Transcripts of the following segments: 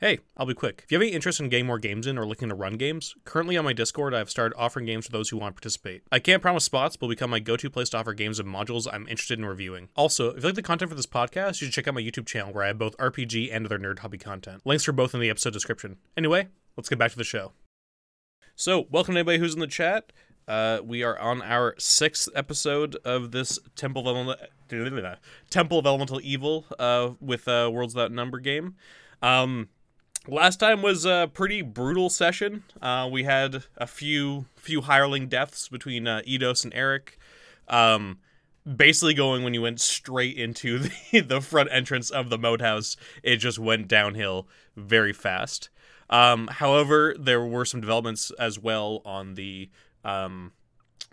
Hey, I'll be quick. If you have any interest in getting more games in or looking to run games, currently on my Discord, I've started offering games for those who want to participate. I can't promise spots, but will become my go to place to offer games and modules I'm interested in reviewing. Also, if you like the content for this podcast, you should check out my YouTube channel where I have both RPG and other nerd hobby content. Links are both in the episode description. Anyway, let's get back to the show. So, welcome to anybody who's in the chat. Uh, we are on our sixth episode of this Temple of Elemental, Temple of Elemental Evil uh, with uh, Worlds Without Number game. Um, last time was a pretty brutal session. Uh, we had a few few hireling deaths between uh, and Eric. Um, basically, going when you went straight into the, the front entrance of the moat house, it just went downhill very fast. Um, however, there were some developments as well on the um,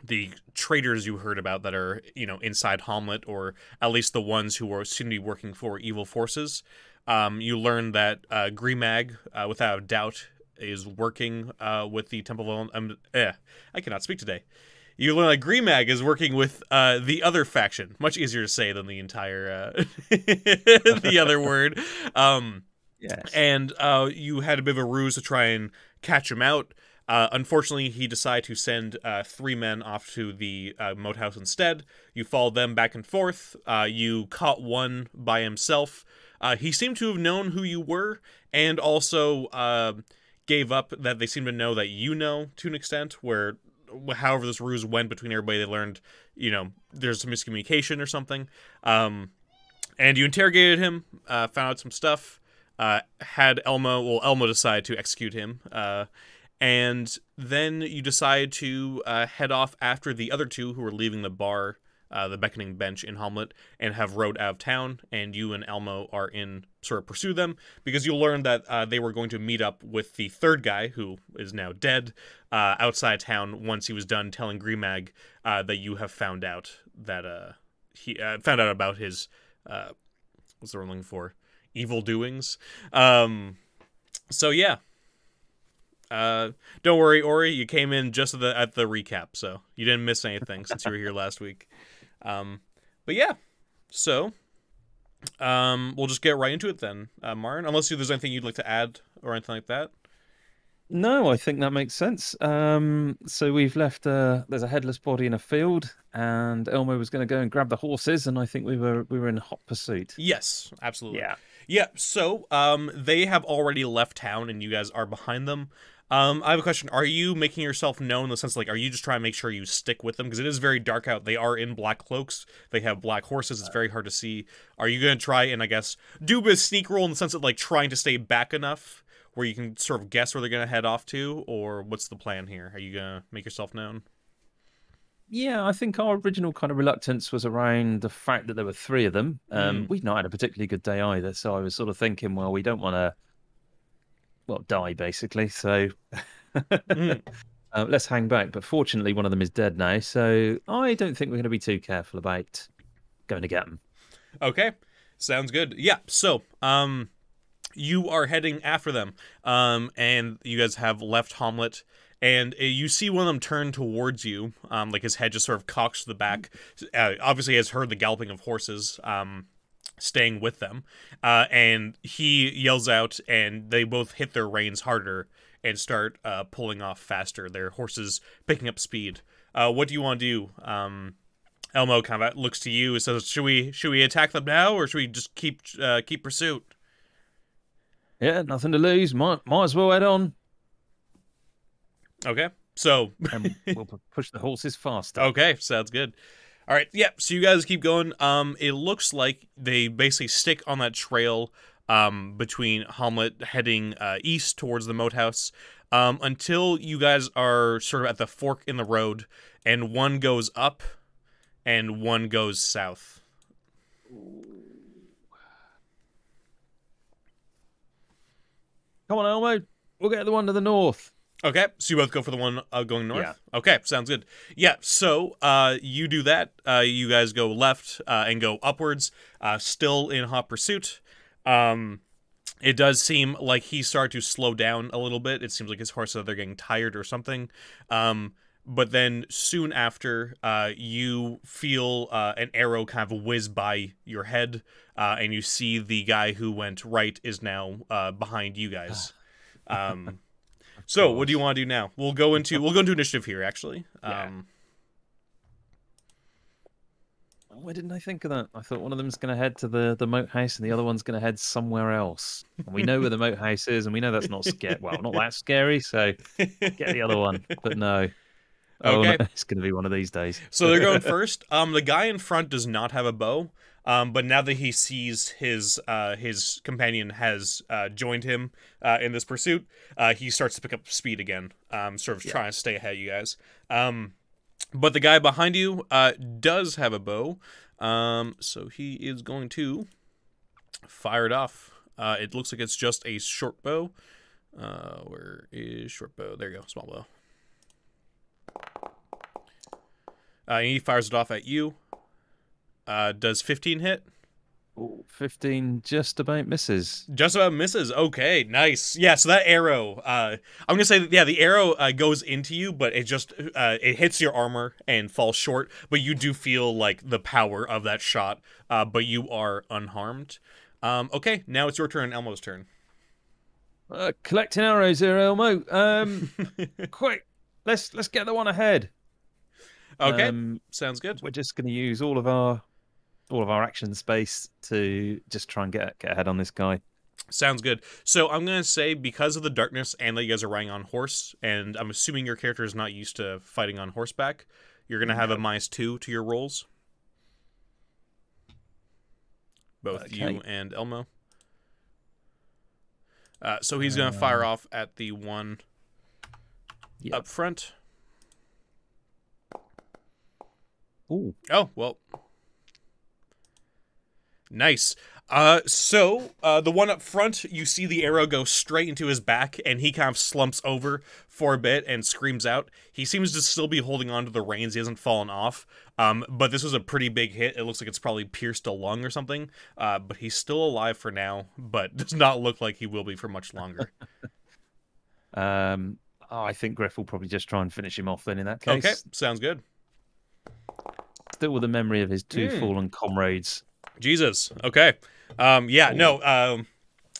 the traitors you heard about that are you know inside Hommlet, or at least the ones who are soon to be working for evil forces. Um, you learn that uh, Gremag, uh, without a doubt, is working uh, with the Temple of. Um, eh, I cannot speak today. You learn that Gremag is working with uh, the other faction. Much easier to say than the entire uh, the other word. Um, Yes. and uh, you had a bit of a ruse to try and catch him out. Uh, unfortunately, he decided to send uh, three men off to the uh, moat house instead. You followed them back and forth. Uh, you caught one by himself. Uh, he seemed to have known who you were, and also uh, gave up that they seem to know that you know to an extent. Where, however, this ruse went between everybody, they learned, you know, there's some miscommunication or something. Um, and you interrogated him, uh, found out some stuff uh, had Elmo, well, Elmo decide to execute him, uh, and then you decide to uh, head off after the other two who were leaving the bar, uh, the beckoning bench in Hommlet, and have rode out of town, and you and Elmo are in sort of pursue them because you'll learn that uh, they were going to meet up with the third guy who is now dead uh, outside town once he was done telling Gremag uh, that you have found out that uh, he uh, found out about his what's the word I'm looking for evil doings. Um, so yeah. Uh, don't worry, Ori. You came in just at the at the recap, so you didn't miss anything since you were here last week. Um, but yeah, so um, we'll just get right into it then, uh, Martin. Unless there's anything you'd like to add or anything like that. No, I think that makes sense. Um, so we've left. Uh, there's a headless body in a field, and Elmo was going to go and grab the horses, and I think we were we were in hot pursuit. Yes, absolutely. Yeah. So um, they have already left town, and you guys are behind them. Um, I have a question. Are you making yourself known in the sense like, are you just trying to make sure you stick with them because it is very dark out? They are in black cloaks. They have black horses. It's very hard to see. Are you going to try and I guess do a sneak roll in the sense of like trying to stay back enough where you can sort of guess where they're going to head off to, or what's the plan here? Are you going to make yourself known? Yeah, I think our original kind of reluctance was around the fact that there were three of them. Um, Mm. We'd not had a particularly good day either, so I was sort of thinking, well, we don't want to, well, die basically. So Mm. uh, let's hang back. But fortunately, one of them is dead now, so I don't think we're going to be too careful about going to get them. Okay, sounds good. Yeah. So, um, you are heading after them, um, and you guys have left Hommlet, and uh, you see one of them turn towards you, um, like his head just sort of cocks to the back. Uh, obviously, has heard the galloping of horses, um, staying with them, uh, and he yells out, and they both hit their reins harder and start uh, pulling off faster. Their horses picking up speed. Uh, what do you want to do? Um, Elmo kind of looks to you and says, "Should we should we attack them now, or should we just keep uh, keep pursuit?" Yeah, nothing to lose. Might might as well head on, Okay, so and we'll push the horses faster. okay, sounds good. All right, yeah. So you guys keep going. Um, it looks like they basically stick on that trail um between Hommlet heading uh, east towards the moat house um until you guys are sort of at the fork in the road, and one goes up, and one goes south. Come on, Elmo. We'll get the one to the north. Okay, so you both go for the one uh, going north. Okay, sounds good. Yeah, so uh, you do that. Uh, you guys go left uh, and go upwards, uh, still in hot pursuit. Um, it does seem like he started to slow down a little bit. It seems like his horses are getting tired or something. Um, but then soon after, uh, you feel uh, an arrow kind of whiz by your head, uh, and you see the guy who went right is now uh, behind you guys. Um, so, what do you want to do now? We'll go into we'll go into initiative here. Actually, Yeah. um, Why didn't I think of that? I thought one of them's going to head to the, the moat house and the other one's going to head somewhere else. And we know where the moat house is, and we know that's not scary. Well, not that scary. So get the other one. But no. Oh, Okay. no, it's going to be one of these days. So they're going first. Um, the guy in front does not have a bow. Um, but now that he sees his uh, his companion has uh, joined him uh, in this pursuit, uh, he starts to pick up speed again. Um, sort of Yeah. trying to stay ahead of you guys. Um, but the guy behind you uh, does have a bow. Um, so he is going to fire it off. Uh, it looks like it's just a short bow. Uh, where is short bow? There you go, small bow. Uh, he fires it off at you. Uh, does 15 hit? Ooh, 15 just about misses. Just about misses. Okay, nice. Yeah, so that arrow, uh, I'm gonna say, that, yeah, the arrow uh, goes into you, but it just uh, it hits your armor and falls short. But you do feel like the power of that shot. Uh, but you are unharmed. Um, okay, now it's your turn. Elmo's turn. Uh, collecting arrows here, Elmo. Um, quick, let's let's get the one ahead. Okay, Um, sounds good. we're just going to use all of our all of our action space to just try and get get ahead on this guy. Sounds good. So I'm gonna say because of the darkness and that you guys are riding on horse, and I'm assuming your character is not used to fighting on horseback, you're gonna have a minus two to your rolls. Both you and Elmo. Uh, so he's gonna fire Uh, off at the one Yep. up front. Ooh, Oh well. Nice. Uh, so uh, the one up front, you see the arrow go straight into his back, and he kind of slumps over for a bit and screams out. He seems to still be holding on to the reins; he hasn't fallen off. Um, but this was a pretty big hit. It looks like it's probably pierced a lung or something. Uh, but he's still alive for now, but does not look like he will be for much longer. um, oh, I think Griff will probably just try and finish him off then. In that case, okay, sounds good. still with the memory of his two Mm. fallen comrades. Jesus. Okay. Um, yeah, no. Um,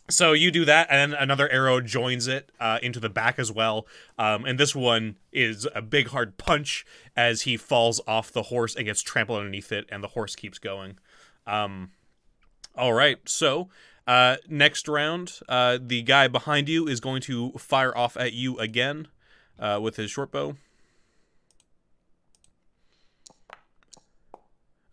so you do that, and another arrow joins it uh, into the back as well. Um, and this one is a big hard punch as he falls off the horse and gets trampled underneath it, and the horse keeps going. Um, all right. So uh, next round, uh, the guy behind you is going to fire off at you again uh, with his short bow.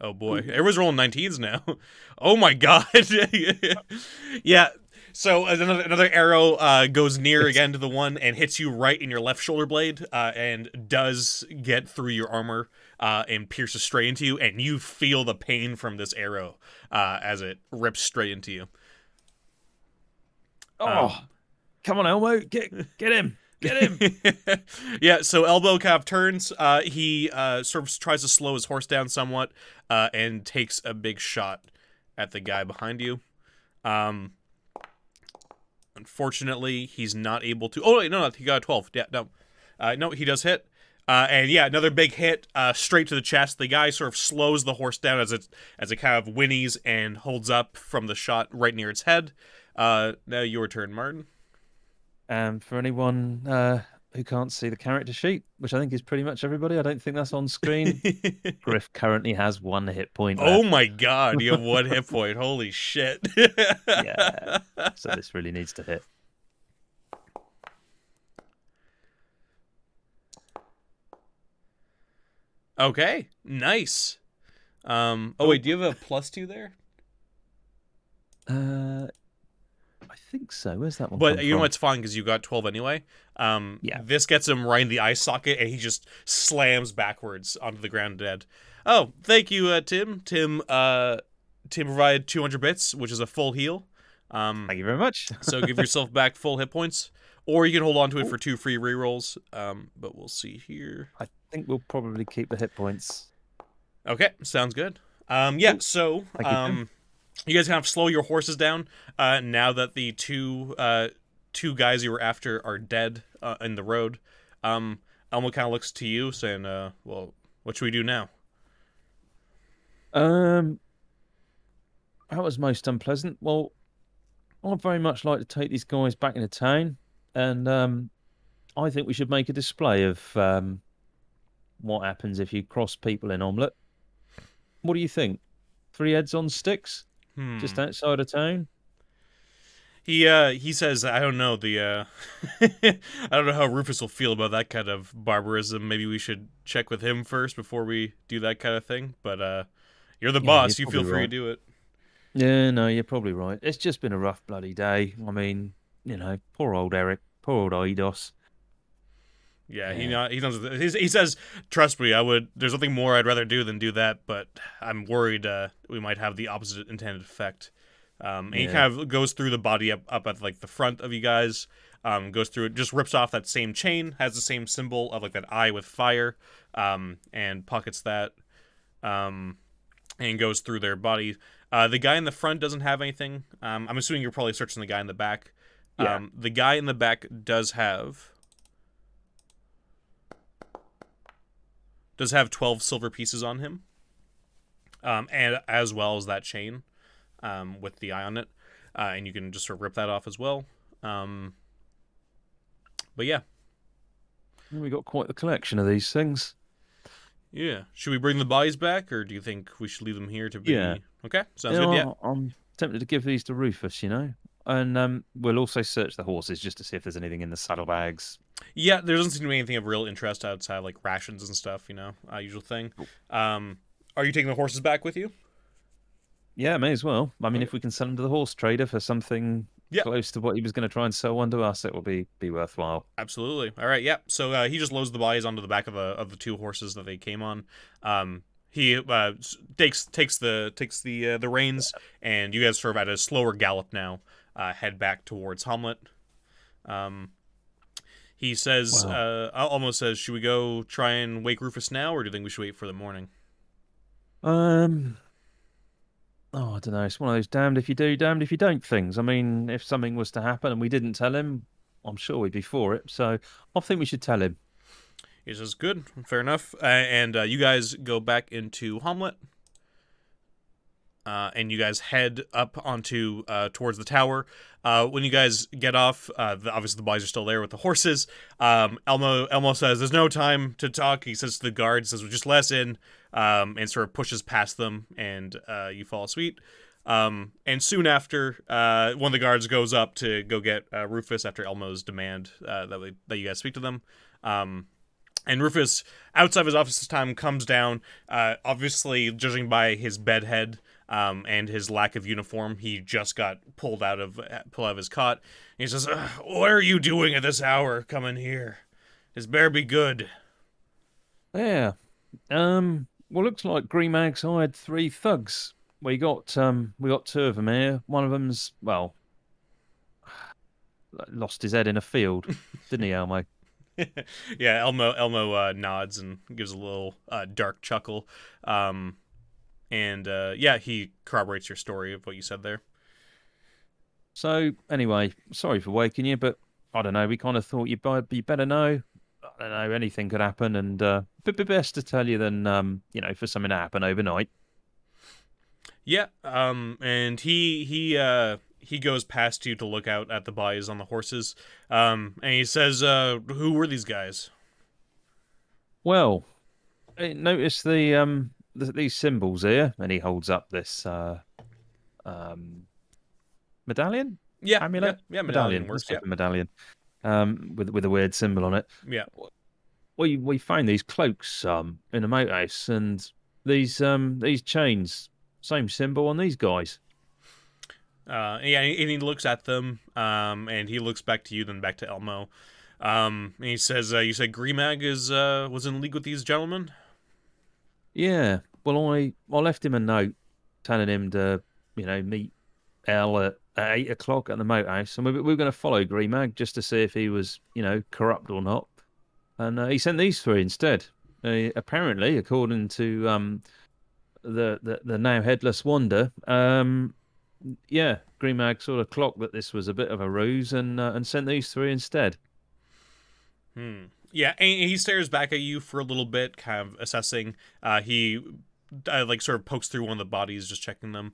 Oh boy, everyone's rolling 19s now. Oh my god. yeah. So another another arrow uh, goes near again to the one and hits you right in your left shoulder blade, uh, and does get through your armor uh, and pierces straight into you, and you feel the pain from this arrow uh, as it rips straight into you. Oh, Um, come on, Elmo, get get him, get him. yeah, so Elmo of turns. Uh, he uh, sort of tries to slow his horse down somewhat, uh, and takes a big shot at the guy behind you. Um, unfortunately, he's not able to. Oh wait, no, no, he got a twelve. Yeah, no, uh, no, he does hit. Uh, and yeah, another big hit uh, straight to the chest. The guy sort of slows the horse down as it as it kind of whinnies and holds up from the shot right near its head. Uh, now your turn, Martin. Um, for anyone uh, who can't see the character sheet, which I think is pretty much everybody, I don't think that's on screen. Griff currently has one hit point. Oh left, my god, you have one hit point. Holy shit. Yeah. so this really needs to hit. Okay, nice. Um oh wait, do you have a plus 2 there? Uh, I think so. Where's that one? But you know from? what's fine cuz you got 12 anyway. Um Yeah. this gets him right in the eye socket and he just slams backwards onto the ground dead. Oh, thank you uh Tim. Tim uh Tim provided 200 bits, which is a full heal. Um Thank you very much. so give yourself back full hit points or you can hold on to it for two free rerolls. Um but we'll see here. I think we'll probably keep the hit points. Okay, sounds good. Um, yeah, so Thank you, guys kind of slow your horses down uh, now that the two uh, two guys you were after are dead uh, in the road. Um, Elmo kind of looks to you, saying, uh, "Well, what should we do now?" Um, that was most unpleasant. Well, I'd very much like to take these guys back into town, and um, I think we should make a display of um, what happens if you cross people in Hommlet. What do you think? Three heads on sticks, Hmm. just outside of town. He uh he says I don't know the uh I don't know how Rufus will feel about that kind of barbarism. Maybe we should check with him first before we do that kind of thing. But uh you're the Yeah, boss. You feel free right. to do it. Yeah, no, you're probably right. It's just been a rough bloody day. I mean, you know, poor old Eric, poor old Eidos. Yeah, he not he knows he says trust me. I would. There's nothing more I'd rather do than do that. But I'm worried uh we might have the opposite intended effect. Um, and he kind of goes through the body up up at like the front of you guys. Um, goes through it, just rips off that same chain, has the same symbol of like that eye with fire, um, and pockets that, um, and goes through their body. Uh, the guy in the front doesn't have anything. Um, I'm assuming you're probably searching the guy in the back. Yeah. Um, the guy in the back does have does have 12 silver pieces on him, um, and as well as that chain um, with the eye on it, uh, and you can just sort of rip that off as well. Um, but yeah, We got quite the collection of these things. yeah. Should we bring the bodies back, or do you think we should leave them here to be? Yeah. Okay, sounds You good. know, Yeah. I'm tempted to give these to Rufus, you know. And um, we'll also search the horses just to see if there's anything in the saddlebags. Yeah, there doesn't seem to be anything of real interest outside like rations and stuff, you know, uh, usual thing. Um, are you taking the horses back with you? Yeah, may as well. I mean, Okay. if we can sell them to the horse trader for something Yeah. close to what he was going to try and sell one to us, it will be be worthwhile. Absolutely. All right. Yeah. So uh, he just loads the bodies onto the back of the of the two horses that they came on. Um, he uh, takes takes the takes the uh, the reins, and you guys sort of at a slower gallop now. Uh, head back towards Hommlet. Um, he says, Wow. uh, almost says, "Should we go try and wake Rufus now, or do you think we should wait for the morning?" Um, oh, I don't know. It's one of those damned if you do, damned if you don't things. I mean, if something was to happen and we didn't tell him, I'm sure we'd be for it. So I think we should tell him. He says, "Good, fair enough." Uh, and uh, you guys go back into Hommlet, uh, and you guys head up onto uh, towards the tower. Uh, when you guys get off, uh, the, obviously the boys are still there with the horses. Um, Elmo Elmo says, "There's no time to talk." He says to the guards, "Says just let in," um, and sort of pushes past them, and uh, you fall asleep. Um, and soon after, uh, one of the guards goes up to go get Rufus after Elmo's demand that we, that you guys speak to them. Um, and Rufus, outside of his office this time, comes down. Obviously, judging by his bedhead um, and his lack of uniform, he just got pulled out of pulled out of his cot. he says, "What are you doing at this hour? Coming here? This better be good." Yeah. Um. Well, looks like Green Mag's hired three thugs. We got um. We got two of them here. One of them's well, lost his head in a field, didn't he, Elmo? yeah, Elmo Elmo uh, nods and gives a little uh, dark chuckle. Um, and uh, yeah, he corroborates your story of what you said there. So anyway, sorry for waking you, but I don't know. We kind of thought you'd be- be better know. I don't know. Anything could happen, and uh, it'd be best to tell you than um, you know, for something to happen overnight. Yeah, um, and he he uh he goes past you to look out at the bodies on the horses, um, and he says, uh, "Who were these guys?" Well, notice the um th- these symbols here, and he holds up this uh um medallion, Yeah, amulet, yeah, yeah medallion, Let's works. Yeah, medallion, um, with with a weird symbol on it. yeah, We we found these cloaks um in the moat house, and these um these chains, same symbol on these guys. uh, yeah. And he looks at them, um, and he looks back to you, then back to Elmo, um, and he says, uh, "You said Gremag is uh was in league with these gentlemen." Yeah. Well, I I left him a note telling him to you know meet El at, at eight o'clock at the moat house, and we, we were going to follow Greenmag just to see if he was you know corrupt or not. And uh, he sent these three instead. Uh, apparently, according to um the, the the now headless wonder, um yeah, Greenmag sort of clocked that this was a bit of a ruse and uh, and sent these three instead. Hmm. Yeah, and he stares back at you for a little bit, kind of assessing. Uh, he uh, like sort of pokes through one of the bodies, just checking them.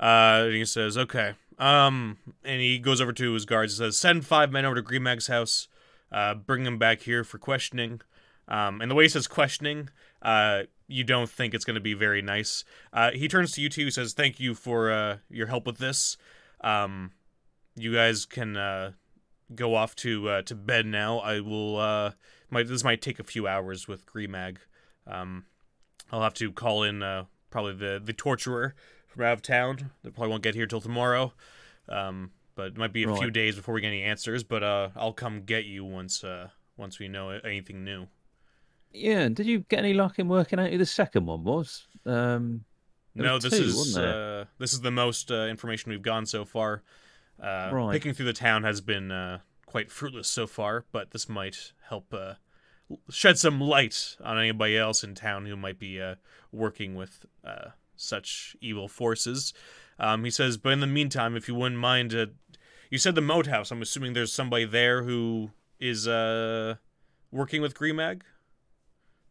Uh, and he says, "Okay." Um, and he goes over to his guards and says, "Send five men over to Green Mag's house. Uh, bring them back here for questioning." Um, and the way he says questioning, uh, you don't think it's going to be very nice. Uh, he turns to you two, says, "Thank you for uh, your help with this. Um, you guys can uh, go off to uh, to bed now. I will. Uh, might this might take a few hours with Gremag. Um, I'll have to call in uh, probably the the torturer from out of town. They probably won't get here till tomorrow. Um, but it might be a few days before we get any answers. But uh, I'll come get you once uh, once we know anything new. Yeah. Did you get any luck in working out who the second one was? Um, No, was this two, is uh, this is the most uh, information we've gotten so far. Uh, Right. Picking through the town has been uh, quite fruitless so far, but this might help uh, shed some light on anybody else in town who might be uh, working with uh, such evil forces. Um, he says, but in the meantime, if you wouldn't mind, uh, you said the moat house. I'm assuming there's somebody there who is uh, working with Gremag.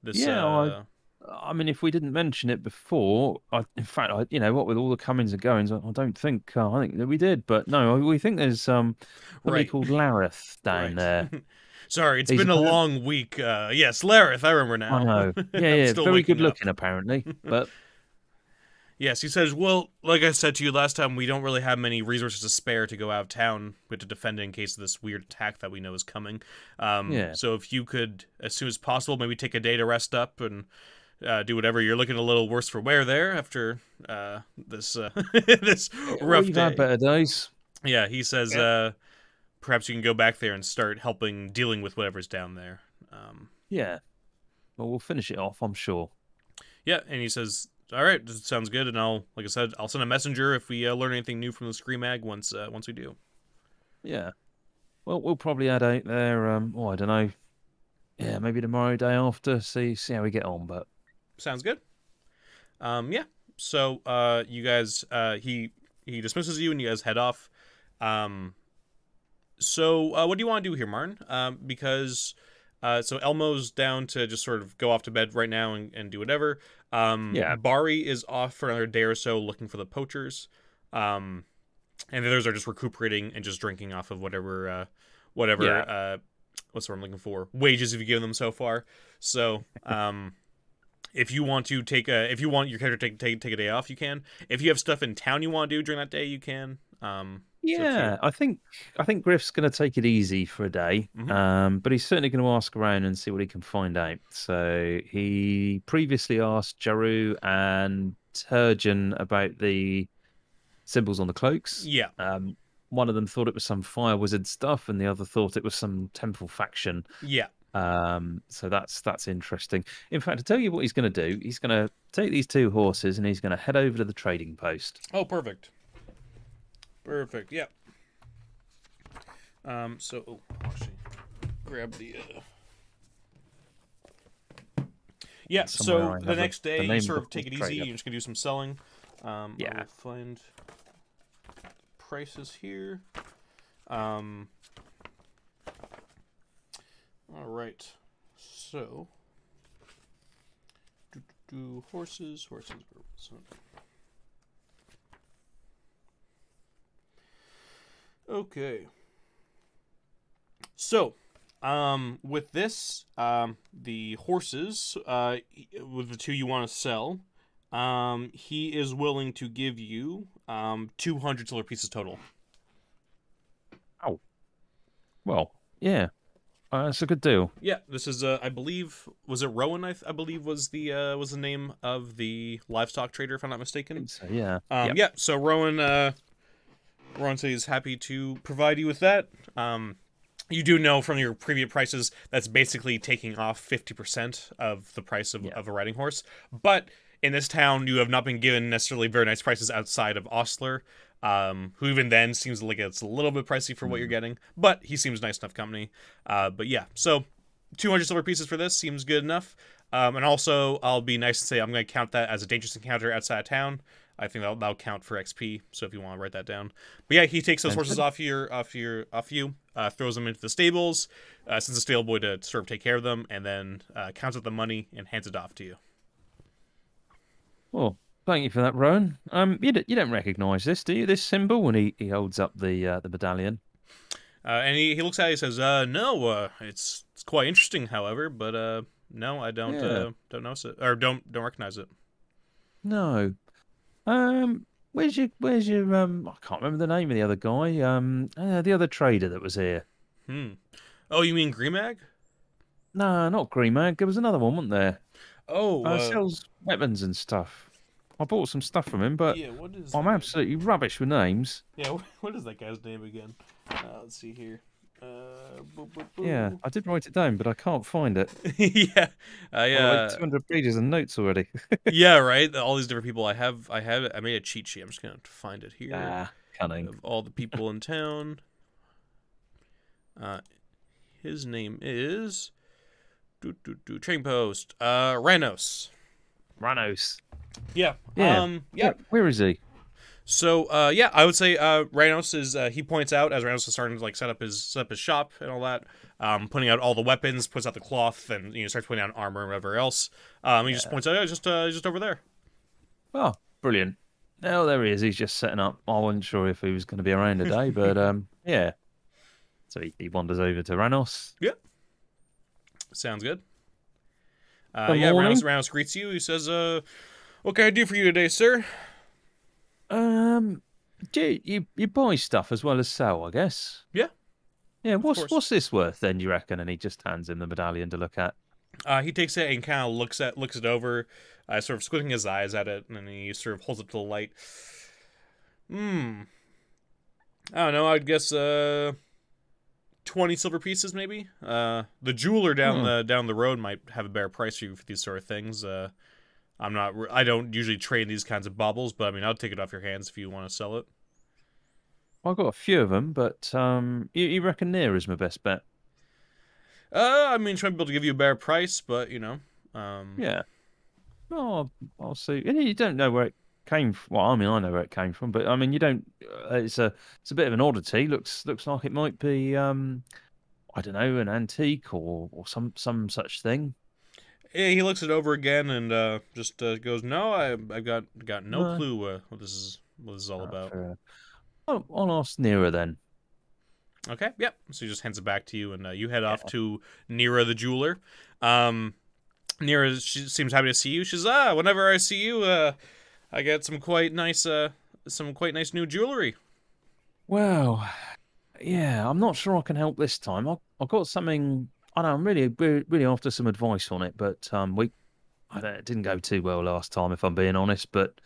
This, Yeah, I- uh, I mean, if we didn't mention it before, I, in fact, I, you know, what with all the comings and goings, I, I don't think uh, I think that we did, but no, we think there's um somebody Right. called Lareth down Right. there. Sorry, it's He's been a long week. Uh, yes, Lareth, I remember now. I know. Yeah, yeah, still very good up. looking apparently, but Yes, he says, well, like I said to you last time, we don't really have many resources to spare to go out of town. We have to defend it in case of this weird attack that we know is coming. Um, Yeah. So if you could, as soon as possible, maybe take a day to rest up and uh, do whatever. You're looking a little worse for wear there after uh, this uh, this rough we've day. better days. Yeah, he says, Yeah. uh, perhaps you can go back there and start helping dealing with whatever's down there. Um, Yeah. Well, we'll finish it off, I'm sure. Yeah, and he says, "All right, sounds good." And I'll, like I said, I'll send a messenger if we uh, learn anything new from the Scream Mag once uh, once we do. Yeah. Well, we'll probably head out there. Um, oh, I don't know. Yeah, maybe tomorrow, day after. See, see how we get on. But Sounds good. Um, yeah. So uh, you guys, uh, he he dismisses you, and you guys head off. Um, so uh, what do you want to do here, Martin? Um, because uh, so Elmo's down to just sort of go off to bed right now and, and do whatever. Um, Yeah. Bari is off for another day or so looking for the poachers. Um, and the others are just recuperating and just drinking off of whatever uh, whatever Yeah. uh, what's word I'm looking for wages have you've given them so far. So um, if you want to take a if you want your character to take take take a day off, you can. If you have stuff in town you want to do during that day, you can. Um, it's up to you. yeah, I think I think Griff's going to take it easy for a day. Mhm. Um, but he's certainly going to ask around and see what he can find out. So he previously asked Jaroo and Terjon about the symbols on the cloaks. yeah, Um, one of them thought it was some fire wizard stuff, and the other thought it was some temple faction. yeah. Um, so that's that's interesting. In fact, to tell you what he's going to do, he's going to take these two horses and he's going to head over to the trading post. Oh, perfect. Perfect. Yep. Um. So, oh, actually, grab the. Uh... Yeah. Somewhere So the next day, name you sort of take it easy. You're just gonna do some selling. Um, I Yeah. will find prices here. Um. All right. So. Do, do, horses, horses. so- Okay. So, um, with this, um, the horses, uh, with the two you want to sell, um, he is willing to give you, um, 200 silver pieces total. Oh. Well, yeah, uh, that's a good deal. Yeah, this is, uh, I believe, was it Rowan? I, th- I believe was the, uh, was the name of the livestock trader, if I'm not mistaken. So yeah, Um, Yep. Yeah, so Rowan, uh, Rowan says he's happy to provide you with that. Um, you do know from your previous prices that's basically taking off 50% of the price of, Yeah. of a riding horse. But in this town, you have not been given necessarily very nice prices outside of Ostler, um, who even then seems like it's a little bit pricey for what you're getting. But he seems nice enough company. Uh, but yeah, so 200 silver pieces for this seems good enough. Um, and also, I'll be nice to say I'm going to count that as a dangerous encounter outside of town. I think that'll, that'll count for XP. So if you want to write that down, but yeah, he takes those Sounds horses off your off your off you, uh, throws them into the stables, uh, sends a stable boy to sort of take care of them, and then uh, counts up the money and hands it off to you. Well, thank you for that, Rowan. Um, you, d- you don't recognise this, do you? This symbol when he, he holds up the uh, the medallion. Uh, and he, he looks at it and says, uh, "No, uh, it's it's quite interesting, however, but uh, no, I don't Yeah. uh, don't notice it or don't don't recognize it." No. Um, where's your where's your um? I can't remember the name of the other guy. Um, uh, the other trader that was here. Hmm. Oh, you mean Greenmag? No, not Green Man. There was another one, wasn't there? Oh, Uh, uh, sells weapons and stuff. I bought some stuff from him, but yeah. I'm absolutely rubbish with names. Yeah. What is that guy's name again? Uh, let's see here. Uh, boo, boo, Yeah. I did write it down, but I can't find it. yeah. Uh, I've 200 pages of notes already. yeah. Right. All these different people. I have. I have. I made a cheat sheet. I'm just gonna find it here. ah, cunning. of all the people in town. Uh, his name is do, do, do, Train Post. Uh, Rannos. Rannos. Yeah. Yeah. Um. Yeah. Where- where is he? So. Uh. Yeah. I would say. Uh. Rannos is. Uh, he points out as Rannos is starting to like set up his set up his shop and all that. Um. Putting out all the weapons. Puts out the cloth and you know starts putting out armor and whatever else. Um. He just points out. Yeah. Just. Uh. Just over there. Oh, brilliant. Oh, there he is. He's just setting up. I wasn't sure if he was going to be around today, but um, yeah. So he, he wanders over to Rannos. Yeah. Sounds good. Uh, yeah, morning. Rannos, Rannos greets you. He says, uh, what can I do for you today, sir? Um, do you, you buy stuff as well as sell? I guess. Yeah. Yeah. What's course. what's this worth then? You reckon? And he just hands him the medallion to look at. Uh, he takes it and kind of looks at looks it over, uh, sort of squinting his eyes at it, and then he sort of holds it to the light. Hmm. I don't know. I'd guess uh, twenty silver pieces, maybe. Uh, the jeweler down Hmm. the down the road might have a better price for you for these sort of things. Uh, I'm not. I don't usually trade these kinds of baubles, but I mean, I'll take it off your hands if you want to sell it. I've got a few of them, but um, you, you reckon Nira is my best bet? Uh, I mean, trying to be able to give you a better price, but you know, um, Yeah. Oh, I'll see. And you don't know where it came from. Well, I mean, I know where it came from, but I mean, you don't. Uh, it's a it's a bit of an oddity. Looks looks like it might be um, I don't know, an antique or or some some such thing. Yeah, he looks it over again and uh, just uh, goes, "No, I, I've got got no No. clue uh, what this is what this is all Ah, about." I'll, I'll ask Nira then. Okay, yep. So he just hands it back to you, and uh, you head off to Nira the jeweler. Um, Nira she seems happy to see you. She's ah, whenever I see you, uh, I get some quite nice uh, some quite nice new jewelry. Well, yeah, I'm not sure I can help this time. I I've got something. I know I'm really really after some advice on it, but um, we I it didn't go too well last time, if I'm being honest. But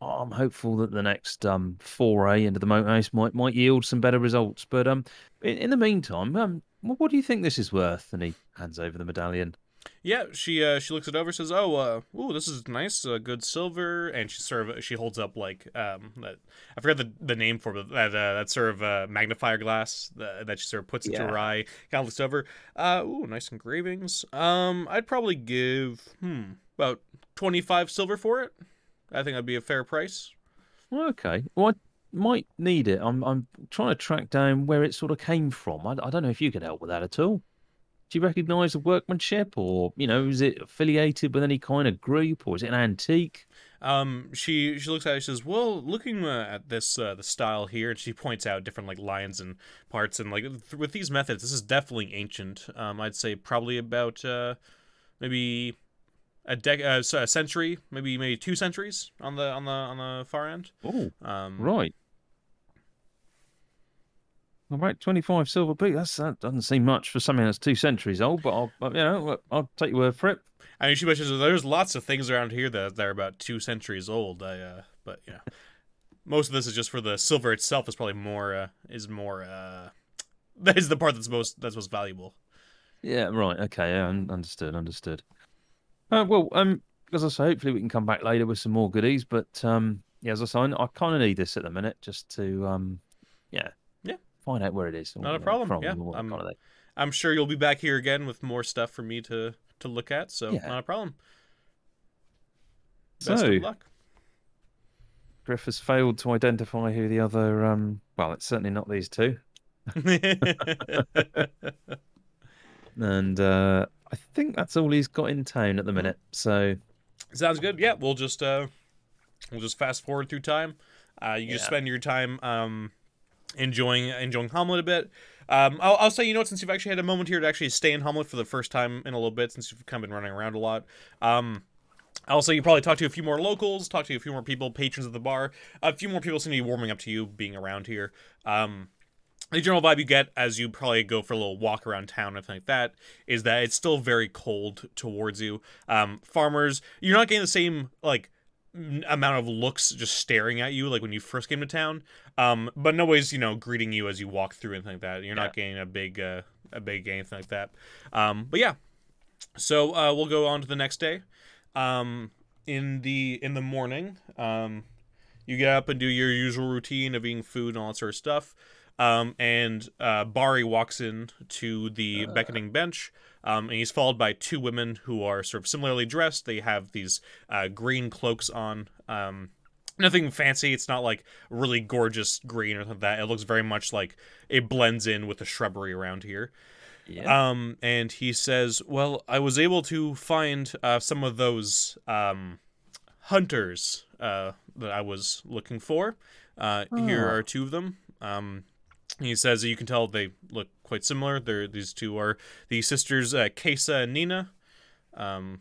I'm hopeful that the next um foray into the moat house might might yield some better results. But um, in, in the meantime, um, what do you think this is worth? And he hands over the medallion. Yeah, she uh, she looks it over, says, "Oh, uh, ooh, this is nice, uh, good silver." And she sort of she holds up like um, that, I forgot the, the name for it, but that uh, that sort of uh, magnifier glass that, that she sort of puts into her eye. Kind of looks over. Uh, ooh, nice engravings. Um, I'd probably give hmm about twenty five silver for it. I think that'd be a fair price. Okay, well, I might need it. I'm I'm trying to track down where it sort of came from. I, I don't know if you could help with that at all. Do you recognise the workmanship, or you know, is it affiliated with any kind of group, or is it an antique? Um, she she looks at it. She says, "Well, looking uh, at this uh, the style here," and she points out different like lines and parts, and like th- with these methods, this is definitely ancient. Um, I'd say probably about uh, maybe a dec uh, a century, maybe maybe two centuries on the on the on the far end. Oh, Um, right. All right, twenty-five silver piece. That's that doesn't seem much for something that's two centuries old, but I'll but, you know I'll take your word for it. I mean, she mentions there's lots of things around here that that are about two centuries old. I, uh, but you know, most of this is just for the silver itself. Is probably more uh, is more uh, that is the part that's most that's most valuable. Yeah, right. Okay, yeah, understood, understood. Uh, well, um, as I say, hopefully we can come back later with some more goodies. But um, yeah, as I say, I kind of need this at the minute just to um, Yeah. Find out where it is. Not a problem, From, yeah, and what kind of. I'm sure you'll be back here again with more stuff for me to to look at. So Yeah. not a problem. Best So, of luck. Griff has failed to identify who the other. Um, well, it's certainly not these two. and uh, I think that's all he's got in town at the minute. So Sounds good. Yeah, we'll just uh, we'll just fast forward through time. Uh, you just spend your time um, enjoying enjoying Hommlet a bit. Um, I'll, I'll say, you know what, since you've actually had a moment here to actually stay in Hommlet for the first time in a little bit, since you've kind of been running around a lot. Um, I'll say you probably talk to a few more locals, talk to a few more people, patrons of the bar. A few more people seem to be warming up to you being around here. Um, the general vibe you get as you probably go for a little walk around town and everything like that is that it's still very cold towards you. Um, farmers, you're not getting the same like amount of looks just staring at you like when you first came to town. Um, but nobody's you know greeting you as you walk through anything like that. You're not getting a big uh, a big anything like that. Um, but yeah, so uh, we'll go on to the next day. Um, in the in the morning, um, you get up and do your usual routine of eating food and all that sort of stuff. Um, and uh, Bari walks in to the beckoning bench, um, and he's followed by two women who are sort of similarly dressed. They have these uh, green cloaks on. Um, nothing fancy. It's not like really gorgeous green or something like that. It looks very much like it blends in with the shrubbery around here. yeah, Um, and he says, "Well, I was able to find uh, some of those um, hunters uh, that I was looking for. Uh, Here Ah. are two of them. Um, he says you can tell they look quite similar. They're these two are the sisters uh, Kesa and Nina. Um,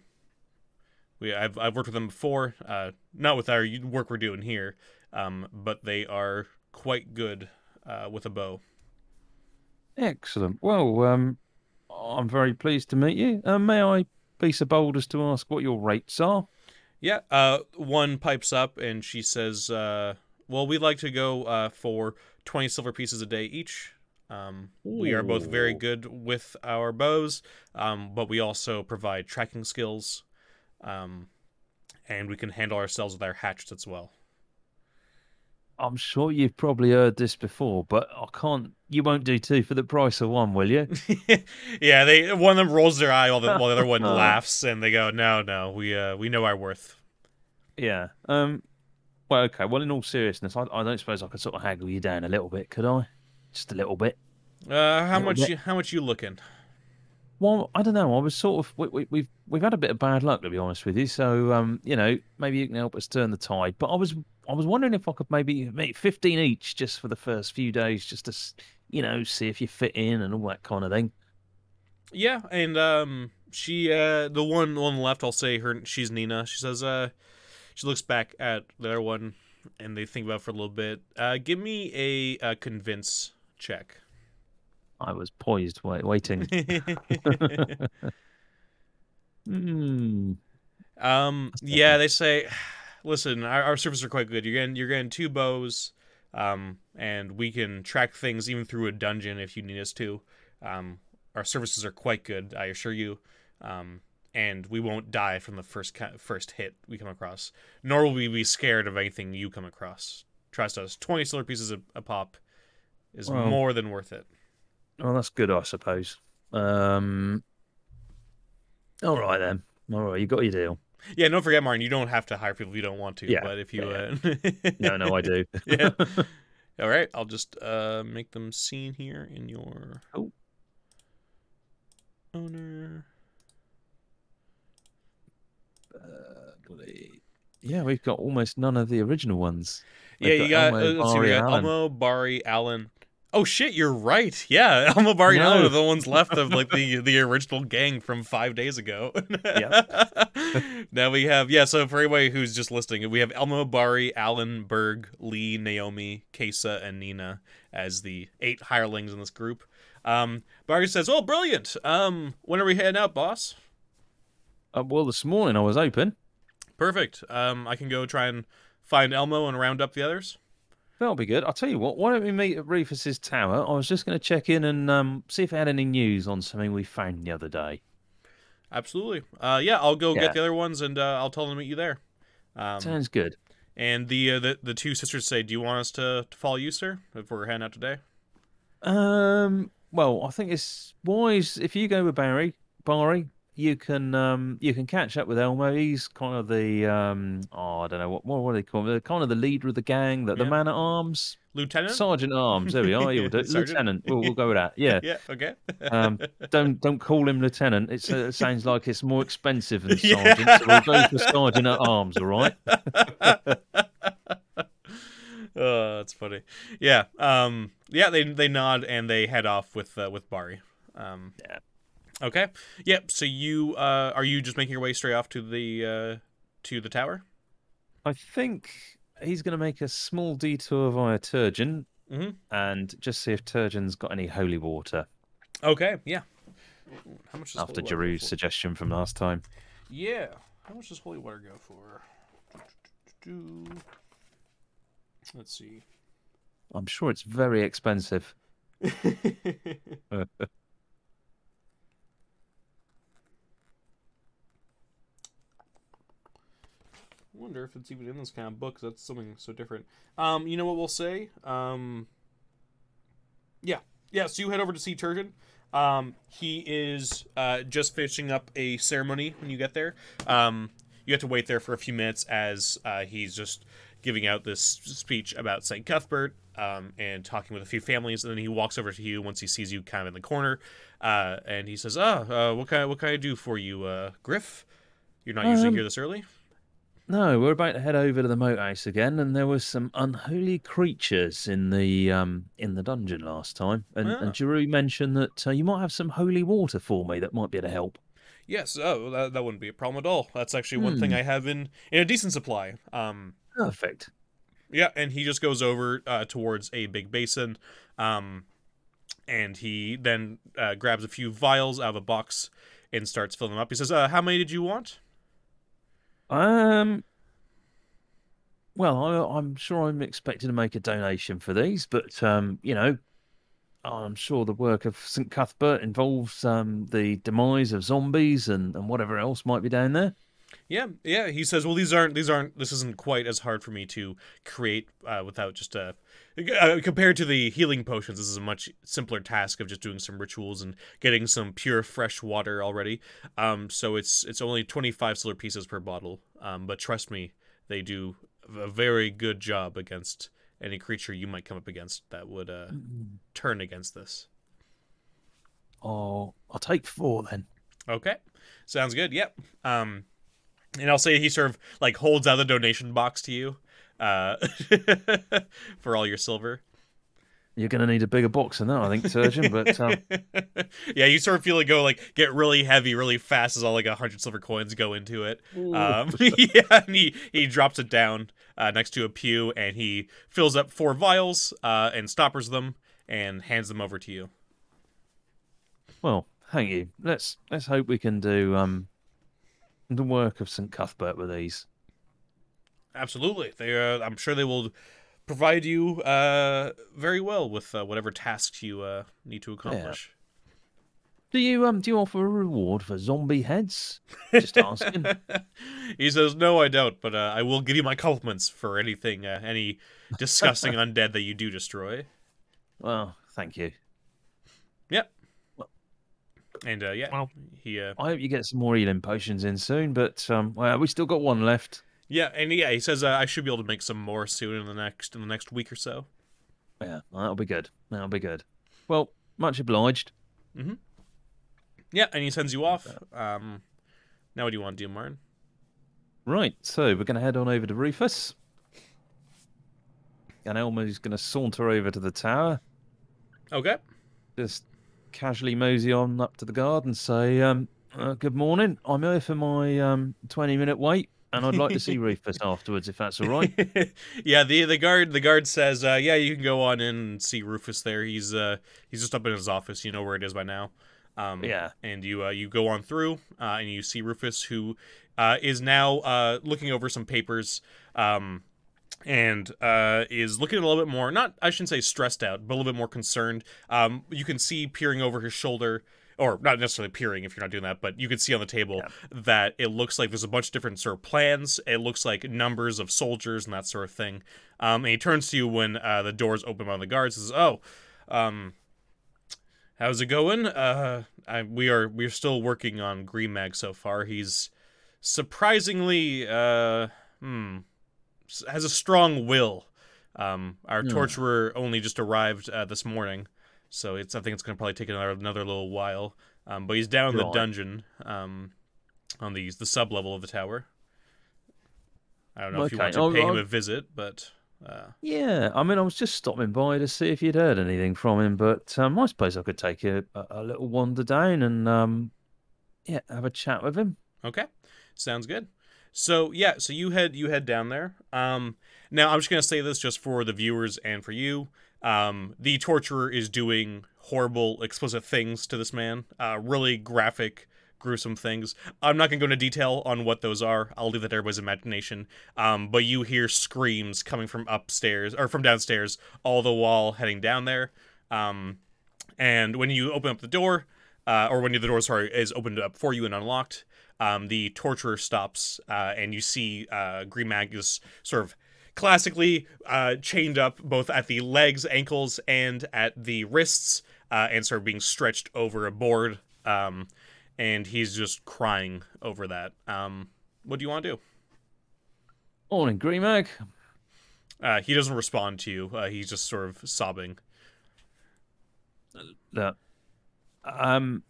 we I've I've worked with them before, uh, not with our work we're doing here, um, but they are quite good uh, with a bow. excellent. Well, um, I'm very pleased to meet you. Uh, may I be so bold as to ask what your rates are? Yeah, uh, one pipes up and she says, uh, "Well, we'd like to go uh, for twenty silver pieces a day each. Um, we are both very good with our bows, um, but we also provide tracking skills, um, and we can handle ourselves with our hatchets as well." I'm sure you've probably heard this before, but I can't. You won't do two for the price of one, will you? yeah, they one of them rolls their eye while the, while the other one laughs, and they go, "No, no, we uh, we know our worth." Yeah. Um. Well, okay. Well, in all seriousness, I, I don't suppose I could sort of haggle you down a little bit, could I? Just a little bit. Uh, how much? bit. You, how much you looking? Well, I don't know. I was sort of we, we, we've we've had a bit of bad luck to be honest with you. So um, you know, maybe you can help us turn the tide. But I was I was wondering if I could maybe make fifteen each just for the first few days, just to you know see if you fit in and all that kind of thing. Yeah, and um, she uh, the one on the left, I'll say her. She's Nina. She says, uh, she looks back at the other one, and they think about it for a little bit. Uh, give me a, uh convince check. I was poised, wait, waiting. Hmm. um, yeah, they say, listen, our, our services are quite good. You're getting you're getting two bows, um, and we can track things even through a dungeon if you need us to. Um, our services are quite good, I assure you. Um, and we won't die from the first first hit we come across, nor will we be scared of anything you come across. Trust us, twenty silver pieces a, a pop is Well- more than worth it. Well, that's good, I suppose. Um. All right then. All right, you got your deal. Yeah, don't forget, Martin. You don't have to hire people if you don't want to. Yeah, but if you, yeah, uh... No, no, I do. yeah. All right, I'll just uh make them seen here in your Oh. owner. Yeah, we've got almost none of the original ones. Yeah, We've you got. Elmo, uh, let's see, we got Allen. Elmo, Bari, Allen. Oh shit, you're right. Yeah, Elmo, Bari, and No. are the ones left of like the the original gang from five days ago. Yeah. now we have yeah. So for anybody who's just listening, we have Elmo, Bari, Allen, Berg, Lee, Naomi, Kesa, and Nina as the eight hirelings in this group. Um, Bari says, "Oh, brilliant. Um, when are we heading out, boss?" Uh, well, this morning I was open. Perfect. Um, I can go try and find Elmo and round up the others. That'll be good. I'll tell you what. Why don't we meet at Rufus's tower? I was just going to check in and um, see if I had any news on something we found the other day. Absolutely. Uh, yeah, I'll go Yeah. get the other ones and uh, I'll tell them to meet you there. Um, Sounds good. and the, uh, the the two sisters say, "Do you want us to, to follow you, sir, if we're heading out today?" Um. Well, I think it's wise if you go with Bari, Bari, you can um, you can catch up with Elmo. He's kind of the um, oh, I don't know what what, what do they call him? Kind of the leader of the gang, the, the man at arms, Lieutenant. sergeant arms. There we are. Sergeant. Lieutenant. We'll, we'll go with that. Yeah. yeah. Okay. Um, don't don't call him lieutenant. It's, uh, it sounds like it's more expensive than Yeah. sergeant. So we'll go for sergeant at arms. All right. oh, that's funny. Yeah. Um. Yeah. They they nod and they head off with uh, with Bari. Um. Yeah. Okay. Yep. So you uh are you just making your way straight off to the uh to the tower? I think he's going to make a small detour via Terjon Mhm. and just see if Terjon's got any holy water Okay. Yeah. How much does after holy water go Jaroo's for? suggestion from last time. Yeah. How much does holy water go for? Let's see. I'm sure it's very expensive. I wonder if it's even in this kind of book. that's something so different. Um, you know what we'll say? Um, yeah, yeah. So you head over to see Terjon. Um, he is uh, just finishing up a ceremony when you get there. Um, you have to wait there for a few minutes as uh, he's just giving out this speech about St. Cuthbert um, and talking with a few families. And then he walks over to you once he sees you kind of in the corner, uh, and he says, "Ah, uh, what can I, what can I do for you, uh, Griff? You're not usually Um, here this early." No, we're about to head over to the moat house again, and there was some unholy creatures in the um in the dungeon last time. And, Ah. and Jaroo mentioned that uh, you might have some holy water for me that might be able to help. Yes, oh, that, that wouldn't be a problem at all. That's actually one thing Hmm. I have in in a decent supply. Um, Perfect. yeah, and he just goes over uh, towards a big basin, um, and he then uh, grabs a few vials out of a box and starts filling them up. He says, uh, "How many did you want?" Um. Well, I, I'm sure I'm expected to make a donation for these, but um, you know, I'm sure the work of St. Cuthbert involves um the demise of zombies and and whatever else might be down there. Yeah, yeah. He says, "Well, these aren't these aren't this isn't quite as hard for me to create uh, without just a uh compared to the healing potions. This is a much simpler task of just doing some rituals and getting some pure fresh water already. Um, so it's it's only twenty five silver pieces per bottle. Um, but trust me, they do a very good job against any creature you might come up against that would uh, turn against this. Oh, I'll take four then. Okay, sounds good. Yep. Um, and I'll say he sort of like holds out the donation box to you, uh, for all your silver. You're going to need a bigger box than that, I think, surgeon. But um, yeah, you sort of feel it go like get really heavy, really fast as all like a hundred silver coins go into it. Um, yeah, and he he drops it down uh, next to a pew, and he fills up four vials uh, and stoppers them and hands them over to you. well, thank you. Let's let's hope we can do um the work of St. Cuthbert with these. Absolutely, they. Uh, I'm sure they will provide you uh, very well with uh, whatever tasks you uh, need to accomplish. Do you um do you offer a reward for zombie heads? Just asking. he says, "No, I don't, but uh, I will give you my compliments for anything, uh, any disgusting undead that you do destroy." well, thank you. And uh, yeah, Well- he uh, I hope you get some more healing potions in soon. But um, well, we still got one left. yeah, and yeah, he says uh, I should be able to make some more soon in the next in the next week or so. Yeah, that'll be good. That'll be good. Well, much obliged. Mm-hmm. Yeah, and he sends you off. Um, now, what do you want to do, Martin? Right, so we're going to head on over to Rufus. And Elmo's going to saunter over to the tower, Okay. just casually mosey on up to the guard and say, um, uh, Good morning. I'm here for my um, 20 minute wait, and I'd like to see Rufus afterwards, if that's all right. yeah, the the guard the guard says, uh, "Yeah, you can go on in and see Rufus there. He's uh he's just up in his office. You know where it is by now." Um, Yeah. and you uh, you go on through uh, and you see Rufus, who uh, is now uh, looking over some papers. Um, and uh, is looking a little bit more not I shouldn't say stressed out, but a little bit more concerned. Um, you can see peering over his shoulder, or not necessarily peering if you're not doing that, but you can see on the table that it looks like there's a bunch of different sort of plans. It looks like numbers of soldiers and that sort of thing. Um, and he turns to you when uh, the doors open by the guards and says, "Oh, um, how's it going? Uh, I, we are we're still working on Gremag so far. He's surprisingly uh, hmm, has a strong will. Um, our Hmm. torturer only just arrived uh, this morning, so it's I think it's gonna probably take another another little while. Um, but he's down in the dungeon, um, on the the sub level of the tower. I don't know if you want to Oh, pay him oh. a visit, but uh, Yeah, I mean, I was just stopping by to see if you'd heard anything from him, but um, I suppose I could take a, a, a little wander down and um, yeah, have a chat with him. Okay, sounds good. So yeah, so you head you head down there. Um, now I'm just gonna say this just for the viewers and for you. Um, the torturer is doing horrible, explicit things to this man. Uh, really graphic, gruesome things. I'm not gonna go into detail on what those are. I'll leave that to everybody's imagination. Um, but you hear screams coming from upstairs or from downstairs, all the while heading down there. Um, and when you open up the door, uh, or when the door sorry is opened up for you and unlocked, um, the torturer stops, uh, and you see uh, Green Magus sort of classically uh, chained up both at the legs, ankles, and at the wrists, uh, and sort of being stretched over a board. Um, and he's just crying over that. Um, what do you want to do? Morning, Gremag. Uh, he doesn't respond to you. Uh, he's just sort of sobbing. Look, um,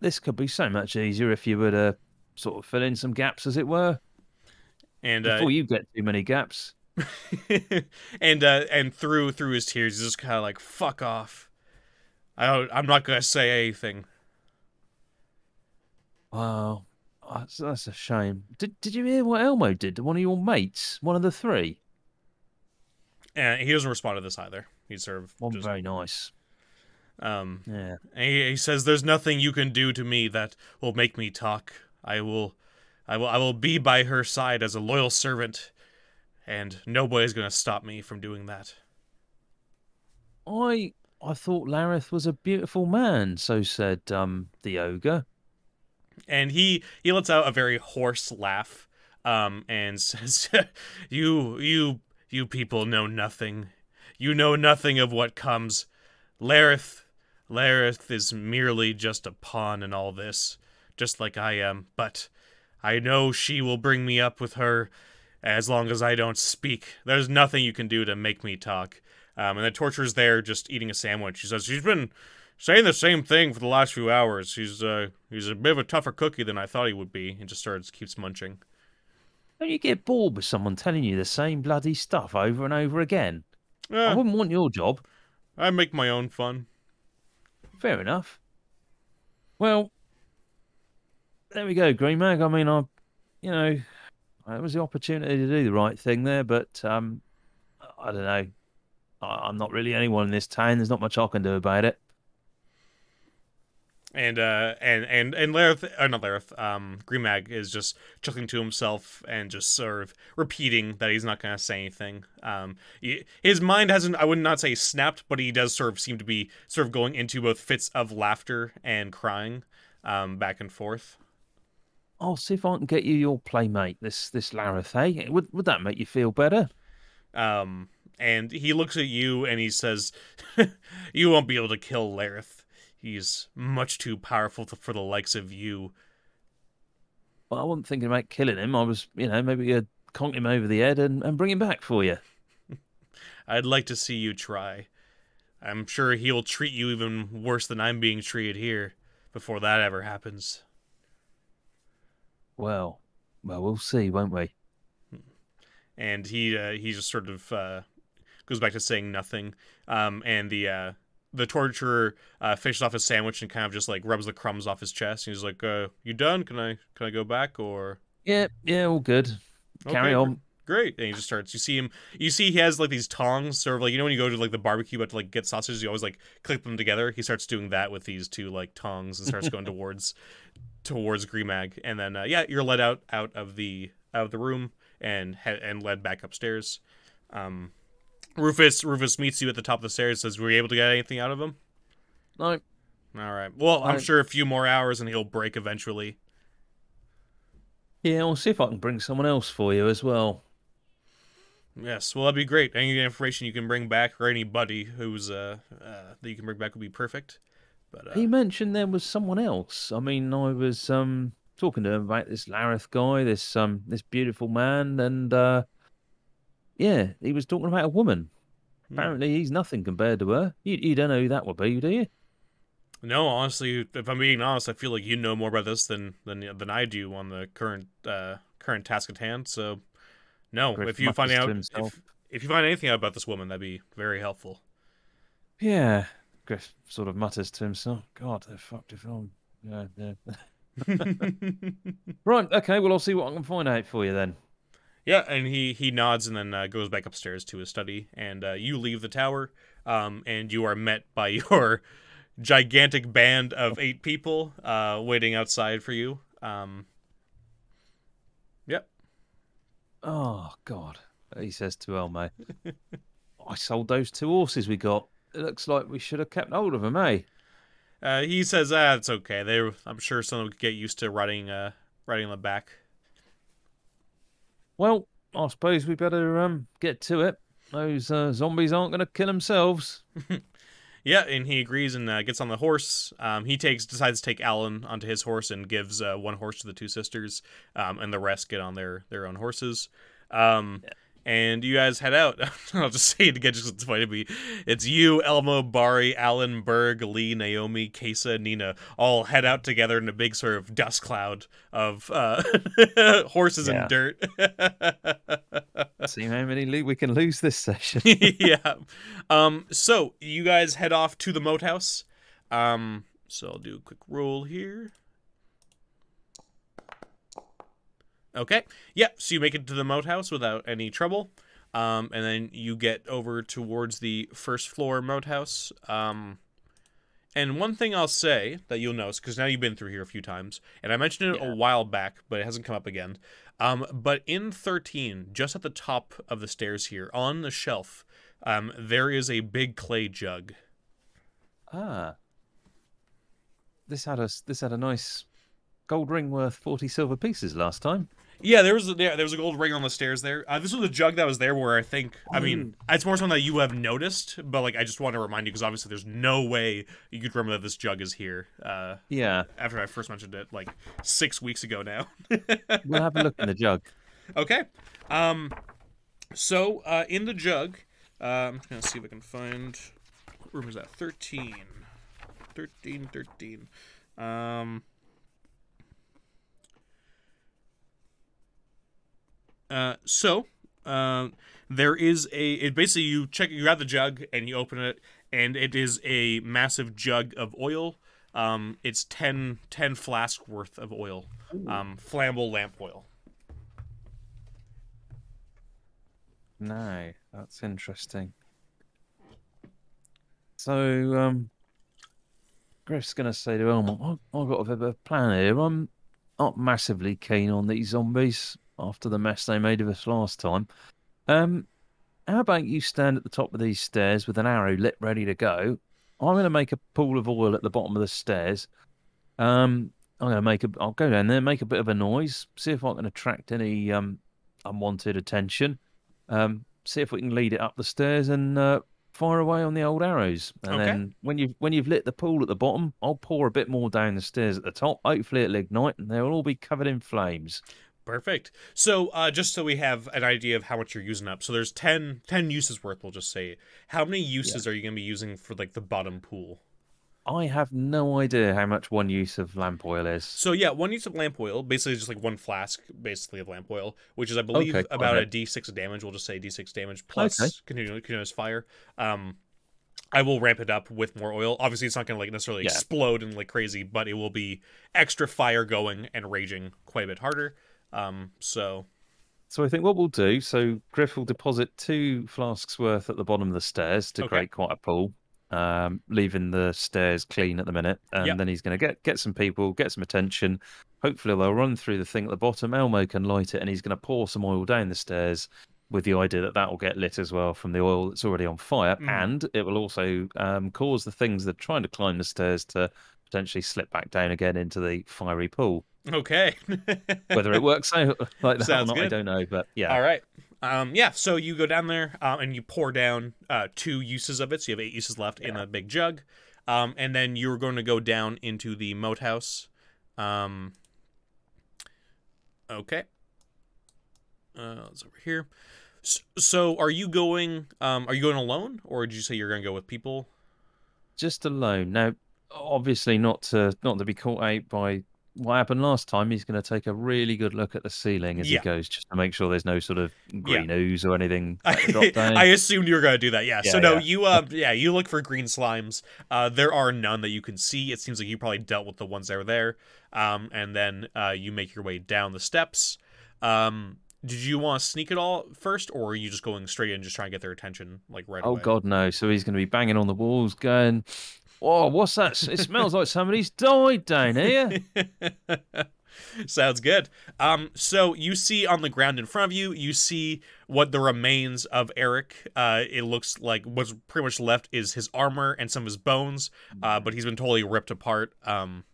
this could be so much easier if you were to sort of fill in some gaps, as it were, And uh, before you get too many gaps. and uh, and through through his tears, he's just kind of like, "Fuck off." I don't, I'm not gonna say anything. Wow, that's, that's a shame. Did Did you hear what Elmo did to one of your mates? One of the three. And he doesn't respond to this either. He's sort of One just, very nice. um. Yeah. And he, he says, "There's nothing you can do to me that will make me talk. I will, I will, I will be by her side as a loyal servant, and nobody's gonna stop me from doing that." I I thought Lareth was a beautiful man. So said um the ogre. and he he lets out a very hoarse laugh um and says you you you people know nothing you know nothing of what comes lareth lareth is merely just a pawn in all this just like i am but i know she will bring me up with her as long as i don't speak there's nothing you can do to make me talk um, and the torturer's there just eating a sandwich she says she's been saying the same thing for the last few hours. He's uh he's a bit of a tougher cookie than I thought he would be, and just starts keeps munching. Don't you get bored with someone telling you the same bloody stuff over and over again? I wouldn't want your job. I make my own fun. Fair enough. Well, there we go, Gremag. I mean, I, you know, it was the opportunity to do the right thing there, but um, I don't know. I, I'm not really anyone in this town. There's not much I can do about it. And uh and and and Lareth, uh, not Lareth, um, Mag is just chuckling to himself and just sort of repeating that he's not gonna say anything. Um, he- his mind hasn't, I would not say snapped, but he does sort of seem to be sort of going into both fits of laughter and crying, um, back and forth. I'll see if I can get you your playmate, this this Lareth. Hey, would would that make you feel better? Um, and he looks at you and he says, "You won't be able to kill Lareth. He's much too powerful to, for the likes of you." Well, I wasn't thinking about killing him. I was, you know, maybe you'd conk him over the head and, and bring him back for you. I'd like to see you try. I'm sure he'll treat you even worse than I'm being treated here before that ever happens. Well, well, we'll see, won't we? And he uh, he just sort of uh, goes back to saying nothing. Um, and the uh, the torturer uh, fishes off his sandwich and kind of just like rubs the crumbs off his chest. And he's like, uh, "You done? Can I can I go back or?" Yeah, yeah, all good. Carry Okay, on. Great. And he just starts you see him you see he has like these tongs sort of like you know when you go to like the barbecue but to like get sausages you always like clip them together? He starts doing that with these two like tongs and starts going towards towards Gremag and then uh, yeah you're led out out of the out of the room and and led back upstairs. Um Rufus Rufus meets you at the top of the stairs. Says were you able to get anything out of him? No, all right. Well I'm I- sure a few more hours and he'll break eventually. Yeah, I'll see if I can bring someone else for you as well. Yes, well, that'd be great. Any information you can bring back, or anybody who's uh, uh that you can bring back would be perfect. But uh, He mentioned there was someone else. I mean, I was um talking to him about this Lareth guy, this um this beautiful man, and uh yeah, he was talking about a woman. Hmm. Apparently, he's nothing compared to her. You, you don't know who that would be, do you? no, honestly, if I'm being honest, I feel like you know more about this than than than I do on the current uh, current task at hand. So, no, Griff if you find out if, if you find anything out about this woman, that'd be very helpful. Yeah. Griff sort of mutters to himself, God, they're fucked if I'm. Yeah, yeah. Right, okay, well, I'll see what I can find out for you then. Yeah, and he he nods and then uh, goes back upstairs to his study, and uh, you leave the tower, um, and you are met by your gigantic band of eight people uh, waiting outside for you. Um, yep. Oh, God, he says to Elmo. I sold those two horses we got. It looks like we should have kept hold of them, eh? Uh, he says, "Ah, it's okay. They, I'm sure someone could get used to riding, uh, riding on the back." Well, I suppose we better um get to it. Those uh, zombies aren't going to kill themselves. Yeah, and he agrees and uh, gets on the horse. Um, he takes decides to take Alan onto his horse and gives uh, one horse to the two sisters, um, and the rest get on their their own horses. Um, And you guys head out. I'll just say it again, just it's funny to me. It's you, Elmo, Bari, Alan, Berg, Lee, Naomi, Kesa, Nina, all head out together in a big sort of dust cloud of uh, horses and dirt. See how many lo- we can lose this session. yeah. Um. So you guys head off to the moat house. Um. So I'll do a quick roll here. Okay. Yeah. So you make it to the moat house without any trouble. Um. And then you get over towards the first floor moat house. Um. And one thing I'll say that you'll notice, because now you've been through here a few times, and I mentioned it Yeah. a while back, but it hasn't come up again. Um, but in 13, just at the top of the stairs here, on the shelf, um, there is a big clay jug. ah, this had a this had a nice gold ring worth forty silver pieces last time. Yeah, there was a, yeah, there was a gold ring on the stairs there. Uh, this was a jug that was there where I think I mean it's more something that you have noticed, but like I just want to remind you because obviously there's no way you could remember that this jug is here. Uh, Yeah, after I first mentioned it like six weeks ago now. we'll have a look in the jug. Okay. Um, so uh, in the jug, uh, I'm just gonna see if I can find what room is that? 13. 13, 13. Um. Uh, so, uh, there is a. It basically you check you grab the jug and you open it, and it is a massive jug of oil. Um, it's 10, 10 flask worth of oil, um, flammable lamp oil. No, that's interesting. So, um, Griff's going to say to Elmo, "I- I've got a bit of a plan here. I'm not massively keen on these zombies after the mess they made of us last time. Um, how about you stand at the top of these stairs with an arrow lit ready to go? I'm going to make a pool of oil at the bottom of the stairs. Um, I'm going to make a. I'll go down there, make a bit of a noise, see if I can attract any um unwanted attention. Um, see if we can lead it up the stairs and uh, fire away on the old arrows. And Okay. then when you've when you've lit the pool at the bottom, I'll pour a bit more down the stairs at the top. Hopefully it'll ignite and they'll all be covered in flames. Perfect. So, uh, just so we have an idea of how much you're using up, so there's 10, 10 uses worth. We'll just say, how many uses are you going to be using for like the bottom pool? I have no idea how much one use of lamp oil is. So yeah, one use of lamp oil, basically just like one flask, basically of lamp oil, which is I believe Okay, about a bit. d6 damage. We'll just say d6 damage plus Okay. continuous, continuous fire. Um, I will ramp it up with more oil. Obviously, it's not going to like necessarily Yeah. explode and like crazy, but it will be extra fire going and raging quite a bit harder. Um, so So I think what we'll do, so Griff will deposit two flasks worth at the bottom of the stairs to Okay. create quite a pool, um, leaving the stairs clean at the minute. And Yep. then he's going to get get some people, get some attention. Hopefully they'll run through the thing at the bottom. Elmo can light it, and he's going to pour some oil down the stairs with the idea that that will get lit as well from the oil that's already on fire, Mhm. and it will also um, cause the things that are trying to climb the stairs to potentially slip back down again into the fiery pool. Okay. Whether it works like that Sounds or not, I don't know. But yeah, All right. Um, yeah, so you go down there um, and you pour down uh, two uses of it. So you have eight uses left in Yeah. a big jug. Um, and then you're going to go down into the moat house. Um, okay. Uh, it's over here. So, so are you going? Um, are you going alone, or did you say you're going to go with people? Just alone. Now, obviously, not to not to be caught out by what happened last time. He's going to take a really good look at the ceiling as Yeah. he goes, just to make sure there's no sort of Yeah. green ooze or anything. at the drop down. I assumed you were going to do that. Yeah. so no, yeah. you uh, yeah, you look for green slimes. Uh, there are none that you can see. It seems like you probably dealt with the ones that were there. Um, and then uh, you make your way down the steps. Um, did you want to sneak it all first, or are you just going straight in, just trying to get their attention like right Oh away? God, no! So he's going to be banging on the walls, going, "Oh, what's that? It smells like somebody's died down here." Sounds good. Um, so you see on the ground in front of you, you see what the remains of Eric. Uh, it looks like what's pretty much left is his armor and some of his bones. Uh, but he's been totally ripped apart. Um,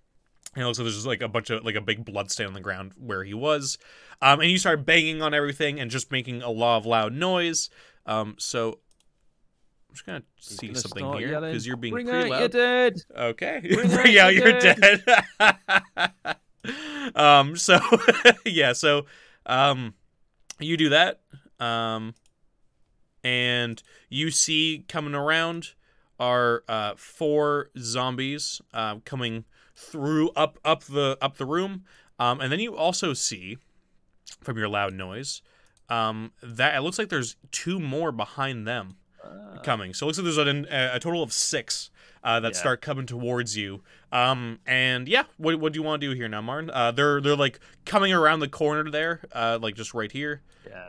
and it looks like there's just like a bunch of like a big blood stain on the ground where he was. Um, and you start banging on everything and just making a lot of loud noise. Um, so just gonna see gonna something start here because you're being Bring pretty out loud. dead. Okay. Bring out yeah, your you're dead. um so yeah, so um you do that. Um and you see coming around are uh four zombies uh, coming through up up the up the room. Um and then you also see from your loud noise um that it looks like there's two more behind them Ah. coming. So it looks like there's an, a, a total of six uh, that Yeah. start coming towards you. Um, and yeah, what, what do you want to do here now, Martin? Uh, they're they're like coming around the corner there, uh, like just right here. Yeah.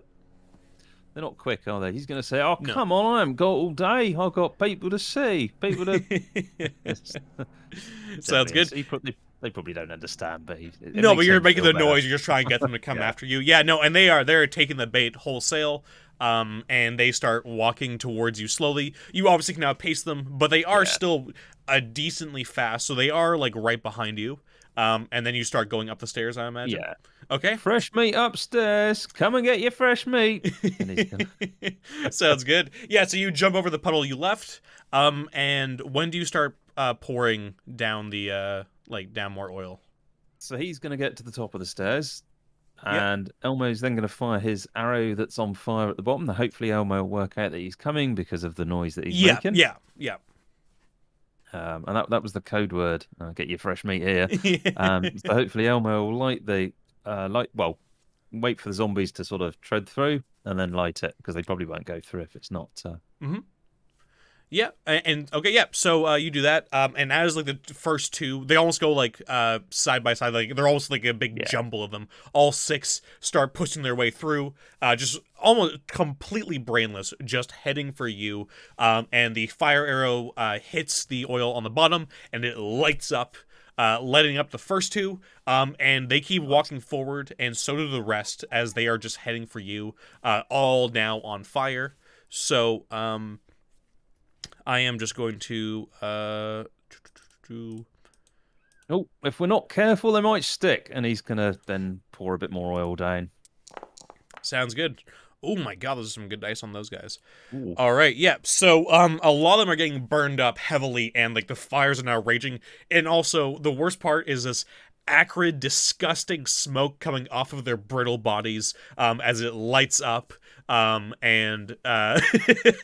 They're not quick, are they? He's going to say, "Oh, No. come on! I haven't got all day. I've got people to see, people to." Sounds good. He probably, they probably don't understand, but he, no, but you're making the noise. You're just trying to get them to come Yeah. after you. Yeah, no, and they are. They're taking the bait wholesale. Um, and they start walking towards you slowly. You obviously can outpace them, but they are Yeah. still uh, decently fast. So they are like right behind you. Um, and then you start going up the stairs. I imagine. Yeah. Okay. Fresh meat upstairs. Come and get your fresh meat. Gonna- Sounds good. Yeah, so you jump over the puddle you left. Um, and when do you start uh, pouring down the uh, like down more oil? So he's going to get to the top of the stairs, And Elmo's then going to fire his arrow that's on fire at the bottom. Hopefully, Elmo will work out that he's coming because of the noise that he's yeah, making. yeah, yeah, Um, and that that was the code word. Uh, get your fresh meat here. Um, so hopefully, Elmo will light the uh, light. Well, wait for the zombies to sort of tread through, and then light it because they probably won't go through if it's not. Uh, yeah. And, okay, yeah. So uh, you do that. Um, and as like the first two, they almost go like uh side by side. Like they're almost like a big Yeah. jumble of them. All six start pushing their way through. Uh, just almost completely brainless, just heading for you. Um, and the fire arrow uh hits the oil on the bottom, and it lights up. uh, letting up the first two, um, and they keep walking forward, and so do the rest as they are just heading for you, uh, all now on fire. So, um, I am just going to. Uh, oh, if we're not careful, they might stick. And he's gonna then pour a bit more oil down. sounds good. Oh my god, there's some good dice on those guys. Ooh. All right, yeah. So, um, a lot of them are getting burned up heavily, and like the fires are now raging. And also, the worst part is this acrid, disgusting smoke coming off of their brittle bodies, um, as it lights up. Um, and uh,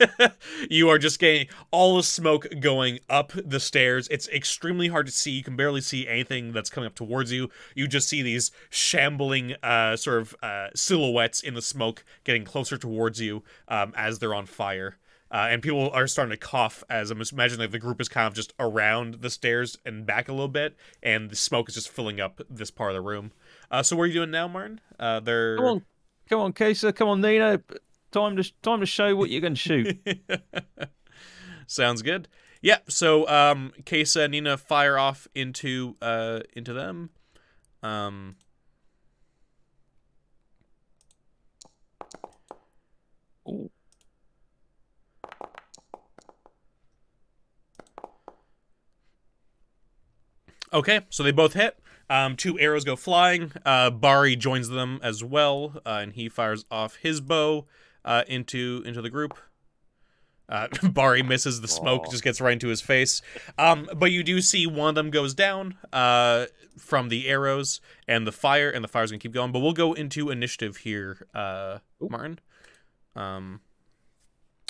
you are just getting all the smoke going up the stairs. It's extremely hard to see. You can barely see anything that's coming up towards you. You just see these shambling, uh, sort of uh, silhouettes in the smoke getting closer towards you um, as they're on fire. Uh, and people are starting to cough as I'm imagining like the group is kind of just around the stairs and back a little bit, and the smoke is just filling up this part of the room. Uh, so what are you doing now, Martin? Uh, they're Come on, come on, Kesa, come on, Nina. Time to time to show what you can shoot. Sounds good. Yeah. So, um, Kesa and Nina fire off into uh into them. Um. Ooh. Okay, so they both hit. Um, two arrows go flying. Uh, Bari joins them as well, uh, and he fires off his bow uh, into into the group. Uh, Bari misses the smoke, Aw. just gets right into his face. Um, but you do see one of them goes down uh, from the arrows and the fire, and the fire's gonna keep going. But we'll go into initiative here, uh, Martin. Um,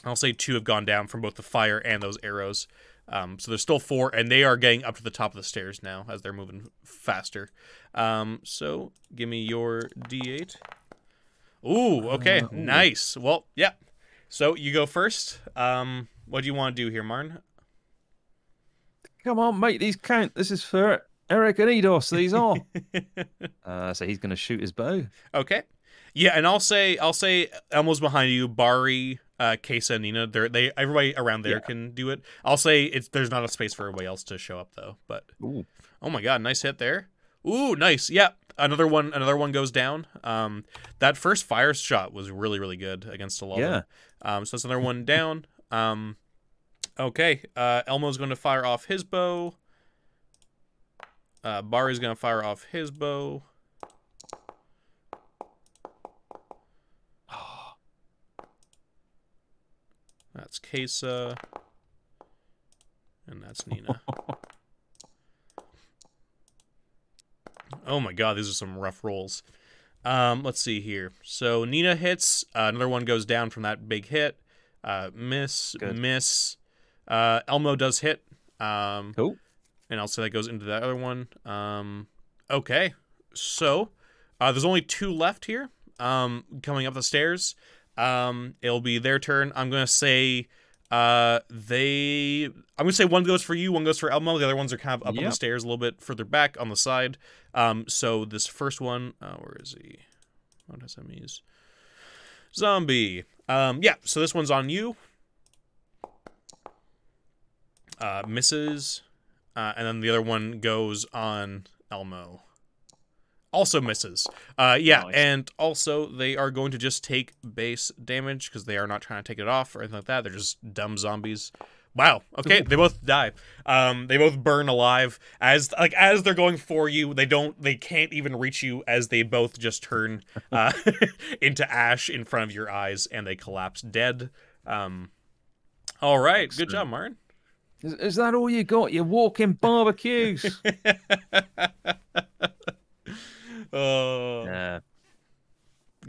I'll say two have gone down from both the fire and those arrows. Um, so there's still four, and they are getting up to the top of the stairs now as they're moving faster. Um, so give me your D8. Ooh, okay, Uh, ooh. nice. Well, yeah. So you go first. Um, what do you want to do here, Martin? Come on, make these count. This is for Eric and Eidos. These are. uh, so he's going to shoot his bow. Okay. Yeah, and I'll say I'll say Elmo's behind you, Bari, uh, Kesa, and Nina. They're they everybody around there Yeah. can do it. I'll say it's there's not a space for everybody else to show up though. But Ooh. oh my god, nice hit there. Ooh, nice. Yeah, another one. Another one goes down. Um, that first fire shot was really really good against a lot. Yeah. Um, so that's another one down. Um, okay. Uh, Elmo's going to fire off his bow. Uh, Bari's going to fire off his bow. That's Kesa. And that's Nina. oh my god, these are some rough rolls. Um, let's see here. So Nina hits. Uh, another one goes down from that big hit. Uh, miss, Good. miss. Uh, Elmo does hit. Um, Cool. and say that goes into that other one. Um, okay, so uh, there's only two left here. Um, coming up the stairs. Um, it'll be their turn. I'm gonna say, uh, they. I'm gonna say one goes for you, one goes for Elmo. The other ones are kind of up on the stairs a little bit further back on the side. Um, so this first one, uh, where is he? What does that mean? Zombie. Um, yeah. So this one's on you. Uh, misses. Uh, and then the other one goes on Elmo. Also misses. Uh, yeah, Nice. and also they are going to just take base damage because they are not trying to take it off or anything like that. They're just dumb zombies. Wow. Okay, they both die. Um, they both burn alive as like as they're going for you. They don't. They can't even reach you as they both just turn uh, into ash in front of your eyes and they collapse dead. Um, all right. Good job, Martin. Is, is that all you got? You're walking barbecues. Oh, yeah.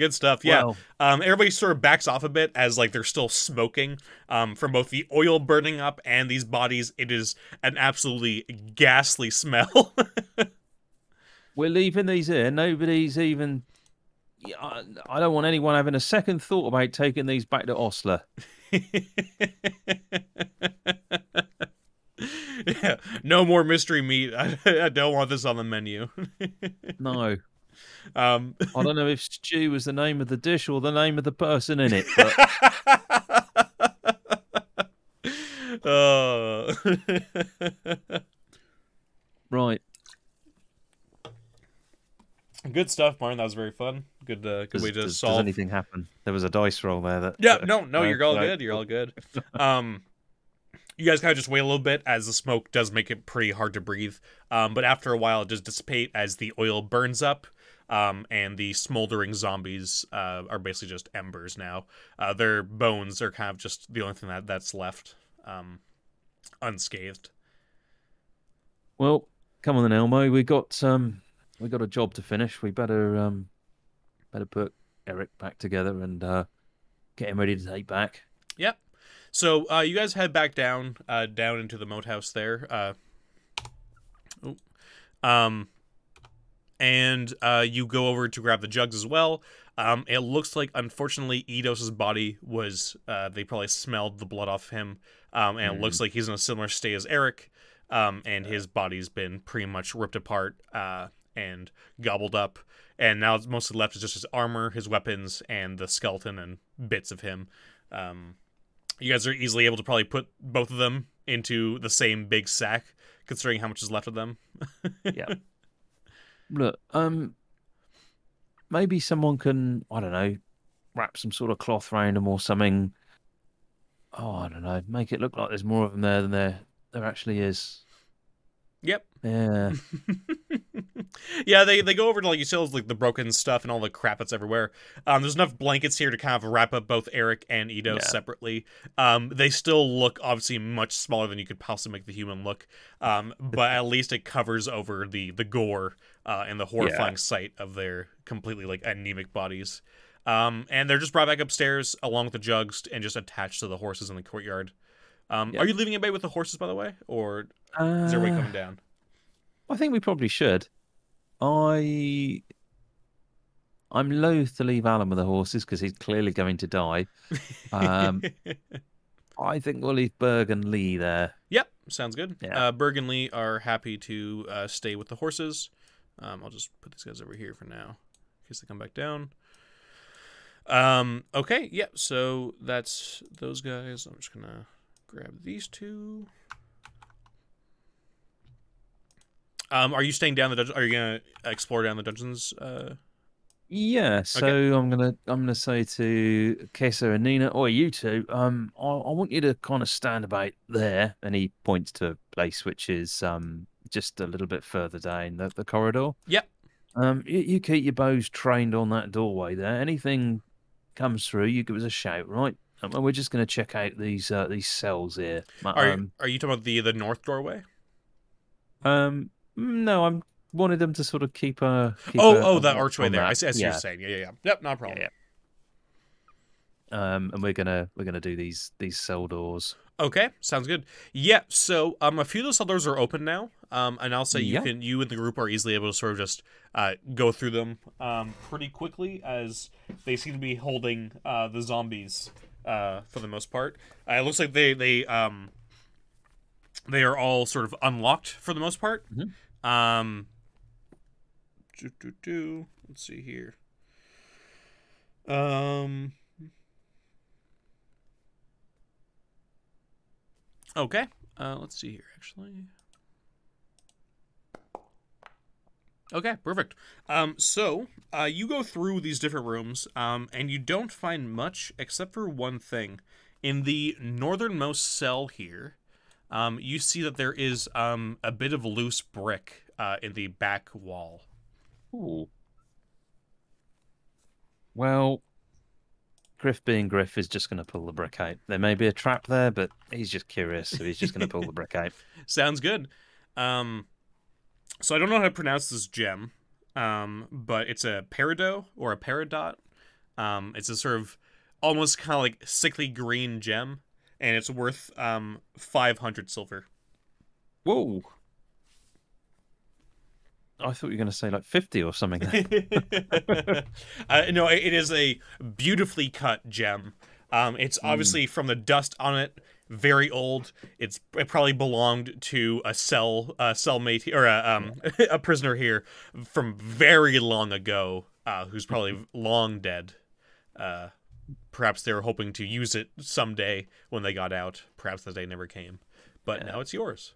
Good stuff. Yeah. Um, everybody sort of backs off a bit as like they're still smoking. Um, from both the oil burning up and these bodies, it is an absolutely ghastly smell. we're leaving these here. Nobody's even. Yeah, I, I don't want anyone having a second thought about taking these back to Osler. yeah. No more mystery meat. I, I don't want this on the menu. No, um, I don't know if stew was the name of the dish or the name of the person in it. But oh. right, good stuff, Martin. That was very fun. Good, uh, good does, way to does, does anything happen? There was a dice roll there. That Yeah, no, no, you're all good. You're all good. Um, you guys kind of just wait a little bit as the smoke does make it pretty hard to breathe. Um, but after a while, it does dissipate as the oil burns up. Um, and the smoldering zombies uh, are basically just embers now. Uh, their bones are kind of just the only thing that that's left um, unscathed. Well, come on then, Elmo. We got um, we got a job to finish. We better um, better put Eric back together and uh, get him ready to take back. Yep. So uh, you guys head back down, uh, down into the moat house there. Uh, oh, um, and uh, you go over to grab the jugs as well. Um, it looks like, unfortunately, Eidos' body was. Uh, they probably smelled the blood off him, um, and it looks like he's in a similar state as Eric. Um, and his body's been pretty much ripped apart uh, and gobbled up. And now it's mostly left is just his armor, his weapons, and the skeleton and bits of him. Um, you guys are easily able to probably put both of them into the same big sack, considering how much is left of them. Yeah. Look, um, maybe someone can I don't know, wrap some sort of cloth around them or something. Oh, I don't know. Make it look like there's more of them there than there there actually is. Yep. Yeah. yeah, they they go over to like you see all like the broken stuff and all the crap that's everywhere. Um, there's enough blankets here to kind of wrap up both Eric and Ito Yeah. separately. Um, they still look obviously much smaller than you could possibly make the human look. Um, but at least it covers over the the gore uh, and the horrifying sight of their completely like anemic bodies. Um, and they're just brought back upstairs along with the jugs and just attached to the horses in the courtyard. Um, Yeah. Are you leaving anybody with the horses, by the way, or is there a way Uh, coming down? I think we probably should. I I'm loath to leave Alan with the horses because he's clearly going to die. Um, I think we'll leave Berg and Lee there. Yep, sounds good. Yeah. Uh, Berg and Lee are happy to uh, stay with the horses. Um, I'll just put these guys over here for now, in case they come back down. Um, okay, yeah. So that's those guys. I'm just gonna grab these two. Um, are you staying down the dungeon? Are you gonna explore down the dungeons? Uh, Yeah, so I'm gonna I'm gonna say to Kesa and Nina, or you two, um, I, I want you to kind of stand about there, and he points to a place which is um just a little bit further down the, the corridor. Yep. Um, you, you keep your bows trained on that doorway there. Anything comes through, you give us a shout, right? Um, and we're just gonna check out these uh, these cells here. are you, Um, are you talking about the the north doorway? um, no, I'm wanted them to sort of keep a. Keep Oh, a- oh, that archway there. I that. see. I see Yeah. you're saying. Yeah, yeah, yeah. Yep, not a problem. yeah. Um, and we're gonna we're gonna do these these cell doors. Okay, sounds good. Yeah, so um, a few of those doors are open now, um, and I'll say you Yeah. can you and the group are easily able to sort of just uh, go through them um, pretty quickly as they seem to be holding uh, the zombies uh, for the most part. Uh, it looks like they they um, they are all sort of unlocked for the most part. Mhm. Um, do, do, do. Let's see here. Um. Okay. Uh, let's see here, actually. Okay, perfect. Um, so uh, you go through these different rooms, um, and you don't find much except for one thing. In the northernmost cell here, um, you see that there is um, a bit of loose brick uh, in the back wall. Ooh. Well, Griff being Griff is just going to pull the brick out. There may be a trap there, but he's just curious, so he's just going to pull the brick out. Sounds good. Um, so I don't know how to pronounce this gem, um, but it's a peridot or a peridot. Um, it's a sort of almost kind of like sickly green gem, and it's worth um 500 silver. Whoa. I thought you were going to say like 50 or something. uh, no, it is a beautifully cut gem. Um, it's obviously from the dust on it, very old. It's it probably belonged to a cell, a cellmate or a um a prisoner here from very long ago, uh, who's probably long dead. Uh, perhaps they were hoping to use it someday when they got out. Perhaps the day never came, but now it's yours.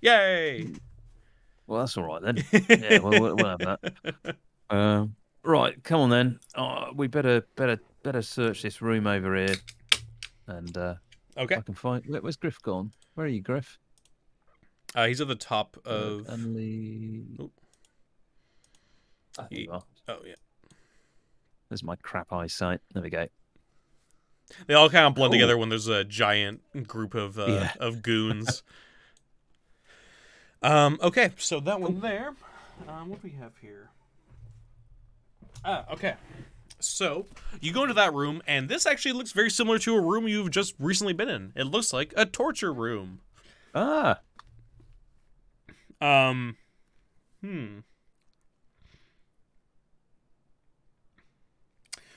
Yay! Well, that's all right then. Yeah, we'll, we'll, we'll have that. Um, right, come on then. Uh, we better better better search this room over here, and uh, Okay, I can find. Where, where's Griff gone? Where are you, Griff? uh, he's at the top of. and the. Oh. Ah, there Ye- you are. Oh yeah. There's my crap eyesight. There we go. They all kind of blend Oh. together when there's a giant group of uh, Yeah. of goons. um. Okay, so that one there. Um. What do we have here? Ah. Okay. So you go into that room, and this actually looks very similar to a room you've just recently been in. It looks like a torture room. Ah, Um. Hmm.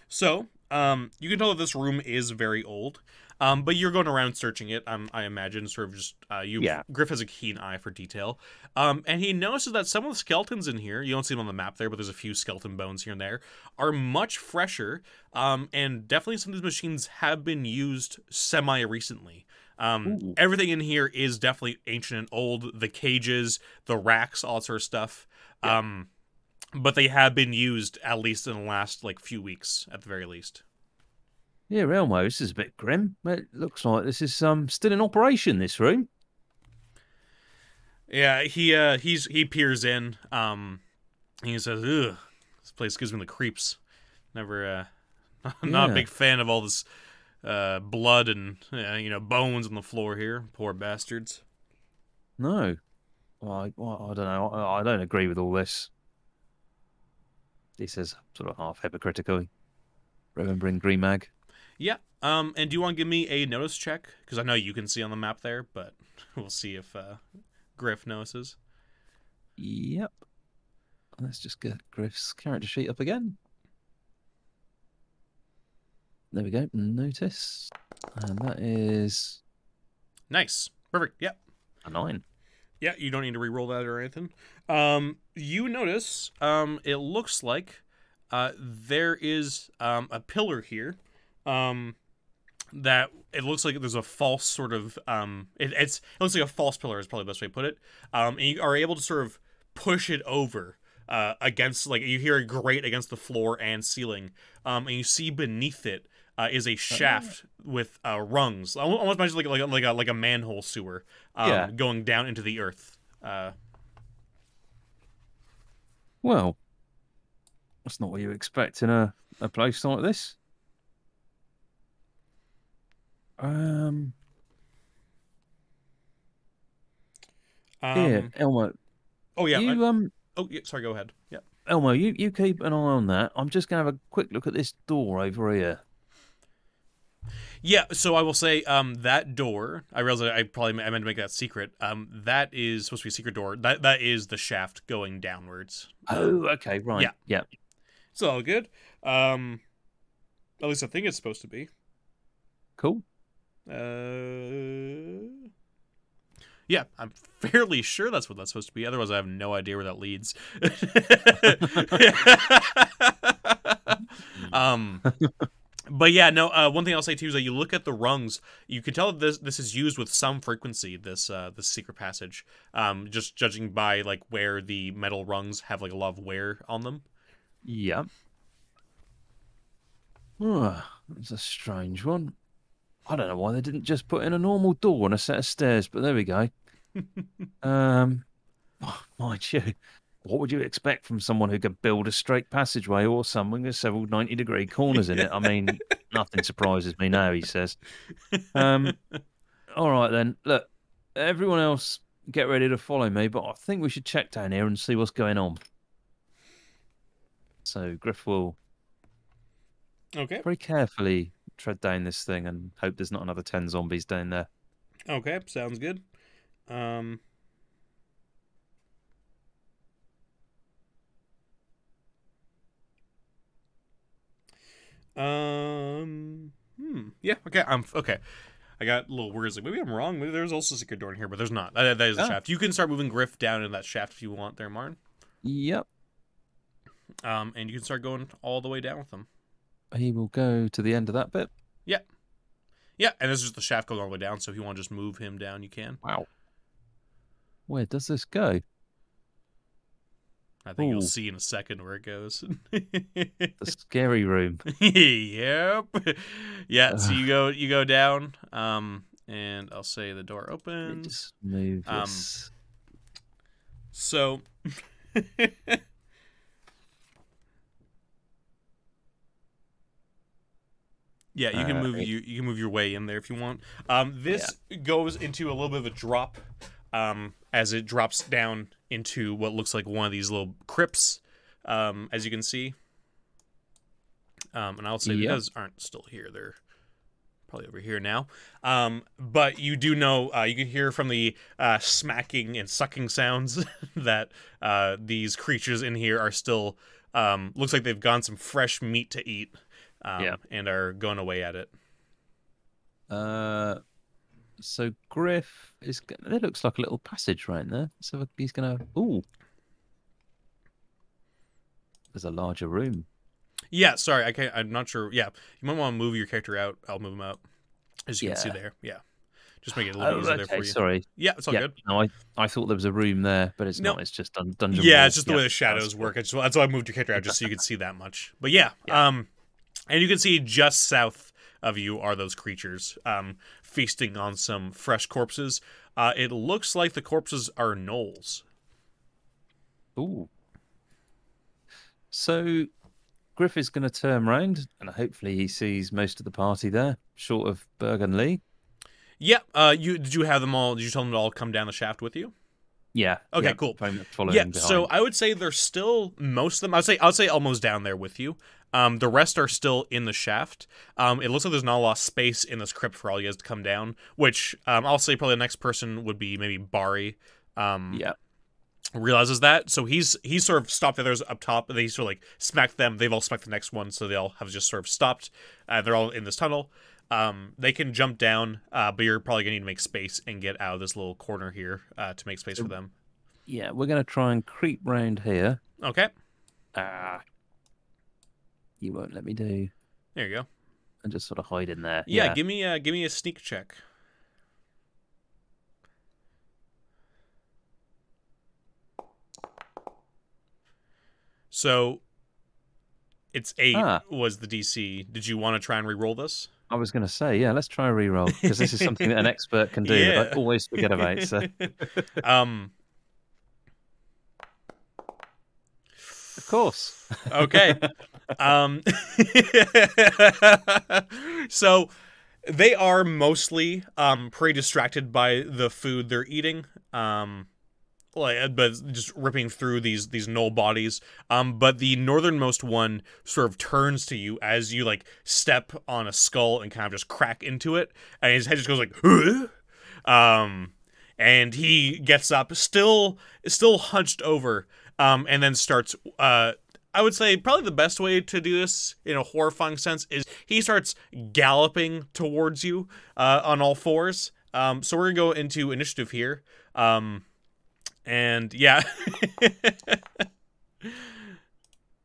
So, um, you can tell that this room is very old. Um, but you're going around searching it. Um, I imagine, sort of just uh, you. Yeah. Griff has a keen eye for detail. Um, and he notices that some of the skeletons in here, you don't see them on the map there, but there's a few skeleton bones here and there, are much fresher. Um, and definitely some of these machines have been used semi recently. Um, everything in here is definitely ancient and old. The cages, the racks, all that sort of stuff. Um, but they have been used at least in the last like few weeks, at the very least. Yeah, Elmo. This is a bit grim. It looks like this is um still in operation. This room. Yeah, he uh he's he peers in. Um he says, "Ugh, this place gives me the creeps. Never, uh, not a big fan of all this uh, blood and uh, you know bones on the floor here. Poor bastards." No. Well, I, well, I don't know. I, I don't agree with all this. He says, sort of half hypocritically, remembering Gremag. Yeah. Um, and do you want to give me a notice check? Because I know you can see on the map there, but we'll see if uh, Griff notices. Yep. Let's just get Griff's character sheet up again. There we go. Notice. And that is Nice. Perfect. Yep. a nine. Yeah, you don't need to re-roll that or anything. Um, you notice um, it looks like uh, there is um, a pillar here um, that it looks like there's a false sort of um, it, it's it looks like a false pillar is probably the best way to put it. Um, and you are able to sort of push it over uh, against like you hear a grate against the floor and ceiling, um, and you see beneath it uh, is a shaft with uh, rungs, Al- almost imagine like like a, like a like a manhole sewer, um, Yeah. going down into the earth. Uh, Well, that's not what you expect in a, a place like this. Um, um, yeah, Elmo. Oh yeah. I- um, oh yeah. Sorry. Go ahead. Yeah. Elmo, you, you keep an eye on that. I'm just gonna have a quick look at this door over here. Yeah, so I will say um, that door. I realize I I probably I meant to make that secret. Um, that is supposed to be a secret door. That that is the shaft going downwards. Oh, okay, right. Yeah. yeah. It's all good. Um, at least I think it's supposed to be. Cool. Uh, yeah, I'm fairly sure that's what that's supposed to be. Otherwise, I have no idea where that leads. um, but yeah, no. Uh, one thing I'll say too is that you look at the rungs. You can tell that this this is used with some frequency. This uh, this secret passage. Um, just judging by like where the metal rungs have like a lot of wear on them. Yeah. Oh, that's a strange one. I don't know why they didn't just put in a normal door and a set of stairs, but there we go. um, oh, mind you, what would you expect from someone who could build a straight passageway or something with several 90 degree corners in it? I mean, nothing surprises me now, he says. Um, all right, then. Look, everyone else get ready to follow me, but I think we should check down here and see what's going on. So Griff will Okay. very carefully tread down this thing and hope there's not another 10 zombies down there. Okay. Sounds good. Um. Um. Hmm. Yeah. Okay. I'm okay. I got a little words like maybe I'm wrong. Maybe there's also a secret door in here, but there's not. That, that is a Ah. shaft. You can start moving Griff down in that shaft if you want, there, Martin. Yep. Um, and you can start going all the way down with them. He will go to the end of that bit. Yeah, Yeah, and this is the shaft going all the way down. So if you want to just move him down, you can. Wow. Where does this go? I think you'll see in a second where it goes. The scary room. yep. Yeah. So you go you go down. Um, and I'll say the door Let me opens. Just move Um. So. yeah, you can Uh, move you you can move your way in there if you want. Um, this goes into a little bit of a drop, um, as it drops down into what looks like one of these little crypts, um, as you can see. Um, and I'll say Yeah. those aren't still here; they're probably over here now. Um, but you do know uh, you can hear from the uh, smacking and sucking sounds that uh, these creatures in here are still um, looks like they've gone some fresh meat to eat um, Yeah. and are going away at it. Uh, so Griff is. There looks like a little passage right there. So he's gonna. Ooh. There's a larger room. Yeah, sorry, I can't. I'm not sure. Yeah, you might want to move your character out. I'll move him out, as you can see there. Yeah, just make it a little Oh, easier there for you. Sorry. Yeah, it's all yeah. good. No, I, I thought there was a room there, but it's No. not. It's just dun- dungeon. Yeah, walls. it's just the way the shadows work. I just, that's why I moved your character out just so you could see that much. But yeah, Yeah. um, and you can see just south of you are those creatures, um, feasting on some fresh corpses. Uh, it looks like the corpses are gnolls. Ooh. So Griff is going to turn round, and hopefully he sees most of the party there, short of Berg and Lee. Yeah. Uh, you did you have them all? Did you tell them to all come down the shaft with you? Yeah. Okay, yeah, cool. yeah. So I would say they're still most of them. I'd say I'd say almost down there with you. Um, the rest are still in the shaft. Um, it looks like there's not a lot of space in this crypt for all you guys to come down. Which um, I'll say probably the next person would be maybe Bari. Um, yeah. realizes that. So he's he's sort of stopped the others up top, and they sort of like smacked them. They've all smacked the next one, so they all have just sort of stopped. Uh, they're all in this tunnel. Um, they can jump down, uh, but you're probably gonna need to make space and get out of this little corner here uh, to make space for them. Yeah, we're going to try and creep round here. Okay, Ah. You won't let me do. there you go. And just sort of hide in there. Yeah, give me uh, give me a sneak check. So it's eight Ah. was the DC. Did you want to try and re-roll this? I was going to say, yeah, let's try a reroll because this is something that an expert can do that I always forget about. So, um. of course. Okay. um. so they are mostly um pretty distracted by the food they're eating. Um. Like, but just ripping through these these gnoll bodies. Um, but the northernmost one sort of turns to you as you like step on a skull and kind of just crack into it, and his head just goes like, "Huh?" um, and he gets up, still still hunched over, um, and then starts. Uh, I would say probably the best way to do this in a horrifying sense is he starts galloping towards you uh, on all fours. Um, so we're gonna go into initiative here. Um, and yeah.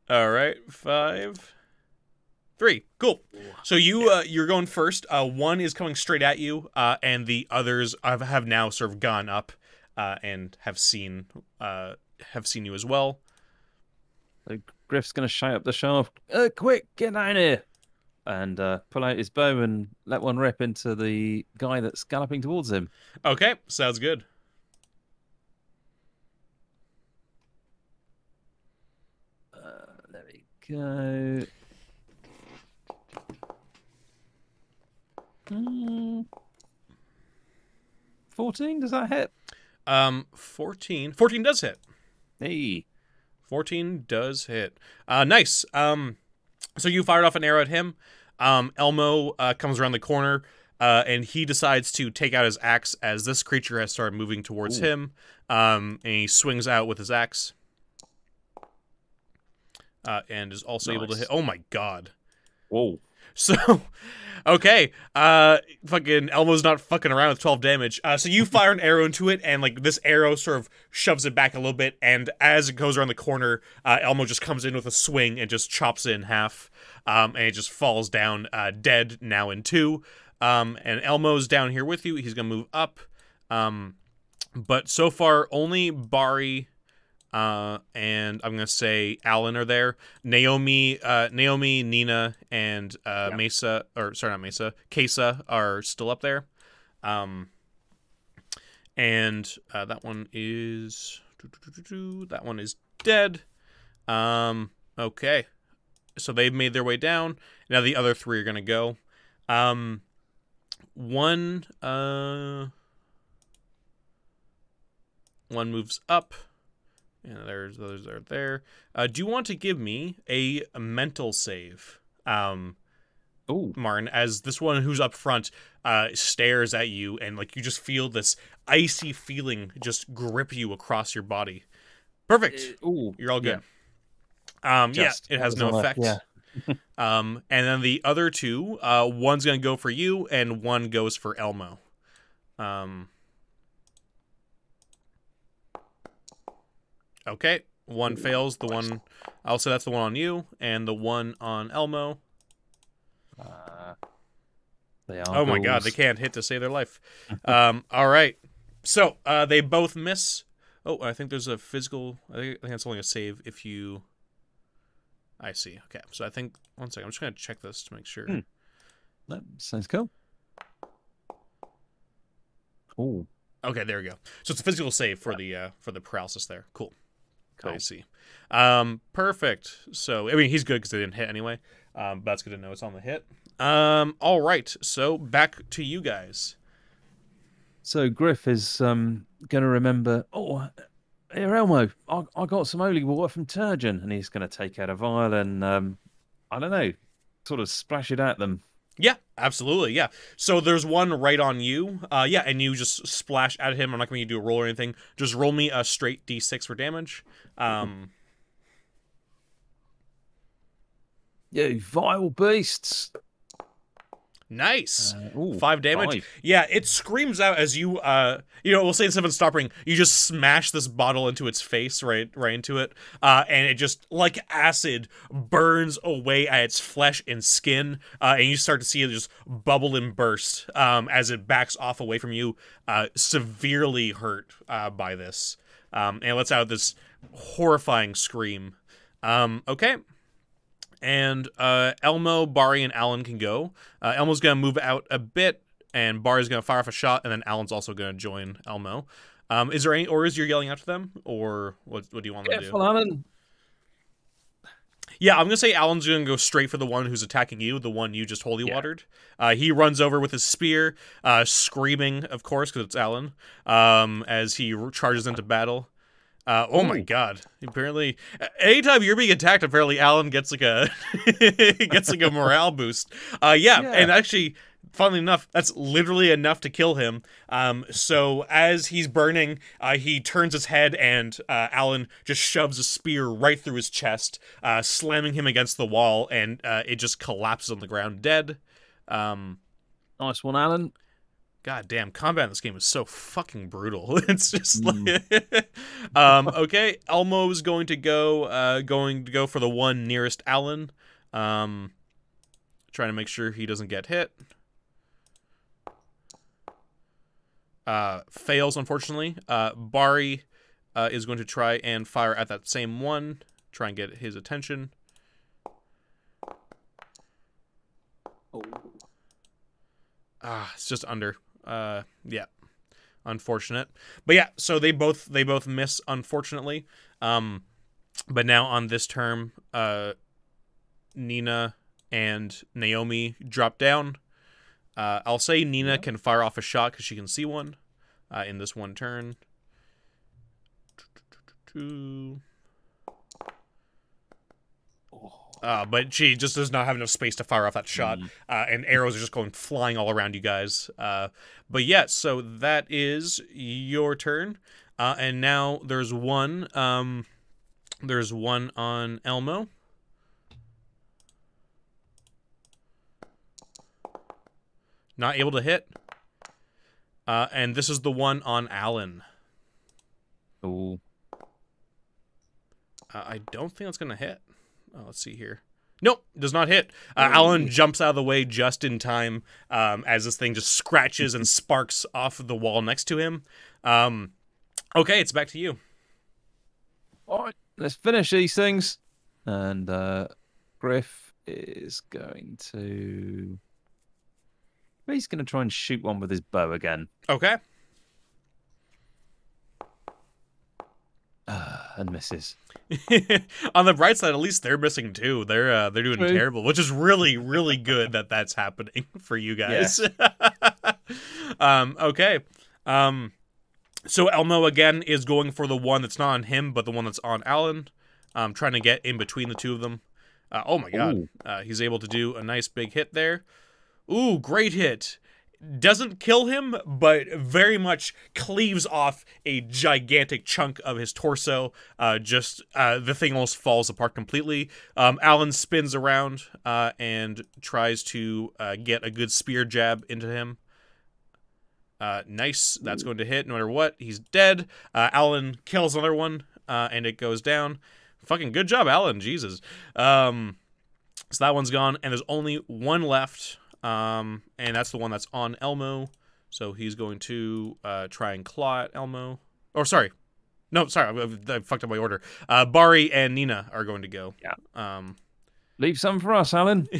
All right, five, three. Cool. So you uh, you're going first. Uh, one is coming straight at you, uh, and the others have, have now sort of gone up uh, and have seen uh, have seen you as well. So Griff's going to shout up the shaft, uh, quick, get down here. And uh, pull out his bow and let one rip into the guy that's galloping towards him. Okay, sounds good. Uh, there we go. Mm. 14, does that hit? Um, 14. 14 does hit. Hey. 14 does hit. Uh, nice. Um, so you fired off an arrow at him. Um, Elmo uh, comes around the corner, uh, and he decides to take out his axe as this creature has started moving towards Ooh. him. Um, and he swings out with his axe. Uh, and is also able to hit. Oh my god. Whoa. So, okay, uh, fucking Elmo's not fucking around with twelve damage. Uh, so you fire an arrow into it, and like this arrow sort of shoves it back a little bit, and as it goes around the corner, uh, Elmo just comes in with a swing and just chops it in half, um, and it just falls down, uh, dead now in two. Um, and Elmo's down here with you. He's gonna move up, um, but so far only Bari. Uh, and I'm gonna say Alan are there. Naomi, uh, Naomi, Nina, and uh. Mesa, or sorry, not Mesa, Kesa are still up there. Um, and uh, that one is that one is dead. Um, okay, so they've made their way down. Now the other three are gonna go. Um, one, uh, one moves up. And there's others are there. Uh, do you want to give me a, mental save, um, Oh, Martin, as this one who's up front uh, stares at you, and like you just feel this icy feeling just grip you across your body. Perfect. Ooh, You're all good. Um, Just. yeah, it has no effect. yeah. um, and then the other two, uh, one's gonna go for you, and one goes for Elmo. Um. Okay, one fails. The one, I'll say that's the one on you, and the one on Elmo. Uh. Oh my god, they can't hit to save their life. um, all right. So uh, they both miss. Oh, I think there's a physical. I think, I think it's only a save if you. I see. Okay, so I think one second. I'm just gonna check this to make sure. Hmm. That sounds cool. Oh, Okay, there we go. So it's a physical save for the uh, for the paralysis there. Cool. Cool. I see. Um, perfect. So I mean, he's good because they didn't hit anyway. Um, but that's good to know it's on the hit. Um, all right. So back to you guys. So Griff is um, going to remember. Oh, here Elmo, I, I got some holy water from Terjon, and he's going to take out a vial and um, I don't know, sort of splash it at them. Yeah, absolutely. Yeah. So there's one right on you. Uh, yeah, and you just splash at him. I'm not going to do a roll or anything. Just roll me a straight d6 for damage. Um, You vile beasts! Nice. Uh, ooh, Five damage. five. Yeah, it screams out as you, uh, you know, we'll say instead of stopping, you just smash this bottle into its face, right, right into it, uh, and it just like acid burns away at its flesh and skin, uh, and you start to see it just bubble and burst, um, as it backs off away from you, uh, severely hurt, uh, by this, um, and lets out this horrifying scream. Um, okay. And uh, Elmo, Bari, and Alan can go. Uh, Elmo's going to move out a bit, and Bari's going to fire off a shot, and then Alan's also going to join Elmo. Um, is there any orders you're yelling out to them, or what? What do you want them to do? Alan. Yeah, I'm gonna say Alan's gonna go straight for the one who's attacking you, the one you just holy Yeah. watered. Uh, he runs over with his spear, uh, screaming, of course, because it's Alan, um, as he charges into battle. Uh, oh my god! Apparently, anytime you're being attacked, apparently Alan gets like a gets like a morale boost. Uh, yeah, Yeah. and actually, funnily enough, that's literally enough to kill him. Um, so as he's burning, uh, he turns his head, and uh, Alan just shoves a spear right through his chest, uh, slamming him against the wall, and uh, it just collapses on the ground dead. Um, Nice one, Alan. God damn, combat in this game is so fucking brutal. It's just like, um, okay. Elmo's going to go, uh, going to go for the one nearest Alan, um, trying to make sure he doesn't get hit. Uh, fails unfortunately. Uh, Bari, uh, is going to try and fire at that same one, try and get his attention. Oh. Ah, it's just under. Uh, yeah, unfortunate. But yeah, so they both they both miss unfortunately. Um, but now on this term, uh, Nina and Naomi drop down. Uh, I'll say Nina Yeah. can fire off a shot because she can see one, uh, in this one turn. Two. Uh, but she just does not have enough space to fire off that shot, Mm. uh, and arrows are just going flying all around you guys. Uh, but yeah, so that is your turn, uh, and now there's one. Um, there's one on Elmo. Not able to hit. Uh, and this is the one on Alan. Ooh. Uh, I don't think that's going to hit. Oh, let's see here. Nope, does not hit. Uh, Alan jumps out of the way just in time um, as this thing just scratches and sparks off the wall next to him. Um, okay, it's back to you. All right, let's finish these things. And uh, Griff is going to. He's going to try and shoot one with his bow again. Okay. Ah, and misses. On the bright side, at least they're missing too. They're uh, they're doing True. terrible, which is really really good that that's happening for you guys. um, okay. Um, so Elmo again is going for the one that's not on him, but the one that's on Alan. Um, trying to get in between the two of them. Uh, oh my god, uh, he's able to do a nice big hit there. Ooh, great hit. Doesn't kill him, but very much cleaves off a gigantic chunk of his torso. Uh, just uh, the thing almost falls apart completely. Um, Alan spins around uh, and tries to uh, get a good spear jab into him. Uh, nice. That's going to hit no matter what. He's dead. Uh, Alan kills another one, and it goes down. Fucking good job, Alan. Jesus. Um, so that one's gone, and there's only one left, um, and that's the one that's on Elmo. So he's going to uh, try and claw at Elmo. Or sorry, no, sorry, I, I fucked up my order. Uh, Bari and Nina are going to go. Yeah. Um, Leave some for us, Alan.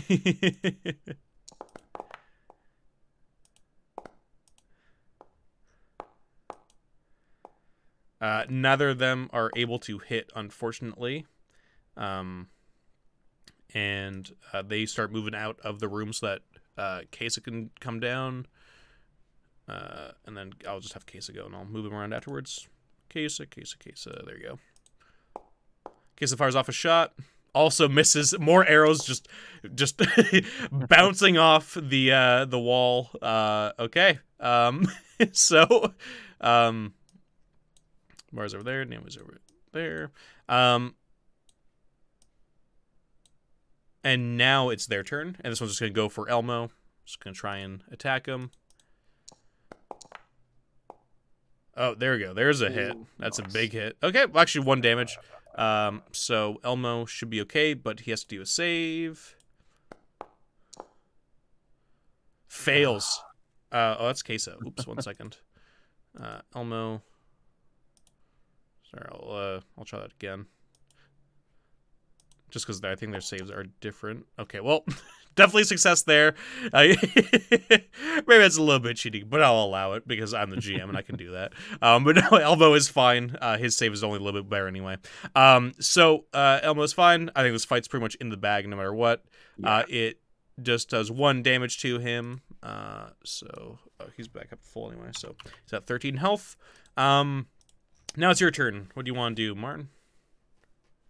Uh, neither of them are able to hit, unfortunately. Um, and uh, they start moving out of the room so that uh, Kesa can come down. Uh, and then I'll just have Kesa go and I'll move him around afterwards. Kesa, Kesa, Kesa. There you go. Kesa fires off a shot. Also misses. More arrows just just bouncing off the uh, the wall. Uh, okay. Um, so um, Mars over there. Name over there. Um, and now it's their turn, and this one's just gonna go for Elmo. Just gonna try and attack him. Oh, there we go. There's a hit. That's a big hit. Okay, well, actually one damage. Um, so Elmo should be okay, but he has to do a save. Fails. Uh, oh, that's Kesa. Oops, one second. Uh, Elmo. Sorry, I'll uh, I'll try that again. Just because I think their saves are different. Okay, well, definitely success there. Uh, maybe it's a little bit cheating, but I'll allow it because I'm the GM and I can do that. Um, but no, Elmo is fine. Uh, his save is only a little bit better anyway. Um, so uh, Elmo is fine. I think this fight's pretty much in the bag no matter what. Uh, it just does one damage to him. Uh, so oh, he's back up full anyway. So he's at 13 health. Um, now it's your turn. What do you want to do, Martin?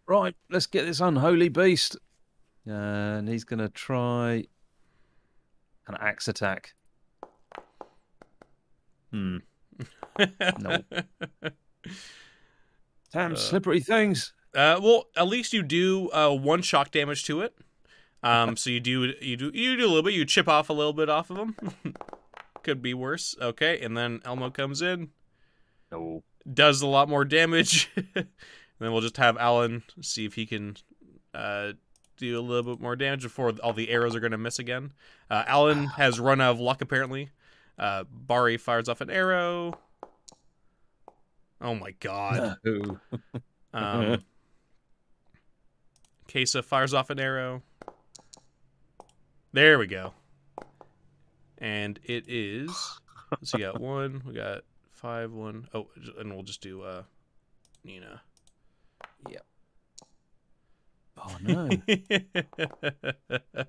Right, let's get this unholy beast. And he's going to try an axe attack. Hmm. No. Damn Uh, slippery things. Uh, well, at least you do uh, one shock damage to it. Um, so you do you do you do a little bit. You chip off a little bit off of them. Could be worse. Okay, and then Elmo comes in, No. does a lot more damage. And then we'll just have Alan see if he can uh, do a little bit more damage before all the arrows are going to miss again. Uh, Alan has run out of luck apparently. Uh, Bari fires off an arrow. Oh my god. No. Um, Kesa fires off an arrow. There we go. And it is. So we got one. We got five. One. Oh, and we'll just do uh, Nina. Oh no.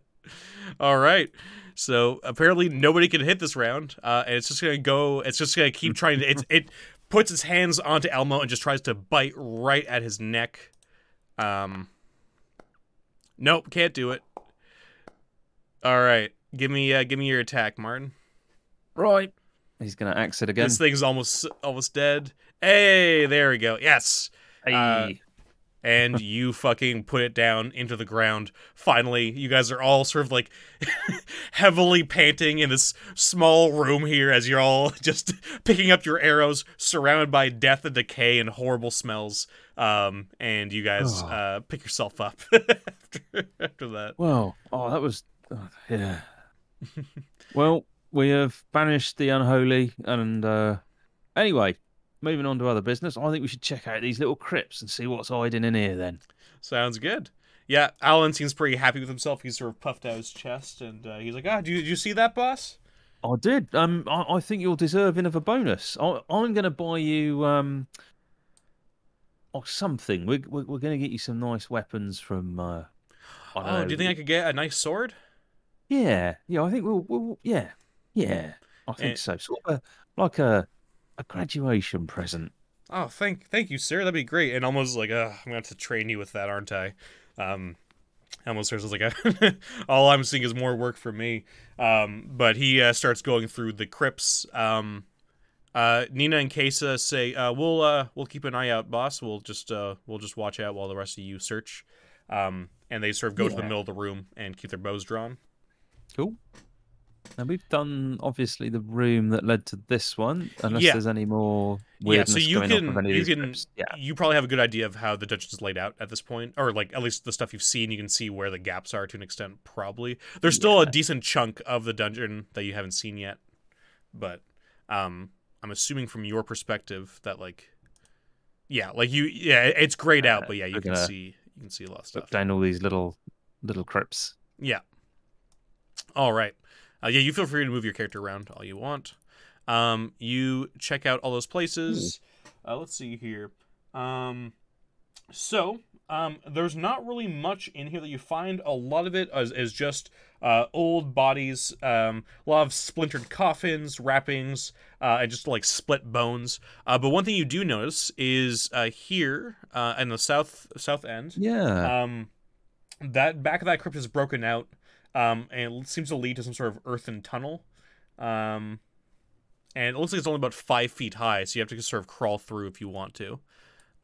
All right. So apparently nobody can hit this round, uh, and it's just gonna go. It's just gonna keep trying to. It it puts its hands onto Elmo and just tries to bite right at his neck. Um. Nope, can't do it. All right, give me uh, give me your attack, Martin. right. He's going to axe it again. This thing's almost almost dead. Hey, there we go. Yes. Hey. uh, and you fucking put it down into the ground. Finally, you guys are all sort of like heavily panting in this small room here as you're all just picking up your arrows, surrounded by death and decay and horrible smells. Um, and you guys Oh. uh, pick yourself up after, after that. Well, oh, that was oh, yeah. well, we have banished the unholy, and uh, anyway, moving on to other business. I think we should check out these little crypts and see what's hiding in here. Then. Sounds good. Yeah, Alan seems pretty happy with himself. He's sort of puffed out his chest, and uh, he's like, "Ah, do you, did you see that, boss?" I did. Um, I, I think you're deserving of a bonus. I, I'm going to buy you um, or something. We're we're, we're going to get you some nice weapons from. Uh, Oh, know. do you think I could get a nice sword? Yeah, yeah. I think we'll. we'll yeah, yeah. I think Eh. so. Sort of a, like a a graduation present. Oh, thank thank you, sir. That'd be great. And almost like, uh, I'm gonna have to train you with that, aren't I? Um, almost starts like, a all I'm seeing is more work for me. Um, but he uh, starts going through the crypts. Um, uh, Nina and Kesa say, uh, "We'll uh, we'll keep an eye out, boss. We'll just uh, we'll just watch out while the rest of you search." Um, and they sort of go to the middle of the room and keep their bows drawn. Cool. And we've done obviously the room that led to this one, unless Yeah. there's any more Yeah, weirdness so you going can with any of you can crypts. Yeah. you probably have a good idea of how the dungeon is laid out at this point, or like at least the stuff you've seen. You can see where the gaps are to an extent. Probably there's still a decent chunk of the dungeon that you haven't seen yet, but um, I'm assuming from your perspective that like, yeah, like you, yeah, it's grayed out, Uh, but yeah, you can see you can see a lot of stuff. down all these little little crypts. Yeah. All right. Uh, yeah, you feel free to move your character around all you want. Um, you check out all those places. Uh, let's see here. Um, so um, there's not really much in here that you find. A lot of it is, is just uh, old bodies, um, a lot of splintered coffins, wrappings, uh, and just like split bones. Uh, but one thing you do notice is uh, here uh, in the south south end, Yeah. um, that back of that crypt is broken out, um, and it seems to lead to some sort of earthen tunnel. Um, and it looks like it's only about five feet high, so you have to sort of crawl through if you want to.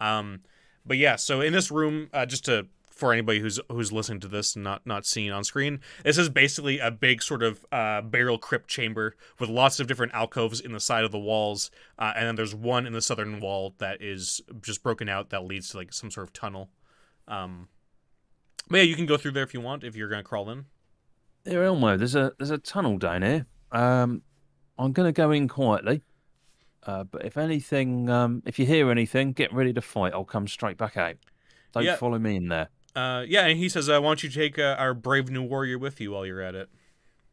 Um, but yeah, so in this room, uh, just to for anybody who's who's listening to this and not not seeing on screen, this is basically a big sort of uh, burial crypt chamber with lots of different alcoves in the side of the walls, uh, and then there's one in the southern wall that is just broken out that leads to like some sort of tunnel. Um, but yeah, you can go through there if you want if you're gonna crawl in. Here, Elmo, there's a there's a tunnel down here. Um, I'm gonna go in quietly. Uh, but if anything, um, if you hear anything, get ready to fight. I'll come straight back out. Don't Yeah. follow me in there. Uh, yeah, and he says, uh, "Why don't you take uh, our brave new warrior with you while you're at it?"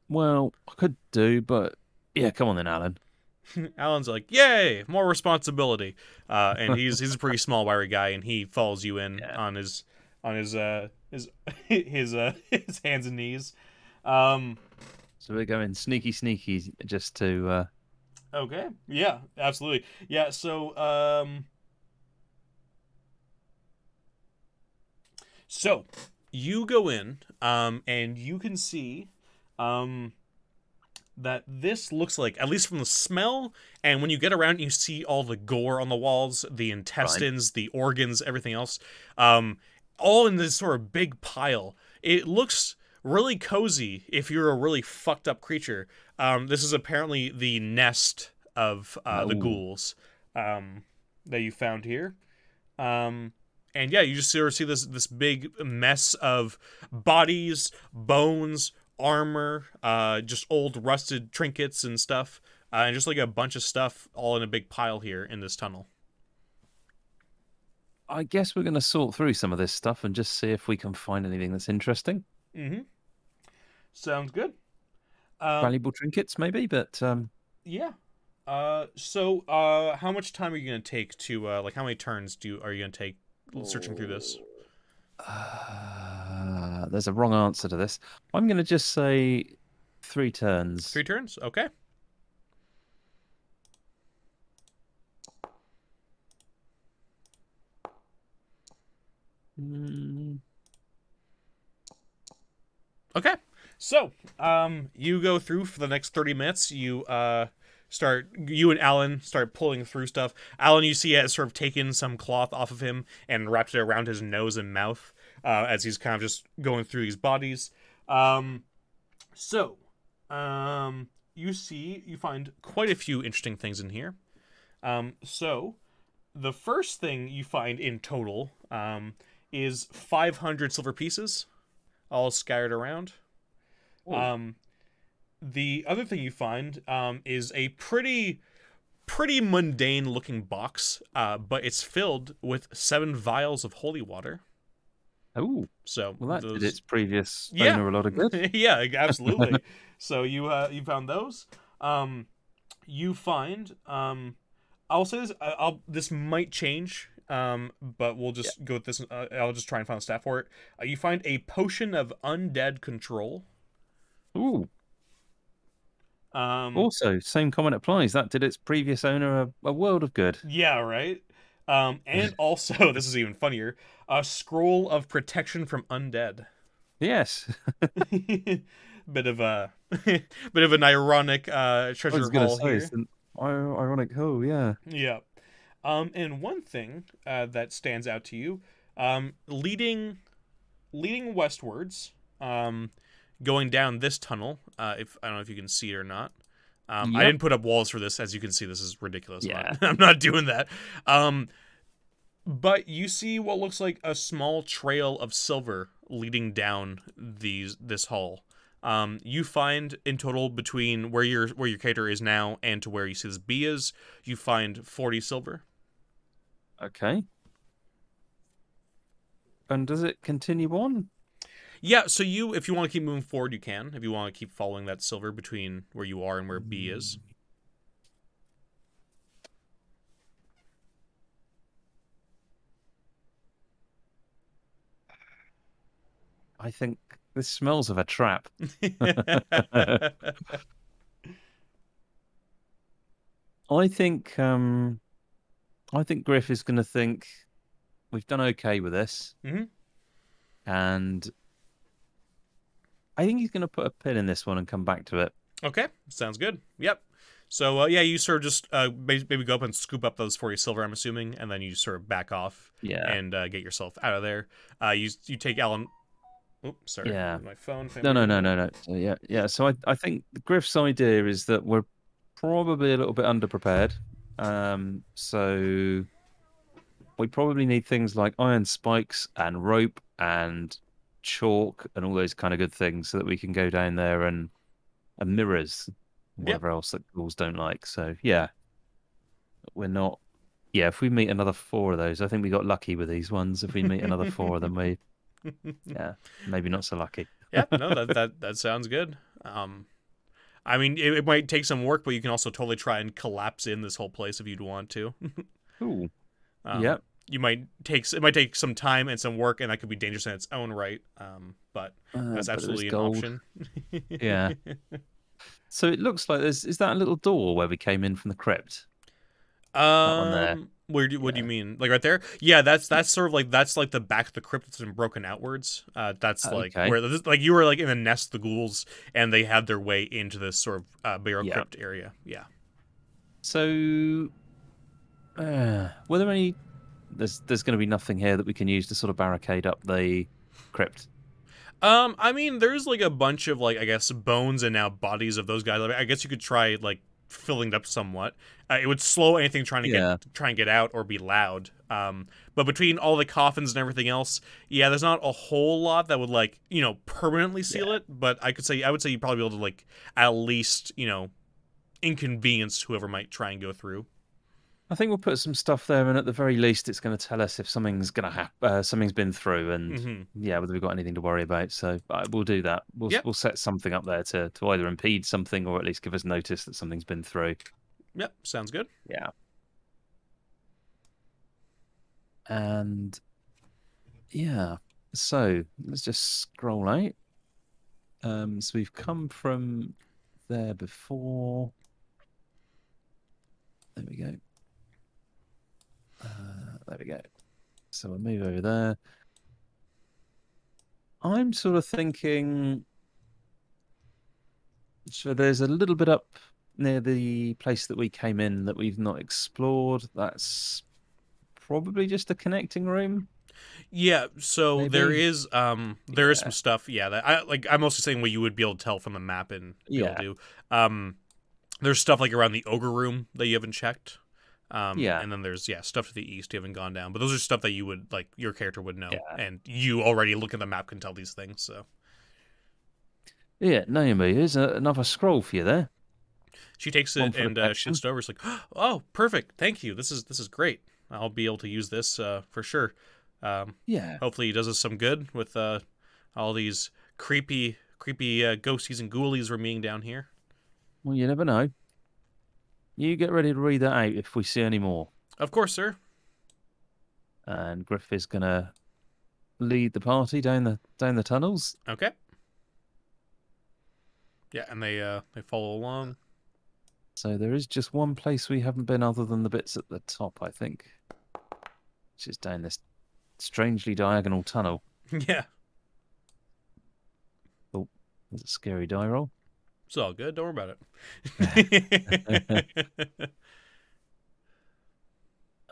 Well, I could do, but yeah, come on then, Alan. Alan's like, "Yay, more responsibility!" Uh, and he's he's a pretty small, wiry guy, and he follows you in Yeah. on his on his uh his his uh his hands and knees. Um, So we're going sneaky, sneaky, just to. Uh, okay, yeah, absolutely, yeah. So um, so you go in, um, and you can see, um. That this looks like, at least from the smell, and when you get around, you see all the gore on the walls, the intestines, the organs, everything else, um, all in this sort of big pile. It looks really cozy if you're a really fucked up creature. Um, this is apparently the nest of uh, the ghouls um, that you found here. Um, and yeah, you just sort of see this this big mess of bodies, bones, armor, uh, just old rusted trinkets and stuff, uh, and just like a bunch of stuff all in a big pile here in this tunnel. I guess we're going to sort through some of this stuff and just see if we can find anything that's interesting. Mm-hmm. Sounds good. Um, Valuable trinkets, maybe, but um, Yeah. Uh, so, uh, how much time are you gonna take to, uh, like, how many turns do you, are you gonna take searching through this? uh, there's a wrong answer to this. I'm going to just say three turns. Three turns. Okay. Mm, Okay. So, um, you go through for the next thirty minutes. You, uh, start. You and Alan start pulling through stuff. Alan, you see, has sort of taken some cloth off of him and wrapped it around his nose and mouth, uh, as he's kind of just going through these bodies. Um, so, um, you see, you find quite a few interesting things in here. Um, so, the first thing you find in total um, is 500 silver pieces, all scattered around. Um, the other thing you find um, is a pretty, pretty mundane looking box, uh, but it's filled with seven vials of holy water. oh, So well, that those- did its previous Yeah. owner a lot of good. yeah, absolutely. so you uh, you found those. Um, you find um, I'll say this. I'll this might change. Um, but we'll just go with this. Uh, I'll just try and find a stat for it. Uh, you find a potion of undead control. Ooh. Um, Also, same comment applies. That did its previous owner a, a world of good. yeah, right. Um, and also, this is even funnier. A scroll of protection from undead. Yes. bit of a bit of an ironic uh, I treasure was going to haul say, here. i- ironic. Oh, yeah. Yeah. Um, and one thing uh, that stands out to you, um, leading, leading westwards, um, going down this tunnel. Uh, if I don't know if you can see it or not. Um, I didn't put up walls for this, as you can see. This is ridiculous. I'm not- Yeah. I'm not doing that. Um, but you see what looks like a small trail of silver leading down these this hall. Um, you find in total between where your where your cater is now and to where you see this bee is, you find forty silver. Okay. And does it continue on? Yeah, so you, if you want to keep moving forward, you can. If you want to keep following that silver between where you are and where B is. I think this smells of a trap. I think um, I think Griff is going to think we've done okay with this, Mhm. and I think he's going to put a pin in this one and come back to it. okay, sounds good. Yep. So uh, yeah, you sort of just uh, maybe go up and scoop up those forty silver, I'm assuming, and then you sort of back off Yeah, and uh, get yourself out of there. Uh, you you take Alan. Oops, sorry. Yeah. My phone. no, no, no, no, no. So, yeah, yeah. So I I think Griff's idea is that we're probably a little bit underprepared. Um, so we probably need things like iron spikes and rope and chalk and all those kind of good things so that we can go down there and and mirrors whatever else that ghouls don't like. So yeah, we're not. Yeah, if we meet another four of those, I think we got lucky with these ones. If we meet another four of them, we yeah maybe not so lucky. yeah, no, that that that sounds good. Um, I mean, it, it might take some work, but you can also totally try and collapse in this whole place if you'd want to. Cool. Um, Yep. You might take it might take some time and some work, and that could be dangerous in its own right. Um, but Uh, that's absolutely an gold. option. Yeah. So it looks like there's is that a little door where we came in from the crypt? Um, where do what do you mean? Like right there? Yeah, that's that's sort of like that's like the back of the crypt that's been broken outwards. Uh, that's like Okay. where this, like you were like in the nest of the ghouls, and they had their way into this sort of uh, burial Yeah. crypt area. Yeah. So uh, were there any there's there's going to be nothing here that we can use to sort of barricade up the crypt. Um, I mean, there's like a bunch of like I guess bones and now bodies of those guys. I guess you could try like filling it up somewhat. Uh, it would slow anything trying to Yeah. get try and get out or be loud. Um, but between all the coffins and everything else, yeah, there's not a whole lot that would like you know permanently seal Yeah. it. But I could say I would say you'd probably be able to like at least you know inconvenience whoever might try and go through. I think we'll put some stuff there, and at the very least, it's going to tell us if something's going to happen. Uh, something's been through, and hmm yeah, whether we've got anything to worry about. So uh, we'll do that. We'll Yep. we'll set something up there to to either impede something or at least give us notice that something's been through. Yep, sounds good. Yeah. And yeah, so let's just scroll out. Um, so we've come from there before. There we go. Uh, there we go. So we'll move over there. I'm sort of thinking. So there's a little bit up near the place that we came in that we've not explored. That's probably just a connecting room. Yeah, so there Maybe. is um there is Yeah. some stuff, yeah, that I like I'm also saying what you would be able to tell from the map and be able Yeah. to. Um there's stuff like around the ogre room that you haven't checked. Um Yeah. and then there's yeah, stuff to the east you haven't gone down. But those are stuff that you would like your character would know. Yeah. And you already look at the map can tell these things, so Yeah, Naomi, here's a, another scroll for you there. she takes One it and uh, shits it over. It's like, oh, perfect, thank you. This is this is great. I'll be able to use this uh, for sure. Um, Yeah. hopefully he does us some good with uh, all these creepy creepy uh, ghosties and ghoulies we're meeting down here Well, you never know. You get ready to read that out if we see any more. of course sir And Griff is gonna lead the party down the down the tunnels. okay yeah and they uh they follow along So there is just one place we haven't been other than the bits at the top, I think. Which is down this strangely diagonal tunnel. yeah Oh, There's a scary die roll. It's all good. Don't worry about it.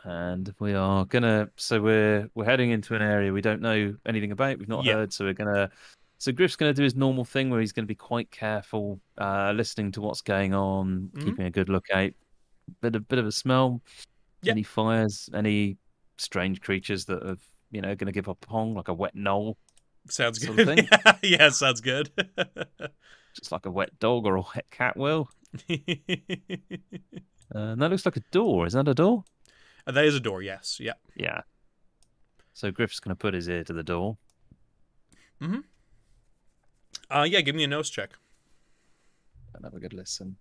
And we are gonna so we're we're heading into an area we don't know anything about. We've not Yeah. heard. So we're gonna so griff's gonna do his normal thing where he's gonna be quite careful uh listening to what's going on Mhm. keeping a good lookout. Bit of bit of a smell. Yeah. any fires any strange creatures that have you know gonna give up a pong like a wet gnoll? Sounds Sort good. of thing? yeah sounds good just like a wet dog or a wet cat will. Uh, and that looks like a door. Is that a door? Uh, that is a door yes. Yeah. Yeah. So griff's gonna put his ear to the door. Mm hmm. uh yeah give me a nose check. And have a good listen.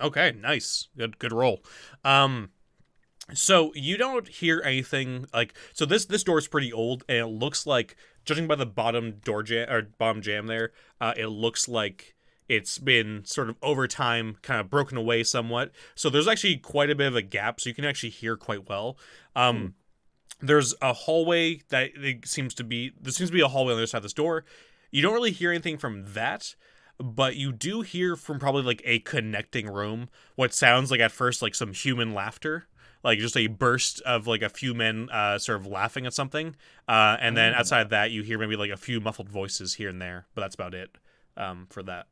Okay, nice. Good good roll. Um So you don't hear anything like so this this door is pretty old and it looks like judging by the bottom door jamb or bottom jamb there, uh, it looks like it's been sort of over time kind of broken away somewhat. So there's actually quite a bit of a gap, so you can actually hear quite well. Um, There's a hallway that it seems to be there seems to be a hallway on the other side of this door. You don't really hear anything from that, but you do hear from probably like a connecting room what sounds like at first like some human laughter like just a burst of like a few men uh, sort of laughing at something, uh, and then Oh. outside of that, you hear maybe like a few muffled voices here and there, but that's about it um, for that.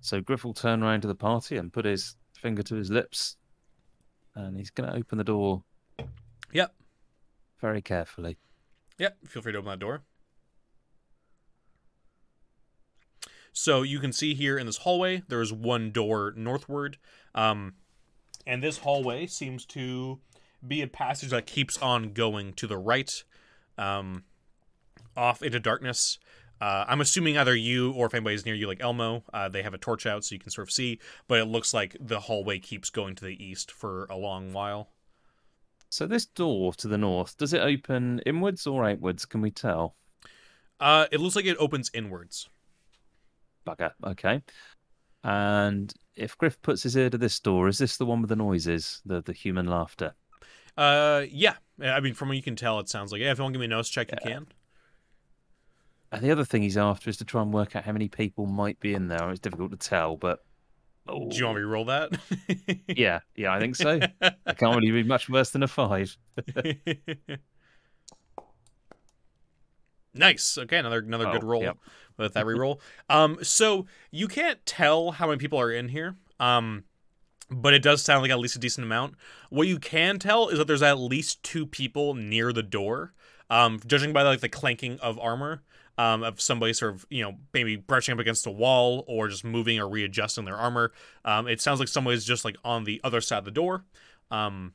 So Griff will turn around to the party and put his finger to his lips, and he's going to open the door. Yep. Very carefully. Yep, feel free to open that door. So you can see here in this hallway, there is one door northward, um, and this hallway seems to be a passage that keeps on going to the right, um, off into darkness. Uh, I'm assuming either you or if anybody's near you, like Elmo, uh, they have a torch out so you can sort of see. But it looks like the hallway keeps going to the east for a long while. So this door to the north, does it open inwards or outwards? Can we tell? Uh, it looks like it opens inwards. Bugger. Okay. And if Griff puts his ear to this door, is this the one with the noises, the the human laughter? Uh, yeah. I mean, from what you can tell, it sounds like yeah. If you want to give me a notice check, you Yeah. can. And the other thing he's after is to try and work out how many people might be in there. It's difficult to tell, but oh, Do you want me to roll that? yeah, yeah, I think so. I can't really be much worse than a five. nice. Okay, another another good Oh, roll yep. with that reroll. um, so you can't tell how many people are in here. Um, but it does sound like at least a decent amount. What you can tell is that there's at least two people near the door. Um, judging by like the clanking of armor, um, of somebody sort of you know maybe brushing up against a wall or just moving or readjusting their armor. Um, it sounds like somebody's just like on the other side of the door. Um,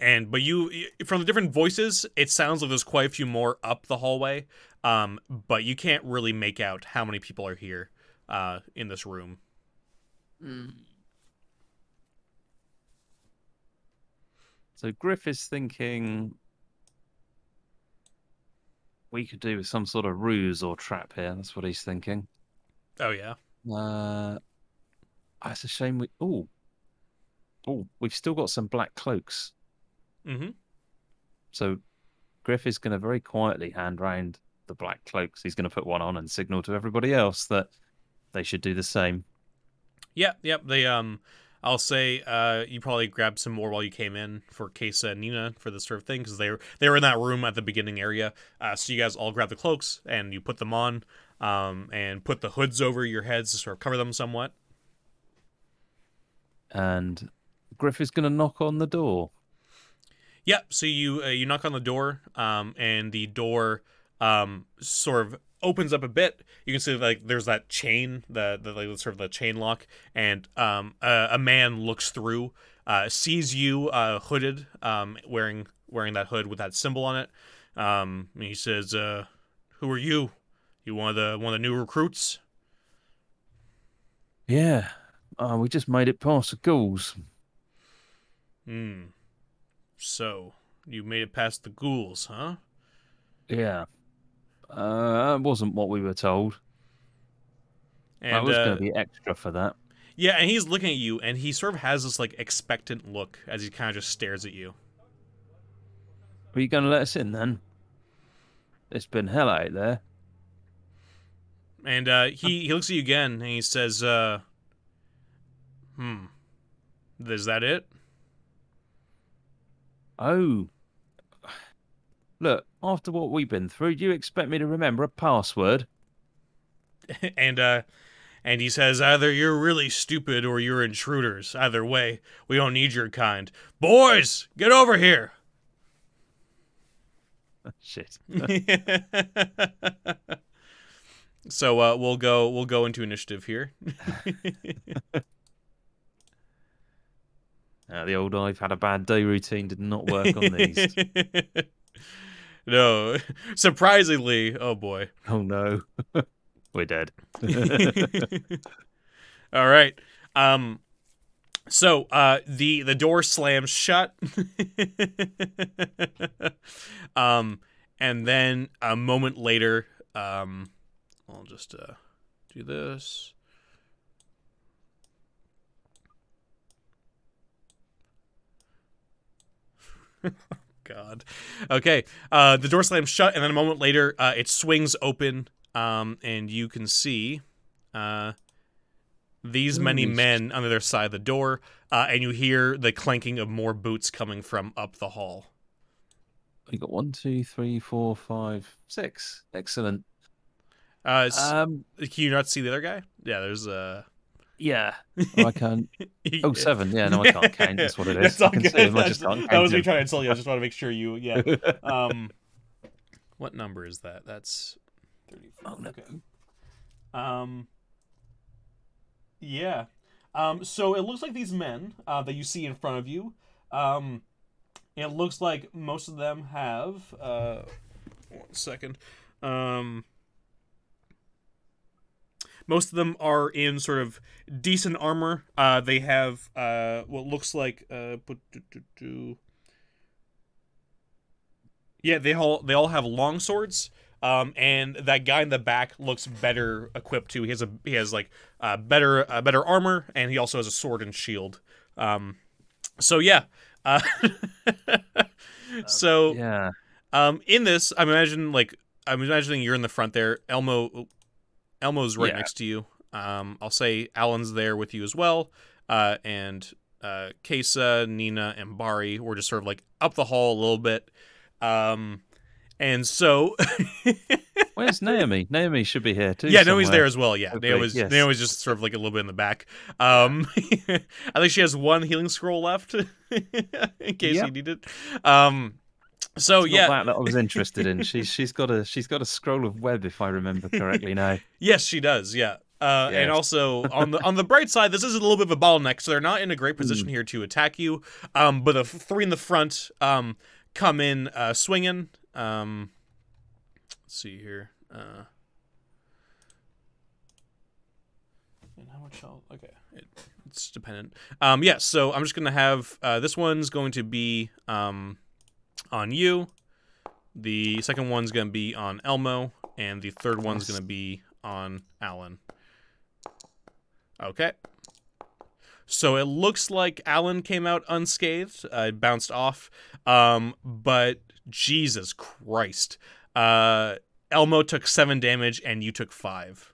and but you from the different voices, it sounds like there's quite a few more up the hallway. Um, but you can't really make out how many people are here uh, in this room. So Griff is thinking we could do with some sort of ruse or trap here. That's what he's thinking. Oh yeah. Uh, ah, it's a shame we. Oh, oh, we've still got some black cloaks. Mm-hmm. So Griff is going to very quietly hand round the black cloaks. He's going to put one on and signal to everybody else that they should do the same. Yep, yep. They um, I'll say uh, you probably grabbed some more while you came in for Kesa uh, Nina for this sort of thing because they were they were in that room at the beginning area. Uh, so you guys all grab the cloaks and you put them on, um, and put the hoods over your heads to sort of cover them somewhat. And Griff is going to knock on the door. Yep. So you uh, you knock on the door, um, and the door um sort of opens up a bit. You can see like there's that chain, the the like, sort of the chain lock, and um a, a man looks through, uh, sees you uh hooded, um wearing wearing that hood with that symbol on it. Um, and he says, uh, "Who are you? You one of the one of the new recruits?" Yeah, uh, we just made it past the ghouls. Hmm. So you made it past the ghouls, huh? Yeah. Uh, that wasn't what we were told. I was uh, going to be extra for that. Yeah, and he's looking at you, and he sort of has this like expectant look as he kind of just stares at you. Are you going to let us in then? It's been hell out there. And uh, he he looks at you again, and he says, uh, "Hmm, is that it?" Oh. Look, after what we've been through, do you expect me to remember a password? and uh, and he says, "Either you're really stupid or you're intruders. Either way, we don't need your kind. Boys, get over here." Shit. so uh, we'll go we'll go into initiative here. Uh, the old I've had a bad day routine did not work on these. no, surprisingly, oh boy. oh no. We're dead. All right. Um So uh, the the door slams shut, um, and then a moment later, um, I'll just uh, do this. God. Okay. Uh, the door slams shut, and then a moment later, uh, it swings open, um, and you can see uh, these many men on the other side of the door, uh, and you hear the clanking of more boots coming from up the hall. We got one, two, three, four, five, six. Excellent. Uh, Um, can you not see the other guy? Yeah, there's uh. Yeah. Oh, I can't. Oh, seven. Yeah, no, I can't count. That's what it is. I can good. see. I just can't that was me trying to tell you. I just want to make sure you. Yeah. Um, what number is that? That's thirty-four. Oh, no. Okay. Um. Yeah. Um. So it looks like these men uh, that you see in front of you. Um. It looks like most of them have. Uh. One second. Um. Most of them are in sort of decent armor. Uh, they have uh, what looks like uh, yeah, they all they all have long swords. Um, and that guy in the back looks better equipped too. He has a he has like uh, better uh, better armor, and he also has a sword and shield. Um, so yeah. Uh, so Yeah. um, in this, I'm imagining like I'm imagining you're in the front there. Elmo, Elmo's right Yeah. next to you. Um, I'll say Alan's there with you as well. Uh, and uh, Kesa, Nina, and Bari were just sort of like up the hall a little bit. Um, and so Where's Naomi? Naomi should be here too. yeah, Naomi's somewhere. there as well. Yeah, Naomi's yes. Naomi's just sort of like a little bit in the back. Um, I think she has one healing scroll left in case Yep. you need it. Um, so yeah, that that I was interested in. She's she's got a she's got a scroll of web if I remember correctly now. Yes, she does. Yeah. Uh, And also on the on the bright side, this is a little bit of a bottleneck, so they're not in a great position here to attack you. Um, but the three in the front um, come in uh, swinging. Um, let's see here. Uh, and how much? I'll, okay, it, it's dependent. Um, yeah. So I'm just gonna have uh, this one's going to be um, on you. The second one's gonna be on Elmo, and the third one's Yes. gonna be on Alan. Okay. So it looks like Alan came out unscathed. Uh, it bounced off. Um, but Jesus Christ. Uh, Elmo took seven damage and you took five.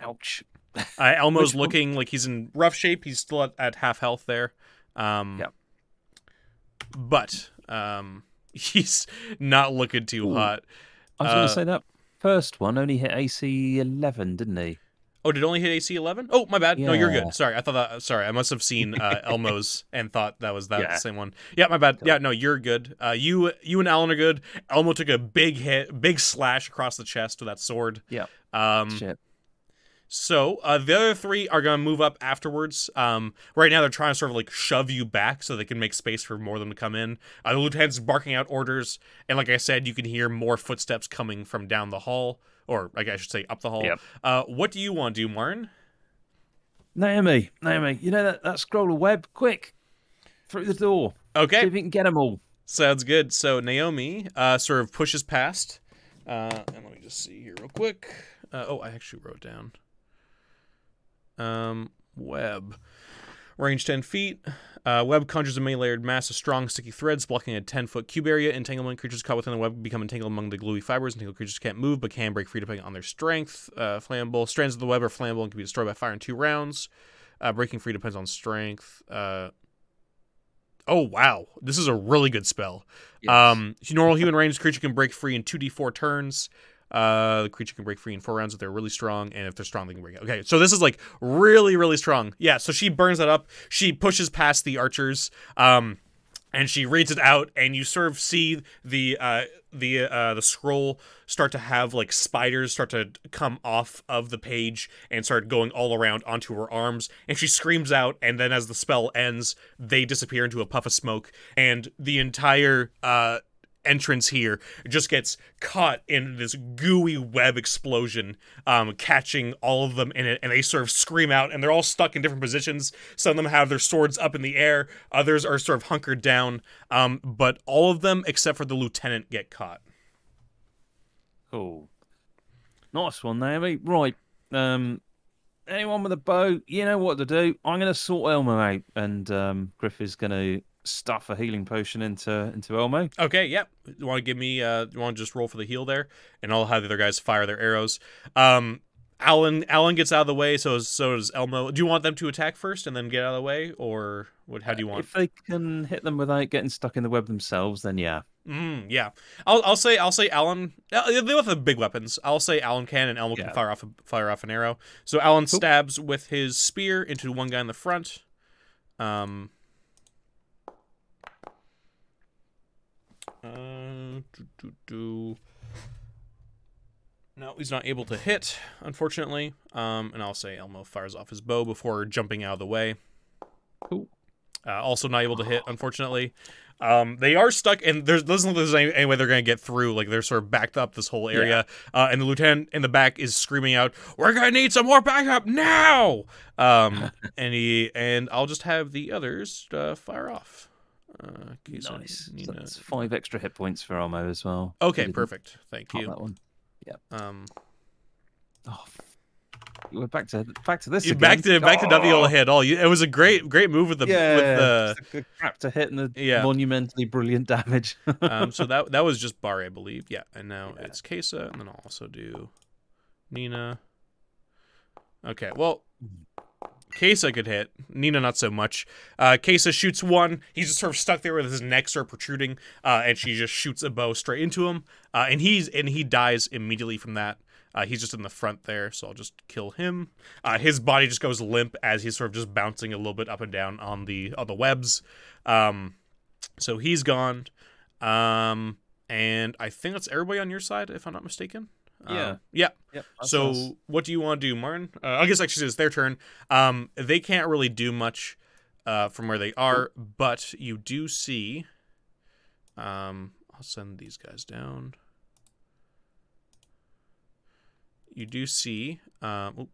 Ouch. Uh, Elmo's looking like he's in rough shape. He's still at, at half health there. Um, Yep. But um, he's not looking too Ooh. hot. I was Uh, going to say that first one only hit AC eleven, didn't he? Oh, did it only hit AC 11? Oh, my bad. No, you're good. Sorry. I thought that. Sorry. I must have seen uh, Elmo's and thought that was that Yeah. same one. Yeah, my bad. Yeah, no, you're good. Uh, you you and Alan are good. Elmo took a big hit, big slash across the chest with that sword. Yeah. Um, Shit. So uh, the other three are gonna move up afterwards. Um, right now they're trying to sort of like shove you back so they can make space for more of them to come in. Uh, the lieutenant's barking out orders, and like I said, you can hear more footsteps coming from down the hall, or like I should say up the hall. Yep. Uh, what do you want to do, Martin? Naomi, Naomi, you know that, that scroll of web? Quick, through the door. See Okay, if you can get them all. sounds good. So Naomi uh, sort of pushes past, uh, and let me just see here real quick. Uh, oh, I actually wrote down. Um, web, range ten feet. Uh, web conjures a many-layered mass of strong, sticky threads, blocking a ten-foot cube area. Entanglement creatures caught within the web become entangled among the gluey fibers. Entangled creatures can't move, but can break free depending on their strength. Uh, flammable strands of the web are flammable and can be destroyed by fire in two rounds. Uh, breaking free depends on strength. Uh, oh wow, this is a really good spell. Um, normal human range creature can break free in 2d4 turns. Uh, the creature can break free in four rounds if they're really strong, and if they're strong, they can break it. Okay, so this is like really, really strong. Yeah, so she burns that up. She pushes past the archers, um, and she reads it out, and you sort of see the uh, the uh, the scroll start to have like spiders start to come off of the page and start going all around onto her arms, and she screams out, and then as the spell ends, they disappear into a puff of smoke, and the entire uh, entrance here just gets caught in this gooey web explosion, um, catching all of them in it, and they sort of scream out, and they're all stuck in different positions. Some of them have their swords up in the air, others are sort of hunkered down, um, but all of them except for the lieutenant get caught. Cool. Nice one, Naomi. Right. Um, anyone with a bow, you know what to do. I'm going to sort Elmo out, and um, Griff is going to stuff a healing potion into into Elmo. Okay, yep. You want to give me? Uh, you want to just roll for the heal there, and I'll have the other guys fire their arrows. Um, Alan, Alan gets out of the way, so so does Elmo. Do you want them to attack first and then get out of the way, or what? How do you want? If they can hit them without getting stuck in the web themselves, then yeah. Mm, yeah, I'll I'll say I'll say Alan. uh, They both have big weapons. I'll say Alan can, and Elmo can fire off a, fire off an arrow. So Alan Cool. stabs with his spear into one guy in the front. Um. Uh, do, do, do. No, he's not able to hit, unfortunately. Um, and I'll say Elmo fires off his bow before jumping out of the way. Cool. Uh, also not able to hit, unfortunately. Um, they are stuck, and there's doesn't look like there's any, any way they're gonna get through. Like they're sort of backed up this whole area, uh, and the lieutenant in the back is screaming out, "We're gonna need some more backup now!" Um, and he and I'll just have the others uh, fire off. Uh, Nice. So that's five extra hit points for Elmo as well. Okay, perfect. Thank you. That one. Um, Oh, we're back to back to this. again. back to back to W Oh! hit all. You, it was a great great move with the yeah, with the crap to hit and the Yeah. monumentally brilliant damage. um, so that that was just Bari, I believe. Yeah, and now Yeah. it's Kesa, and then I'll also do Nina. Okay, well, Kesa could hit. Nina not so much. Uh, Kesa shoots one. He's just sort of stuck there with his neck sort of protruding, uh, and she just shoots a bow straight into him. Uh, and he's and he dies immediately from that. Uh, he's just in the front there, so I'll just kill him. Uh, his body just goes limp as he's sort of just bouncing a little bit up and down on the on the webs. Um, so he's gone. Um, and I think that's everybody on your side, if I'm not mistaken. Um, Yeah. yeah. Yep, So us. what do you want to do, Martin? Uh, I guess actually it's their turn. Um, they can't really do much uh, from where they are, but you do see. Um, I'll send these guys down. You do see. Um, oop.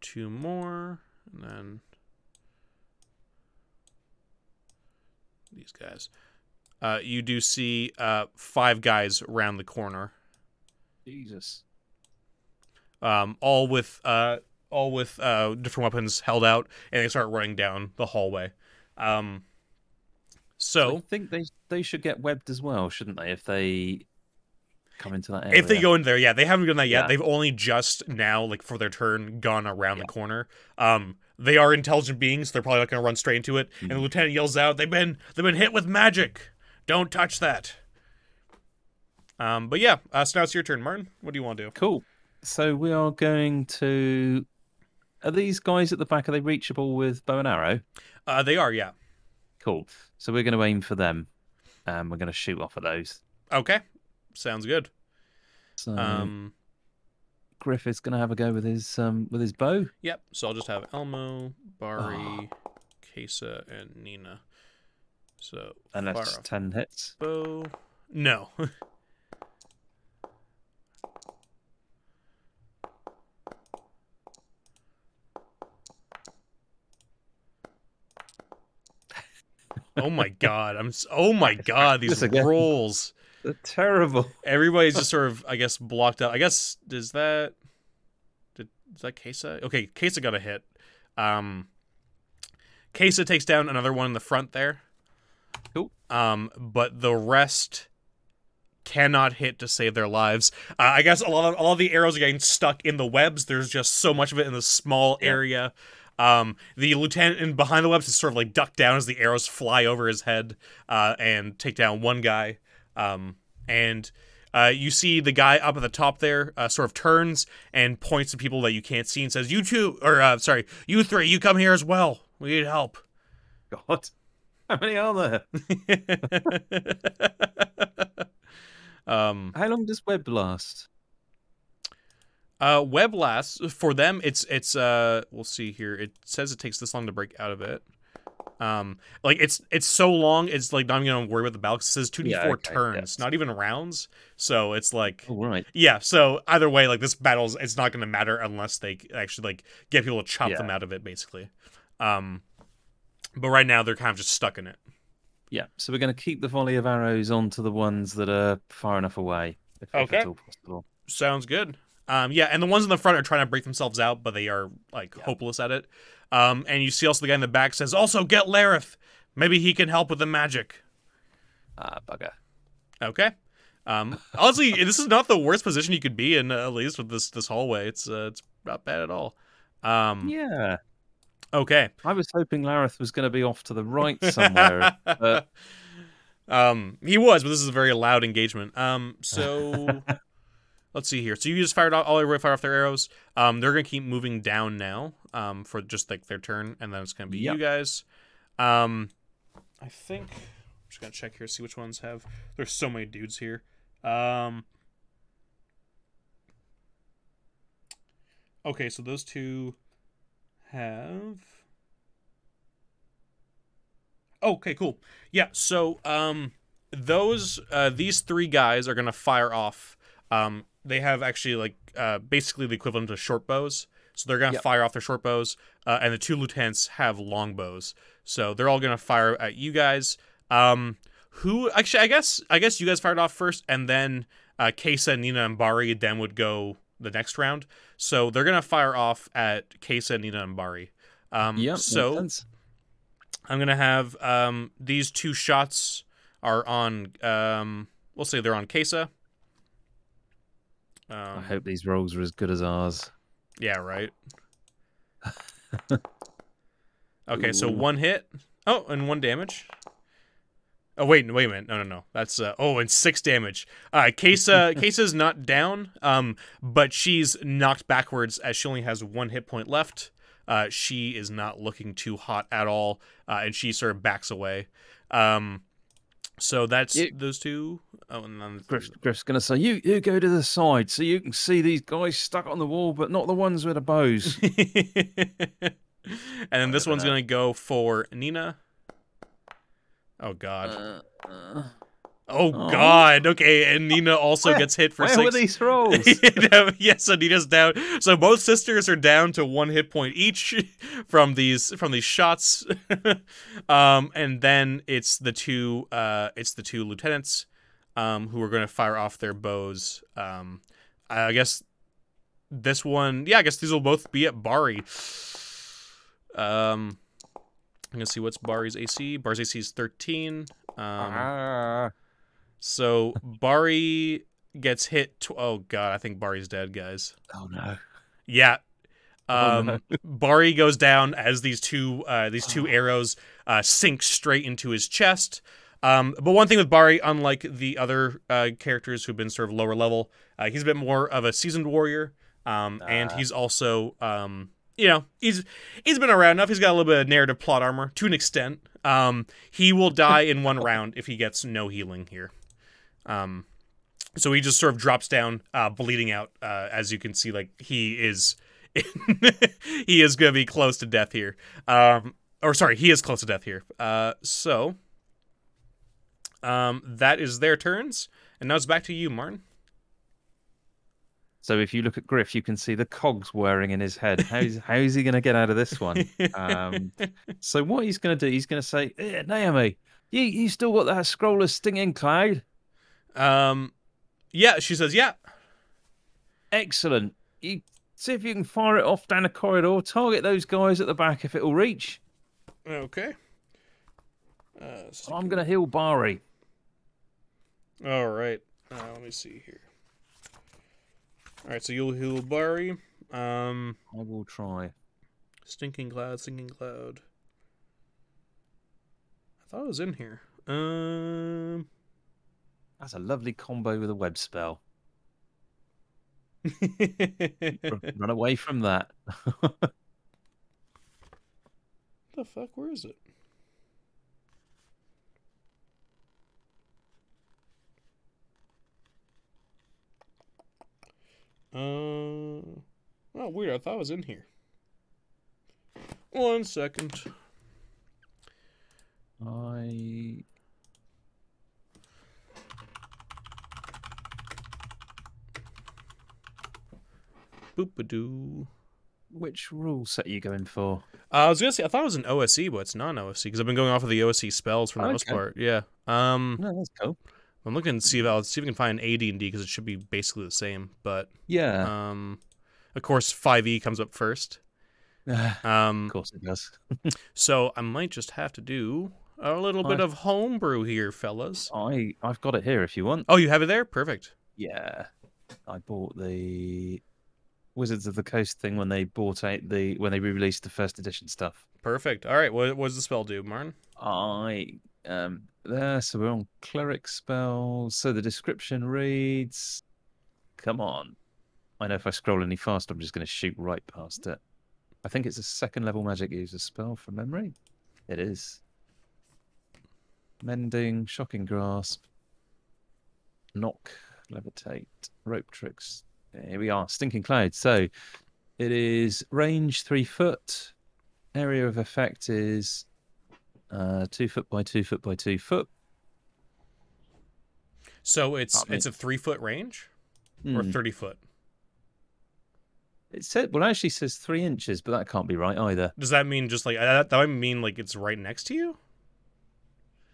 two more, and then these guys. Uh, you do see uh, five guys around the corner Jesus. um, all with uh, all with uh, different weapons held out, and they start running down the hallway. Um, I think they they should get webbed as well, shouldn't they? If they come into that area. if they go in there, yeah, they haven't done that yet. Yeah. They've only just now, like for their turn, gone around Yeah. the corner. Um, they are intelligent beings. They're probably not going to run straight into it. And the Mhm. lieutenant yells out, "They've been they've been hit with magic. Don't touch that." Um, but yeah, uh, so now it's your turn, Martin. What do you want to do? Cool. So we are going to. Are these guys at the back? Are they reachable with bow and arrow? Uh, they are, yeah. Cool. So we're going to aim for them, and we're going to shoot off at those. Okay, sounds good. So Um, Griff is going to have a go with his um with his bow. Yep. So I'll just have Elmo, Bari, Kesa, and Nina. So off ten hits. bow. No. oh my god! I'm. s- Oh my god! These rolls. They're terrible. Everybody's just sort of, I guess, blocked out. I guess is that did is that Kesa? Okay, Kesa got a hit. Um, Kesa takes down another one in the front there. Cool. Um, but the rest cannot hit to save their lives. Uh, I guess a lot of all the arrows are getting stuck in the webs. There's just so much of it in the small Yeah. area. Um, the lieutenant in behind the webs is sort of like ducked down as the arrows fly over his head uh, and take down one guy. Um, and uh, you see the guy up at the top there uh, sort of turns and points to people that you can't see and says, "You two, or uh, sorry, you three, you come here as well. We need help." God, how many are there? um, How long does web last? uh, web lasts for them. It's it's uh, we'll see here. It says it takes this long to break out of it. Um, like it's it's so long, it's like not even gonna worry about the battle 'cause it says two d Yeah, four okay, turns, yes. not even rounds. So it's like All right. yeah. So either way, like this battle's it's not gonna matter unless they actually like get people to chop them out of it, basically. Um, but right now they're kind of just stuck in it. Yeah. So we're going to keep the volley of arrows onto the ones that are far enough away, if, if at all possible. Sounds good. Um, yeah, and the ones in the front are trying to break themselves out, but they are like Yeah. hopeless at it. Um, and you see also the guy in the back says, "Also get Lareth. Maybe he can help with the magic." Ah, bugger. Okay. Um, honestly, this is not the worst position you could be in, uh, at least with this this hallway. It's uh, it's not bad at all. Um, Yeah. Okay. I was hoping Lareth was going to be off to the right somewhere. but um, he was, but this is a very loud engagement. Um, so let's see here. So you just fired off all the fire off their arrows. Um, they're gonna keep moving down now. Um, for just like their turn, and then it's gonna be Yep. you guys. Um, I think I'm just gonna check here, see which ones have. There's so many dudes here. Um. Okay, so those two have. Okay, cool. Yeah, so um those uh these three guys are gonna fire off. Um they have actually like uh basically the equivalent of short bows. So they're gonna Yep. fire off their short bows, uh, and the two lieutenants have long bows. So they're all gonna fire at you guys. Um who actually I guess I guess you guys fired off first and then uh Kesa, Nina, and Bari then would go the next round. So they're gonna fire off at Kesa, Nina, and Bari. Um yeah, so I'm gonna have um these two shots are on um we'll say they're on Kesa. I Um, hope these rolls are as good as ours. yeah, right. okay, so one hit. Oh, and one damage. Oh wait, wait a minute. No, no, no. That's uh, oh, and six damage. Uh, Kesa, Kesa's not down, um, but she's knocked backwards as she only has one hit point left. Uh, she is not looking too hot at all, uh, and she sort of backs away. Um, so that's You- those two. Oh, and then Griff, Griff's going to say, you, you go to the side so you can see these guys stuck on the wall, but not the ones with the bows. and then this one's Uh, gonna go for Nina. Oh God. Uh, uh, oh oh. God. Okay, and Nina also Where- gets hit for where were six. these rolls? yes, so Nina's down. So both sisters are down to one hit point each from these from these shots. um, and then it's the two uh, it's the two lieutenants um, who are going to fire off their bows. Um, I guess this one, yeah, I guess these will both be at Bari. Um, I'm gonna see what's Bari's AC. Bari's AC is 13. Um, Ah. so Bari gets hit. Tw- oh god, I think Bari's dead, guys. oh no. Yeah. Oh, Um, no. Bari goes down as these two uh, these two Oh. arrows uh, sink straight into his chest. Um, but one thing with Bari, unlike the other uh, characters who've been sort of lower level, uh, he's a bit more of a seasoned warrior, um, and Ah. he's also um, you know he's he's been around enough. He's got a little bit of narrative plot armor to an extent. Um, he will die in one round if he gets no healing here. Um, so he just sort of drops down, uh, bleeding out. Uh, as you can see, like he is, he is gonna be close to death here. Um, or sorry, he is close to death here. Uh, so, um, that is their turns, and now it's back to you, Martin. So if you look at Griff, you can see the cogs whirring in his head. How's how's he going to get out of this one? Um, so what he's going to do, he's going to say, eh, Naomi, you you still got that scroll of stinking cloud? um, yeah, she says, yeah. Excellent. You see if you can fire it off down the corridor. Target those guys at the back if it'll reach. Okay. Uh, so- I'm going to heal Bari. All right. Uh, let me see here. All right, so you'll heal Bari. Um, I will try. stinking cloud, stinking cloud. I thought it was in here. Um, That's a lovely combo with a web spell. Run away from that. the fuck? Where is it? Uh, oh, weird. I thought I was in here. One second. I. Boopadoo. Which rule set are you going for? Uh, I was gonna say I thought it was an OSE, but it's non OSE because I've been going off of the OSE spells for the oh, okay. most part. Yeah. Um. No, that's cool. I'm looking to see if I'll see if we can find an AD and D because it should be basically the same. But Yeah. um, of course, 5e comes up first. of Um, course it does. so I might just have to do a little bit of homebrew here, fellas. I I've got it here if you want. Oh, you have it there? Perfect. Yeah. I bought the Wizards of the Coast thing when they bought out the when they re-released the first edition stuff. Perfect. All right. What, what does the spell do, Martin? I um there so we're on cleric spells. So the description reads Come on. I know if I scroll any faster I'm just gonna shoot right past it. I think it's a second level magic user spell from memory. It is. Mending, shocking grasp, knock, levitate, rope tricks. Here we are, stinking cloud. So it is range three foot. Area of effect is uh, two foot by two foot by two foot. So it's man. it's a three foot range or Hmm. thirty foot. It said well, it actually says three inches, but that can't be right either. Does that mean just like that? That mean like it's right next to you?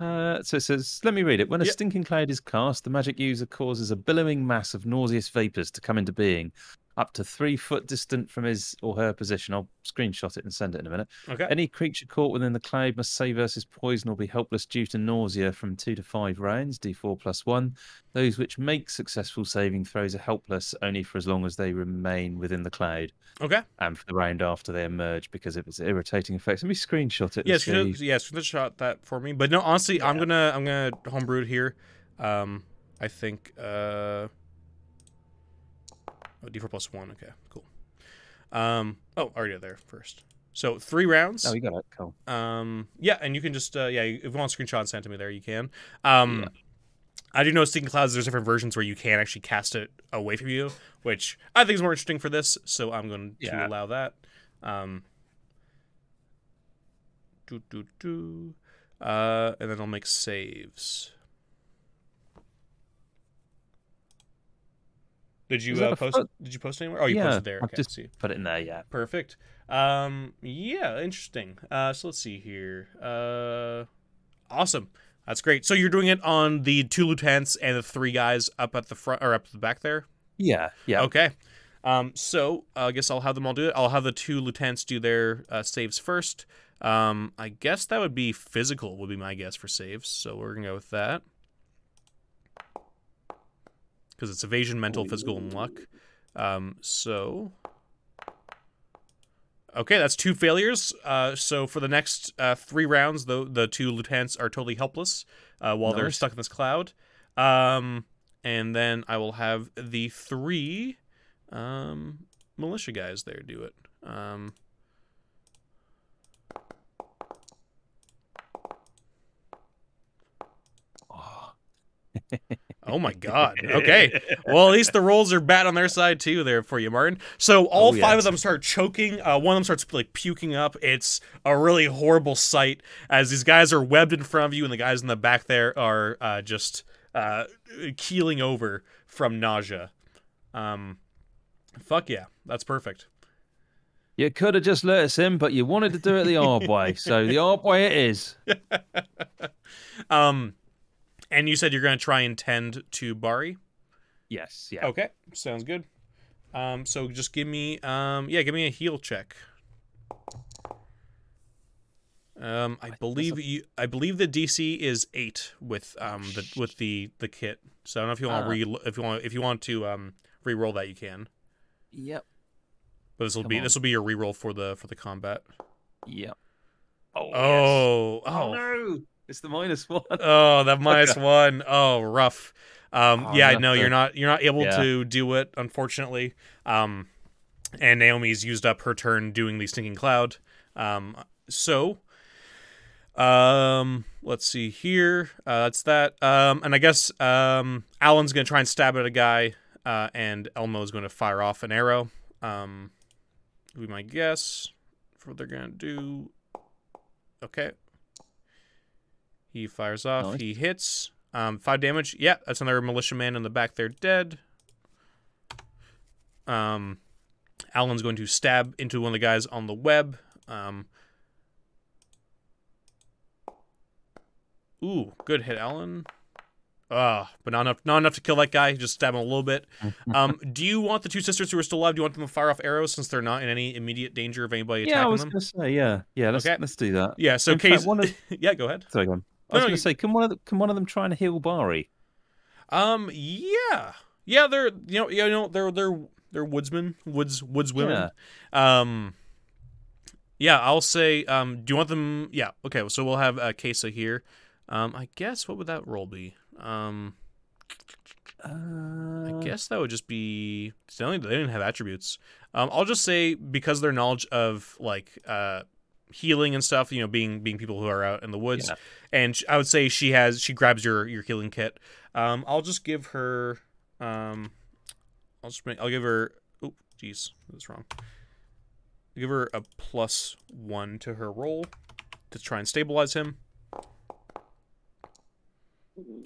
Uh, so it says, let me read it. When a Yep. stinking cloud is cast, the magic user causes a billowing mass of nauseous vapors to come into being, up to three foot distant from his or her position. I'll screenshot it and send it in a minute. Okay. Any creature caught within the cloud must save versus poison or be helpless due to nausea from two to five rounds, d4 plus one. Those which make successful saving throws are helpless only for as long as they remain within the cloud Okay. and for the round after they emerge because of its irritating effects. Let me screenshot it. Yes, yeah, yeah, screenshot that for me. But no, honestly, I'm gonna I'm gonna homebrew it here. Um, I think uh, oh, D4 plus one. Okay, cool. Um, oh, already there first. So three rounds. Oh, you got it. Cool. Um, yeah, and you can just uh, yeah, if you want a screenshot and send to me there, you can. Um, Yeah. I do know Stinking Clouds. There's different versions where you can actually cast it away from you, which I think is more interesting for this. So I'm going to Yeah. allow that. Um, do do do, uh, and then I'll make saves. Did you uh, post? foot? Did you post anywhere? Oh, you Yeah, posted there. Okay, just- see. Put it in there, yeah. Perfect. Um, yeah, interesting. Uh, so let's see here. Uh, awesome. That's great. So you're doing it on the two lieutenants and the three guys up at the front or up at the back there. Yeah, yeah. Okay. Um, so uh, I guess I'll have them all do it. I'll have the two lieutenants do their uh, saves first. Um, I guess that would be physical. Would be my guess for saves. So we're gonna go with that because it's evasion, mental, physical, and luck. Um, so okay, that's two failures. Uh, so for the next uh, three rounds, the the two lieutenants are totally helpless uh, while they're stuck in this cloud. Um, and then I will have the three um, militia guys there do it. Um, Oh. oh my god. Okay. Well, at least the rolls are bad on their side too. There for you, Martin. So all Oh, five yes. of them start choking. Uh, one of them starts like puking up. It's a really horrible sight as these guys are webbed in front of you, and the guys in the back there are uh, just uh, keeling over from nausea. Um, fuck yeah, that's perfect. You could have just let us in, but you wanted to do it the hard way. So the hard way it is. Um, and you said you're going to try and tend to Bari. Yes, yeah. Okay, sounds good. Um, so just give me, um, yeah, give me a heal check. Um, I believe you. I believe the DC is eight with um the with the the kit. So I don't know if you want Ah. re if you want if you want to um re-roll that you can. Yep. But this will Come be on. this will be your re-roll for the for the combat. Yep. Oh, Oh, yes. oh, no. It's the minus one. oh, that minus one. Oh, rough. Um, Oh, yeah, no, you're not you're not able Yeah. to do it, unfortunately. Um, and Naomi's used up her turn doing the stinking cloud. Um, so, um, let's see here. Uh, that's that. Um, and I guess um, Alan's gonna try and stab at a guy, uh, and Elmo's going to fire off an arrow. Um, would be my guess for what they're gonna do. Okay. He fires off. Nice. He hits. Um, five damage. Yeah, that's another militiaman in the back there dead. Um, Alan's going to stab into one of the guys on the web. Um, ooh, good hit, Alan. Uh, but not enough, not enough to kill that guy. Just stab him a little bit. Um, do you want the two sisters who are still alive? Do you want them to fire off arrows since they're not in any immediate danger of anybody attacking them? Yeah, I was them? to say, yeah, yeah. Let's Okay. let's do that. Yeah. So In fact, case. one of- yeah, go ahead. Sorry, go on. I was no, going you- to say, can one of the, can one of them try and heal Bari? Um. Yeah. Yeah. They're you know you know they're they're they're woodsmen woods woodswomen. Um. Yeah, I'll say. Um. Do you want them? Yeah. Okay. So we'll have uh, Kesa here. Um. I guess what would that roll be? Um. uh... I guess that would just be. They didn't have attributes. Um. I'll just say because their knowledge of like uh healing and stuff. You know, being being people who are out in the woods, Yeah. and sh- I would say she has she grabs your your healing kit. Um. I'll just give her. Um. I'll just make. I'll give her. Oh, jeez, that's wrong. I'll give her a plus one to her roll to try and stabilize him.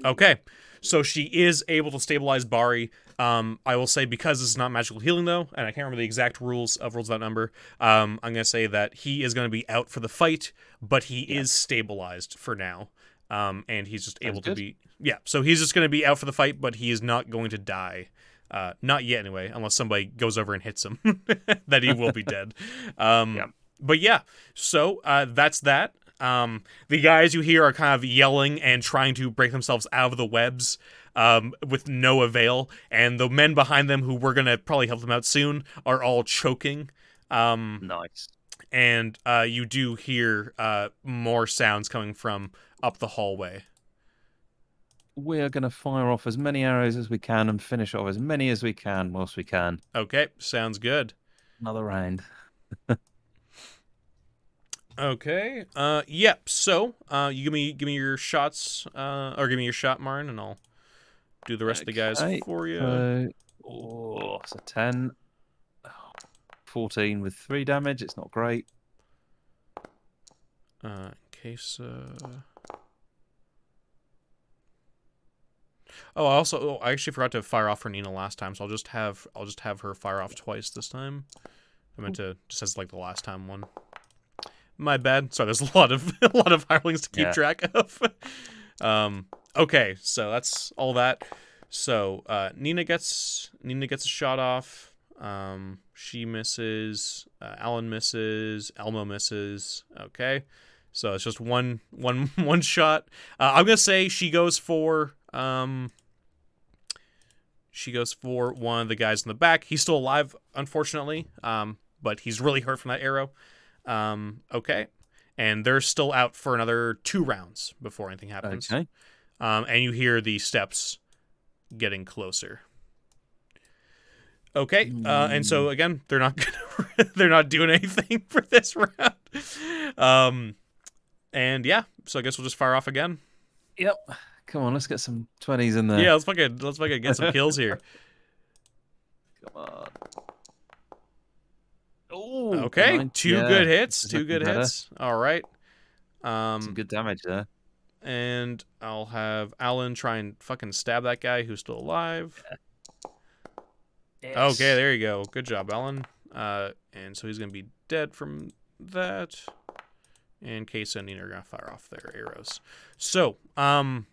Okay, so she is able to stabilize Bari. Um, I will say because this is not magical healing though, and I can't remember the exact rules of rules that number. Um, I'm gonna say that he is gonna be out for the fight, but he Yeah. is stabilized for now. Um, and he's just Sounds able to be yeah. So he's just gonna be out for the fight, but he is not going to die. Uh, not yet anyway, unless somebody goes over and hits him, that he will be dead. Um, Yeah. But yeah, so uh, that's that. Um, the guys you hear are kind of yelling and trying to break themselves out of the webs um, with no avail, and the men behind them who were gonna probably help them out soon are all choking. Um, nice. and uh, you do hear uh, more sounds coming from up the hallway. We are going to fire off as many arrows as we can and finish off as many as we can whilst we can. Okay, sounds good. Another round. Okay. Uh, yep. So, uh, you give me give me your shots, uh, or give me your shot, Marn, and I'll do the rest of the guys for you. So, oh, it's a 10. 14 with 3 damage. It's not great. Uh, in case. Uh... Oh, I also oh, I actually forgot to fire off for Nina last time, so I'll just have I'll just have her fire off twice this time. I meant to just as like the last time one. My bad. Sorry, there's a lot of a lot of hirelings to keep Yeah. track of. um. Okay, so that's all that. So uh, Nina gets Nina gets a shot off. Um, she misses. Uh, Alan misses. Elmo misses. Okay, so it's just one one one shot. Uh, I'm gonna say she goes for um. She goes for one of the guys in the back. He's still alive, unfortunately. Um, but he's really hurt from that arrow. Um, okay, and they're still out for another two rounds before anything happens. Okay. Um, and you hear the steps getting closer. Okay, uh, and so again, they're not gonna, they're not doing anything for this round. Um, and yeah, so I guess we'll just fire off again. Yep. Come on, let's get some 20s in there. Yeah, let's fucking let's fucking get some kills here. Come on. Oh, Okay, nine- two yeah, good hits, two good better. hits. All right. Some Um, good damage there. and I'll have Alan try and fucking stab that guy who's still alive. Okay, there you go. Good job, Alan. Uh, and so he's gonna be dead from that. And Kesa and Nina are gonna fire off their arrows. So, um,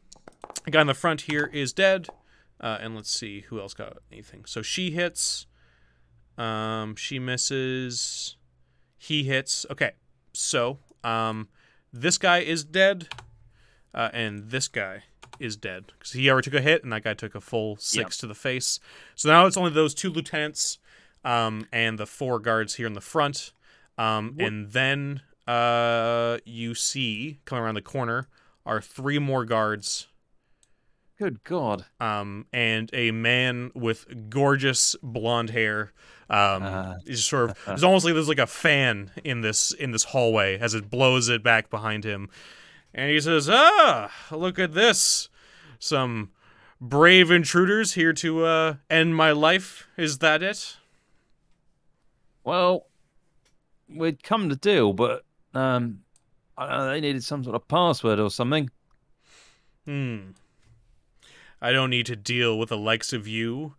the guy in the front here is dead. Uh, and let's see who else got anything. So she hits. Um, she misses. He hits. Okay, so um, this guy is dead, uh, and this guy is dead because he already took a hit, and that guy took a full six to the face. So now it's only those two lieutenants um, and the four guards here in the front. Um, and then uh, you see coming around the corner are three more guards Good God. um, and a man with gorgeous blonde hair. Um, Ah. is sort of it's almost like there's like a fan in this in this hallway as it blows it back behind him, and he says, "Ah, look at this! Some brave intruders here to uh, end my life. Is that it?" Well, we'd come to deal, but um, I don't know, they needed some sort of password or something. Hmm. I don't need to deal with the likes of you,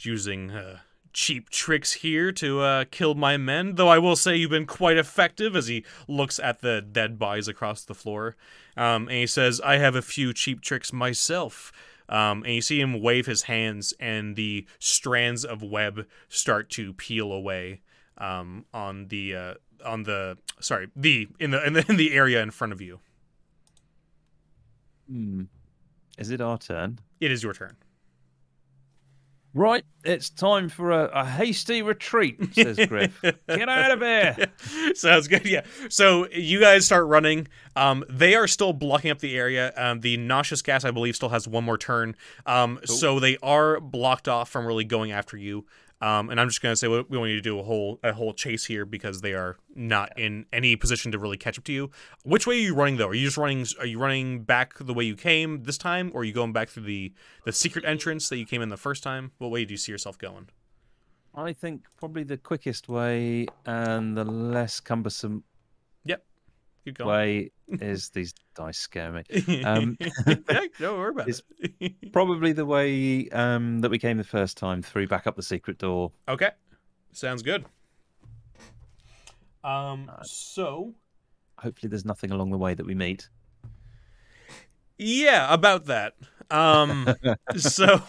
using uh, cheap tricks here to uh, kill my men, though I will say you've been quite effective as he looks at the dead bodies across the floor. Um, and he says, I have a few cheap tricks myself. Um, and you see him wave his hands, and the strands of web start to peel away um, on the uh, on the sorry the in the in the in the area in front of you. Hmm. Is it our turn? It is your turn. Right, it's time for a, a hasty retreat, says Griff. Get out of here. Sounds good. Yeah. So you guys start running. Um, they are still blocking up the area. Um, the nauseous gas, I believe, still has one more turn. Um, so they are blocked off from really going after you. Um, and I'm just gonna say we we want you to do a whole a whole chase here because they are not in any position to really catch up to you. Which way are you running though? Are you just running? Are you running back the way you came this time, or are you going back through the the secret entrance that you came in the first time? What way do you see yourself going? I think probably the quickest way and the less cumbersome Keep going. way is these dice scare me. Um, don't worry about it's- it. Probably the way um, that we came the first time through back up the secret door. Okay. Sounds good. Um Uh, so Hopefully, there's nothing along the way that we meet. yeah, about that. Um so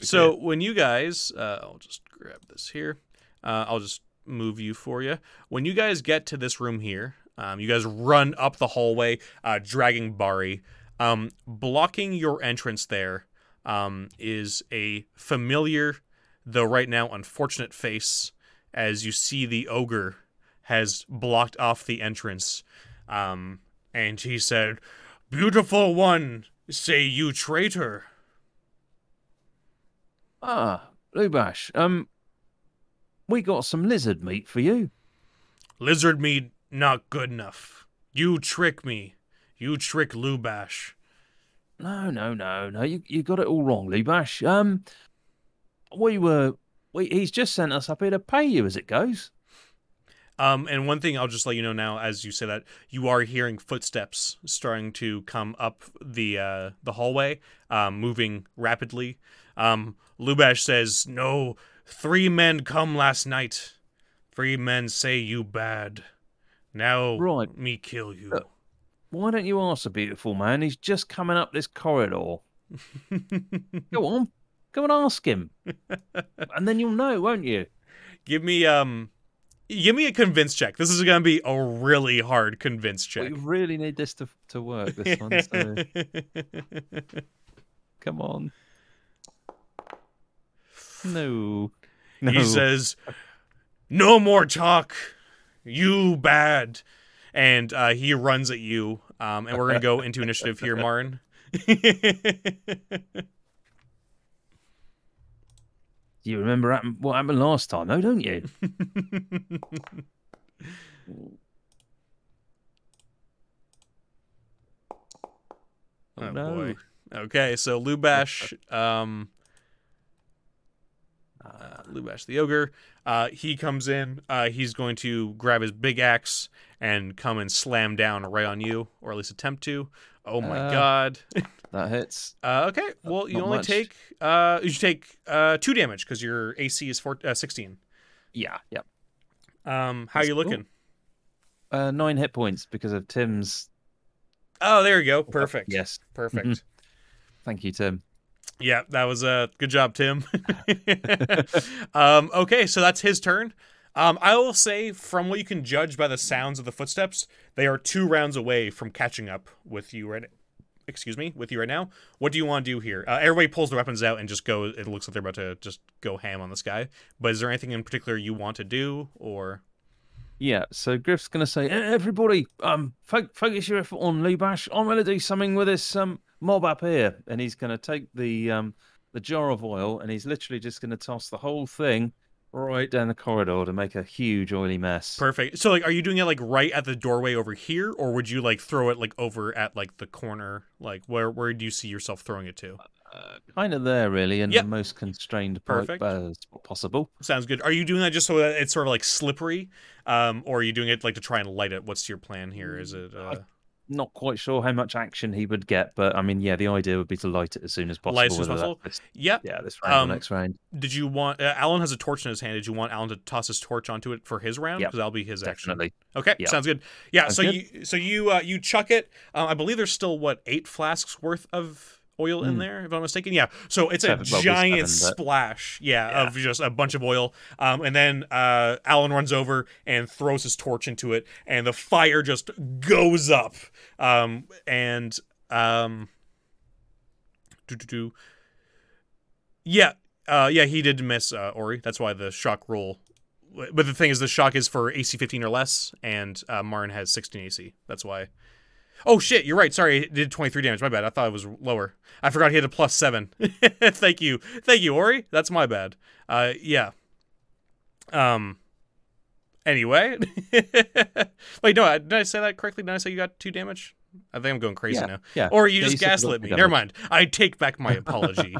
so when you guys uh I'll just grab this here. Uh I'll just move you for you. When you guys get to this room here, um you guys run up the hallway uh dragging Bari. Um blocking your entrance there um is a familiar though right now unfortunate face as you see the ogre has blocked off the entrance. Um, and he said, Beautiful one, say you traitor. Ah, Lubash, um, we got some lizard meat for you. Lizard meat not good enough. You trick me. You trick Lubash. No, no, no, no. You you got it all wrong, Lubash. Um, we were. We, he's just sent us up here to pay you as it goes. Um, and one thing I'll just let you know now, as you say that, you are hearing footsteps starting to come up the uh, the hallway, um, moving rapidly. Um, Lubash says, "No, three men come last night. Three men say you bad. Now Right. me kill you." Uh, Why don't you ask the beautiful man? He's just coming up this corridor. Go on, go and ask him, and then you'll know, won't you? give me um, give me a convince check. This is gonna be a really hard convince check. We really need this to to work. This one. So come on. No. No. He says, "No more talk, you bad," and uh, he runs at you. Um, and we're gonna go into initiative here, Martin. You remember what happened last time, though, don't you? oh no. boy. Okay, so Lubash, um, uh, Lubash the ogre, uh, he comes in. Uh, he's going to grab his big axe and come and slam down right on you, or at least attempt to. Oh my Uh, god. That hits. Uh, okay, well, you not only much. take uh, you take uh, two damage because your AC is four, uh, sixteen. Yeah, Yep. Um, how That's you cool. looking? Uh, nine hit points because of Tim's. Oh, there you go. Perfect. Yes. Perfect. Thank you, Tim. Yeah, that was a uh, good job, Tim. um, okay, so that's his turn. Um, I will say, from what you can judge by the sounds of the footsteps, they are two rounds away from catching up with you right. Excuse me, with you right now. What do you want to do here? Uh, everybody pulls their weapons out and just go. It looks like they're about to just go ham on this guy. But is there anything in particular you want to do, or? Yeah, so Griff's to say, "E- everybody, um, focus your effort on Lubash. I'm to do something with this um mob up here, and he's going to take the um the jar of oil, and he's literally just going to toss the whole thing right down the corridor to make a huge oily mess. Perfect. So like are you doing it like right at the doorway over here or would you like throw it like over at like the corner? Like where where do you see yourself throwing it to? Uh, kind of there, really, in Yep. the most constrained po- Perfect. uh, possible. Sounds good. Are you doing that just so that it's sort of like slippery? Um or are you doing it like to try and light it? What's your plan here? Is it uh not quite sure how much action he would get, but I mean, yeah, the idea would be to light it as soon as possible. Light as soon as possible? this- Yep. yeah, this round Um, next round. Did you want uh, Alan has a torch in his hand? Did you want Alan to toss his torch onto it for his round? Yep. Because that'll be his action. Definitely. Okay, Yeah. sounds good. Yeah, Sounds so good. you so you uh, you chuck it. Uh, I believe there's still what eight flasks worth of oil in Mm. there, if I'm mistaken. Yeah, so it's Seven, a well, giant seven, splash. Yeah, Yeah. of just a bunch of oil. Um, and then uh, Alan runs over and throws his torch into it, and the fire just goes up. Um, and um, do do do. Yeah, uh, yeah, he did miss uh, Ori. That's why the shock roll. But the thing is, the shock is for AC 15 or less, and uh, Marn has 16 AC. That's why. Oh shit, you're right. Sorry, it did 23 damage. My bad. I thought it was lower. I forgot he had a plus seven. Thank you, thank you, Ori. That's my bad. Uh, yeah. Um. Anyway, wait, no, did I say that correctly? Did I say you got two damage? I think I'm going crazy Yeah, now. yeah. Or you Yeah, just you said you got gaslit me. Never mind. I take back my apology.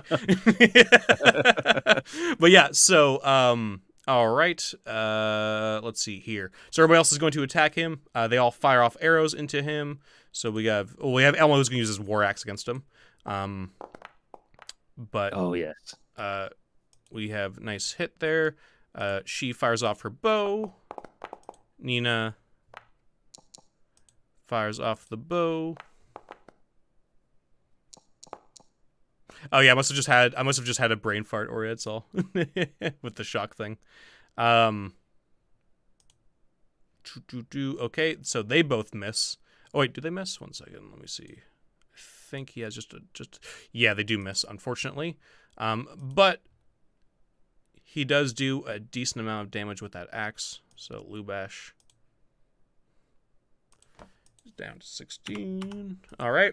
but yeah, so um all right. Uh let's see here. So everybody else is going to attack him. Uh they all fire off arrows into him. So we have well, we have Elmo who's going to use his war axe against him. Um but Oh yes. uh, we have nice hit there. Uh, she fires off her bow. Nira fires off the bow. Oh yeah, I must have just had I must have just had a brain fart, or that's all with the shock thing. Um, okay, so they both miss. Oh wait, do they miss? One second, let me see. I think he has just a just yeah, they do miss, unfortunately. Um, but he does do a decent amount of damage with that axe. So Lubash is down to 16. All right.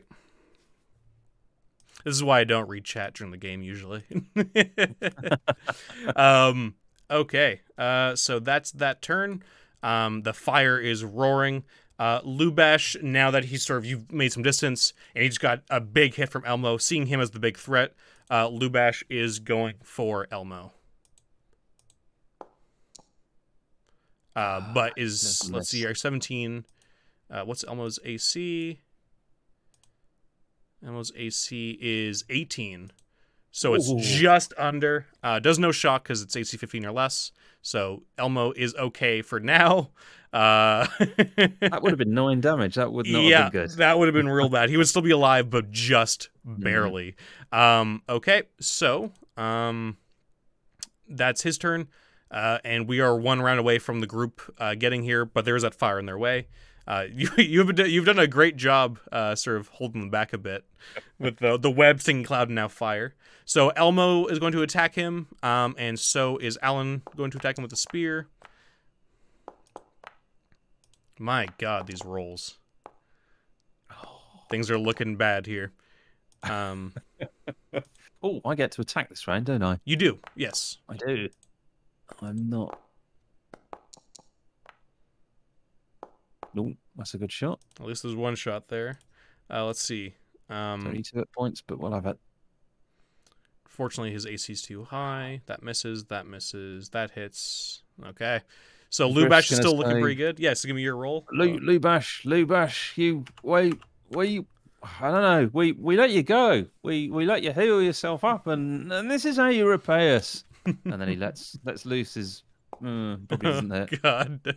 This is why I don't read chat during the game usually. um, okay. Uh, so that's that turn. Um, the fire is roaring. Uh, Lubash, now that he's sort of you've made some distance and he's got a big hit from Elmo, seeing him as the big threat, uh, Lubash is going for Elmo. Uh, but is let's see here, 17. Uh, what's Elmo's AC? Elmo's AC is 18. So it's Ooh. just under. Uh, does no shock because it's AC 15 or less. So Elmo is okay for now. Uh, That would have been nine damage. That would not yeah, have been good. that would have been real bad. He would still be alive, but just barely. Um, okay, so um, that's his turn, uh, and we are one round away from the group uh, getting here. But there is that fire in their way. Uh, you you've you've done a great job, uh, sort of holding them back a bit with the the web stinking cloud and now fire. So Elmo is going to attack him, um, and so is Alan going to attack him with a spear. My God, these rolls. Things are looking bad here. Um, Oh, I get to attack this round, don't I? you do, yes. I do. I'm not. Nope, that's a good shot. At least there's one shot there. Uh, let's see. Um, 32 hit points, but we'll have it. fortunately, his AC's too high. That misses. That misses. That hits. Okay. So Lubash is still looking pretty good. Yes, give me your roll. Lu, Lubash, Lubash, you wait, we, I don't know, we we let you go, we we let you heal yourself up, and and this is how you repay us. and then he lets lets loose his, mm, probably doesn't hit. God.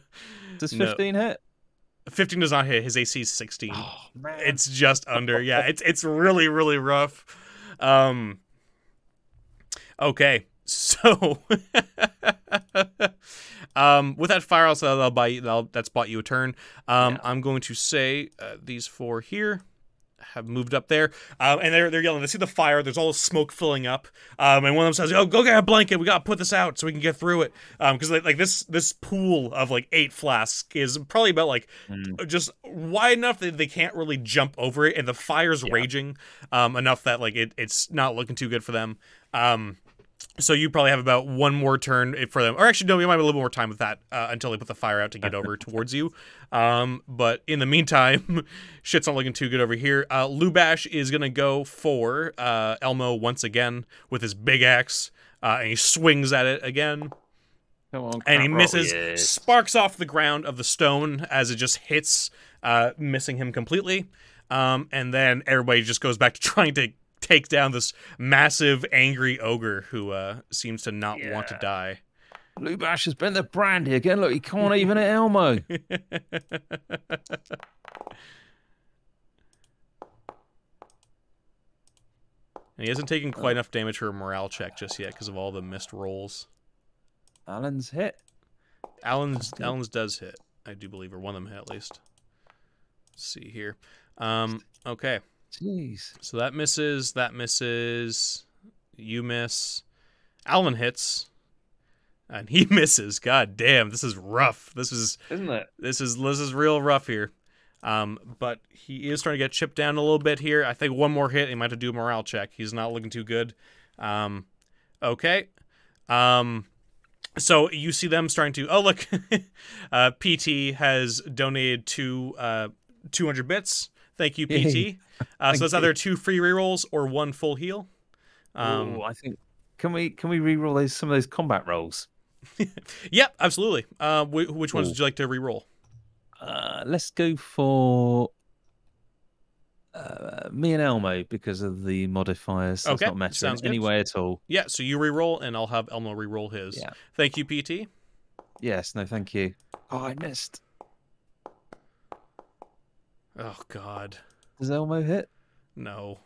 Does No. fifteen hit? 15 does not hit. His AC is 16. Oh man, it's just under. Yeah, it's it's really really rough. Um Okay. So um with that fire also that'll buy you, that'll, that's bought you a turn. Um Yeah. I'm going to say uh, these four here have moved up there, um, and they're they're yelling. They see the fire. There's all this smoke filling up, um, and one of them says, "Oh, go get a blanket. We gotta put this out so we can get through it." Because like, like this this pool of like eight flasks is probably about like Mm. just wide enough that they can't really jump over it, and the fire's Yeah. raging um, enough that like it, it's not looking too good for them. Um, so you probably have about one more turn for them, or actually no, you might have a little more time with that uh, until they put the fire out to get over towards you. Um, but in the meantime, shit's not looking too good over here. Uh, Lubash is gonna go for uh, Elmo once again with his big axe, uh, and he swings at it again Come on, and he misses, yes. sparks off the ground of the stone as it just hits uh, missing him completely. Um, and then everybody just goes back to trying to take down this massive, angry ogre who uh, seems to not want to die. Lubash has been the brandy again. Look, he can't even hit Elmo. And he hasn't taken quite enough damage for a morale check just yet because of all the missed rolls. Alan's hit. Allen's good. Allen's does hit, I do believe, or one of them hit at least. Let's see here. Um, okay, Jeez. so that misses. That misses. You miss. Allen hits, and he misses. God damn, this is rough. This is Isn't it? this is this is real rough here. Um, but he is starting to get chipped down a little bit here. I think one more hit, he might have to do a morale check. He's not looking too good. Um, okay. Um, so you see them starting to. Oh look, uh, PT has donated two uh 200 bits. Thank you, PT. Yay. Uh, so Thank that's either two free rerolls or one full heal. Um, Ooh, I think. Can we can we re-roll those some of those combat rolls? yeah, absolutely. Uh, wh- which ones Cool. would you like to reroll? Uh, let's go for uh, me and Elmo because of the modifiers. That's Okay, not mattering sounds good. anyway at all. Yeah, so you reroll, and I'll have Elmo reroll his. Yeah. Thank you, PT. Yes. No. Thank you. Oh, I missed. Oh God, Does Elmo hit? no,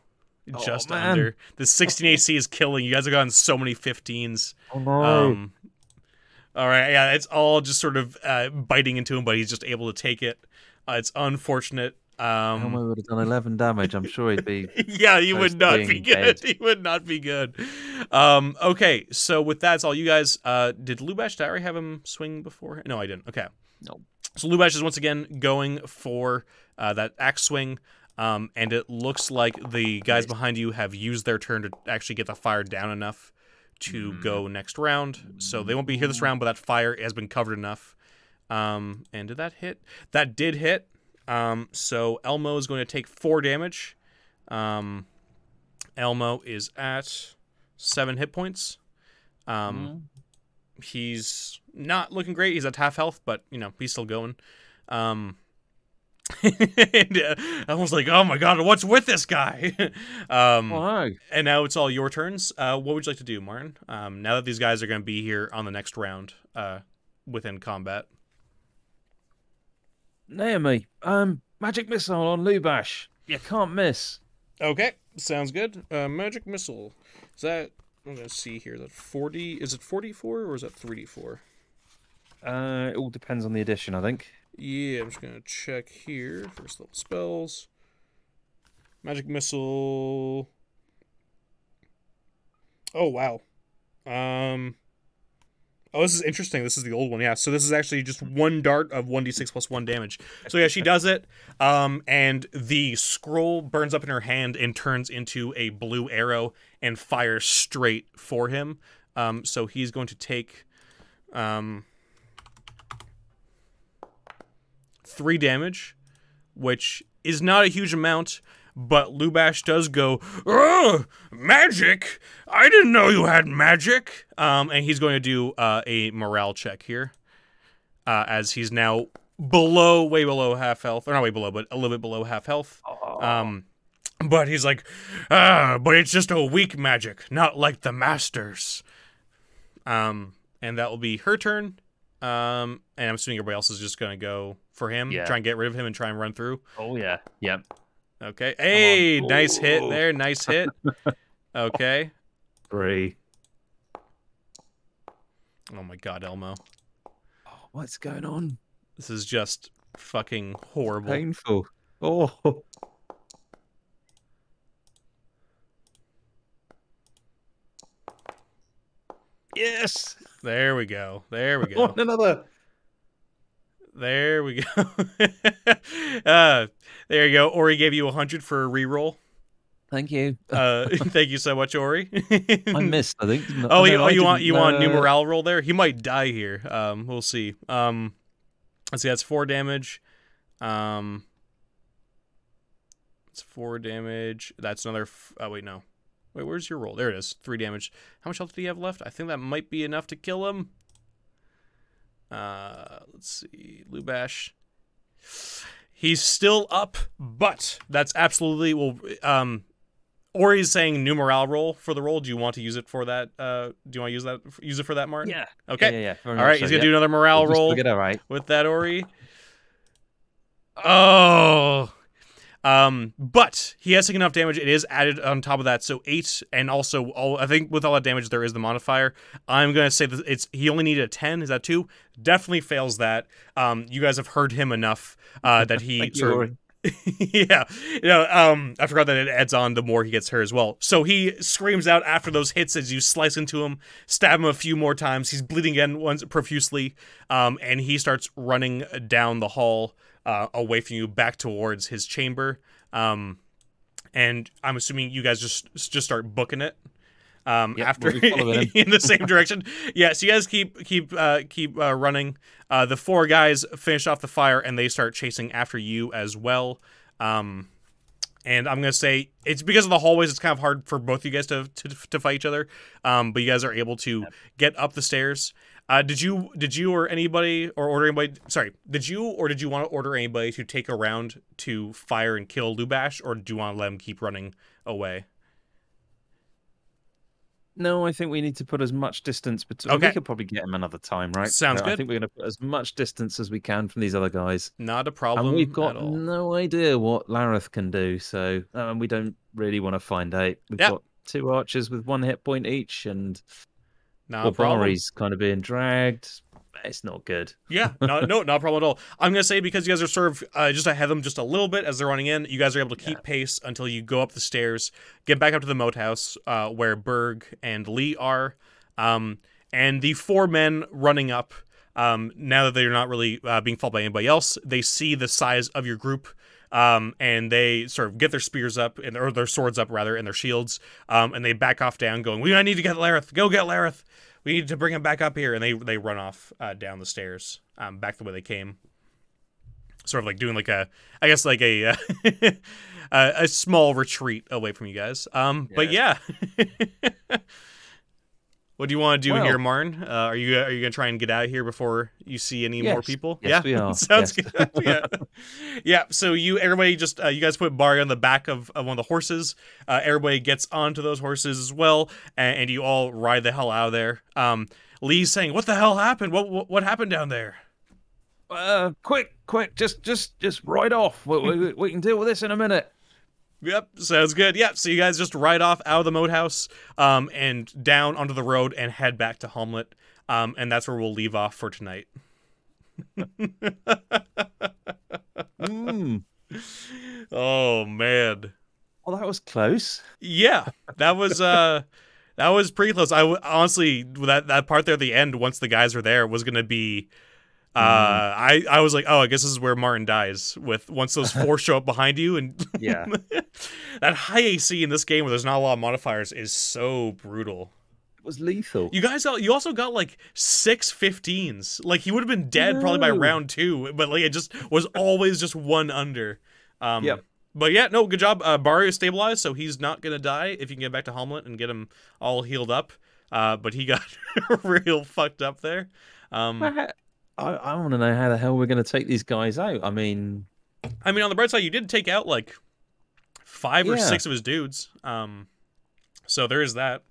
Oh, just man. under. The 16 AC is killing. You guys have gotten so many 15s. Oh no. Um, all right, yeah, it's all just sort of uh, biting into him, but he's just able to take it. Uh, it's unfortunate. Um, Elmo would have done 11 damage. I'm sure he'd be. yeah, he would not be good. dead. He would not be good. Um, okay, so with that, it's all you guys. Uh, did Lubash did I already have him swing before? No, I didn't. Okay. No. So Lubash is once again going for uh, that axe swing. Um, and it looks like the guys behind you have used their turn to actually get the fire down enough to Mm. go next round. So they won't be here this round, but that fire has been covered enough. Um, and did that hit? That did hit. Um, so Elmo is going to take four damage. Um, Elmo is at seven hit points. Um, Mm. he's not looking great. He's at half health, but you know he's still going. Um, and uh, I was like, "Oh my god, what's with this guy?" um, no. and now it's all your turns. Uh, what would you like to do, Martin? Um, now that these guys are going to be here on the next round, uh, within combat. Naomi, um, magic missile on Lubash. You can't miss. Okay, sounds good. Uh, magic missile. Is that? I'm gonna see here. Is that forty? Is it forty-four or is that three d four? Uh, it all depends on the edition, I think. Yeah, I'm just gonna check here. First level spells. Magic missile. Oh wow. Um. Oh, this is interesting. This is the old one. Yeah. So this is actually just one dart of one d six plus one damage. So yeah, she does it. Um, and the scroll burns up in her hand and turns into a blue arrow and fires straight for him. Um, so he's going to take, um, three damage, which is not a huge amount, but Lubash does go, "Ugh, magic! I didn't know you had magic!" Um, and he's going to do uh, a morale check here, uh, as he's now below, way below half health, or not way below, but a little bit below half health. Um, but he's like, ah, but it's just a weak magic, not like the masters. Um, and that will be her turn. Um, and I'm assuming everybody else is just gonna go for him, Yeah. try and get rid of him and try and run through. Oh yeah, Yep. Okay. Hey, nice hit there. Nice hit. Okay. Three. Oh my god, Elmo. Oh, what's going on? This is just fucking horrible. Painful. Oh. Yes. There we go. There we On go. another. There we go. uh, there you go. Ori gave you a hundred for a reroll. Thank you. Uh, thank you so much, Ori. I missed. I think. Oh, No, you, oh, you want didn't, you want new morale roll there? He might die here. Um, we'll see. Um, let's see. That's four damage. Um, it's four damage. That's another. F- oh wait, no. Wait, where's your roll? There it is. Three damage. How much health do you have left? I think that might be enough to kill him. Uh, let's see. Lubash. He's still up, but that's absolutely well. Um, Ori's saying new morale roll for the roll. Do you want to use it for that? Uh, do you want to use that? Use it for that, Martin? Yeah. Okay. Yeah, yeah. yeah. All right. He's gonna do another morale We'll roll Get it right. with that Ori. Oh. Um, but he has taken enough damage. It is added on top of that, so eight, and also all. I think with all that damage, there is the modifier. I'm gonna say that it's he only needed a ten. Is that two? Definitely fails that. Um, you guys have heard him enough uh, that he Thank you, sort of yeah, you know, um, I forgot that it adds on the more he gets hurt as well. So he screams out after those hits as you slice into him, stab him a few more times. He's bleeding again once profusely, um, and he starts running down the hall uh, away from you, back towards his chamber. Um, and I'm assuming you guys just just start booking it. Um, Yep, after we'll be following him. in the same direction, yeah. So you guys keep keep uh, keep uh, running. Uh, the four guys finish off the fire and they start chasing after you as well. Um, and I'm gonna say it's because of the hallways. It's kind of hard for both you guys to to, to fight each other. Um, but you guys are able to get up the stairs. Uh, did you did you or anybody or order anybody? Sorry, did you or did you want to order anybody to take a round to fire and kill Lubash, or do you want to let him keep running away? No, I think we need to put as much distance between. Okay. We could probably get him another time, right? Sounds But I think we're going to put as much distance as we can from these other guys. Not a problem. and we've got no idea what Lareth can do, so um, we don't really want to find out. We've Yeah. got two archers with one hit point each, and Problem. Barbari's kind of being dragged. It's not good. Yeah, no, no, not a problem at all. I'm gonna say because you guys are sort of uh, just ahead of them just a little bit as they're running in, you guys are able to keep Yeah. pace until you go up the stairs, get back up to the moat house uh, where Berg and Lee are, um, and the four men running up. Um, now that they're not really uh, being followed by anybody else, they see the size of your group. Um, and they sort of get their spears up and or their swords up rather and their shields. Um, and they back off down, going, "We need to get Lareth. Go get Lareth. We need to bring him back up here." And they they run off uh, down the stairs, um, back the way they came. Sort of like doing like a, I guess like a uh, a, a small retreat away from you guys. Um, but yeah. What do you want to do Well- here, Marn? Uh, are you are you gonna try and get out of here before you see any more people? Yes, yeah, we are. Sounds Yes. good. yeah, yeah. So you everybody just uh, you guys put Bari on the back of, of one of the horses. Uh, everybody gets onto those horses as well, and, and you all ride the hell out of there. Um, Lee's saying, "What the hell happened? What what, what happened down there?" Uh, quick, quick, just, just, just ride off. We, we, we can deal with this in a minute. Yep, sounds good. Yep. So you guys just ride off out of the moat house, um, and down onto the road and head back to Hommlet. Um, and that's where we'll leave off for tonight. Mm. Oh man. Well, that was close. Yeah, that was uh that was pretty close. I w- honestly that that part there at the end once the guys were there was going to be uh I I was like, "Oh, I guess this is where Martin dies with once those four show up behind you and Yeah. that high AC in this game where there's not a lot of modifiers is so brutal. It was lethal. You guys you also got like six 15s. Like he would have been dead probably by round 2, but like it just was always just one under. Um Yep. But yeah, no, good job. Uh, Bari is stabilized, so he's not gonna die if you can get back to Hommlet and get him all healed up. Uh, but he got real fucked up there. Um, I, I want to know how the hell we're going to take these guys out. I mean, I mean, on the bright side, you did take out like five or six of his dudes. Um, so there is that.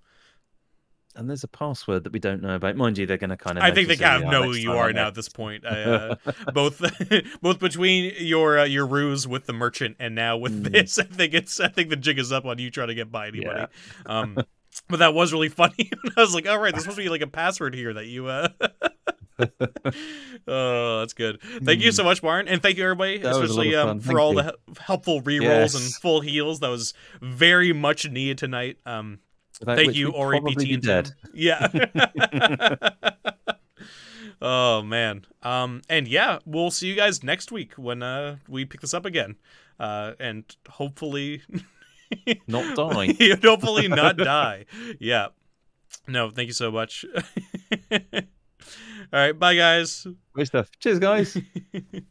and there's a password that we don't know about. Mind you, they're going to kind of. I think they kind of know who you are now at this point. Uh, both, both between your uh, your ruse with the merchant and now with Mm. this, I think it's I think the jig is up on you trying to get by anybody. Yeah. Um, but that was really funny. I was like, all right, there's supposed to be like a password here that you. Uh... oh, that's good. Thank you so much, Barn, and thank you everybody, Hmm. That was a lot especially um, for Thank all you. the helpful re-rolls and full heals. That was very much needed tonight. Um, Without thank you, Ori, PT, dead. Yeah. oh man. Um, and yeah, we'll see you guys next week when uh we pick this up again, uh, and hopefully, Not die. hopefully not die. Yeah. No, thank you so much. All right, bye guys. Great stuff. Cheers, guys.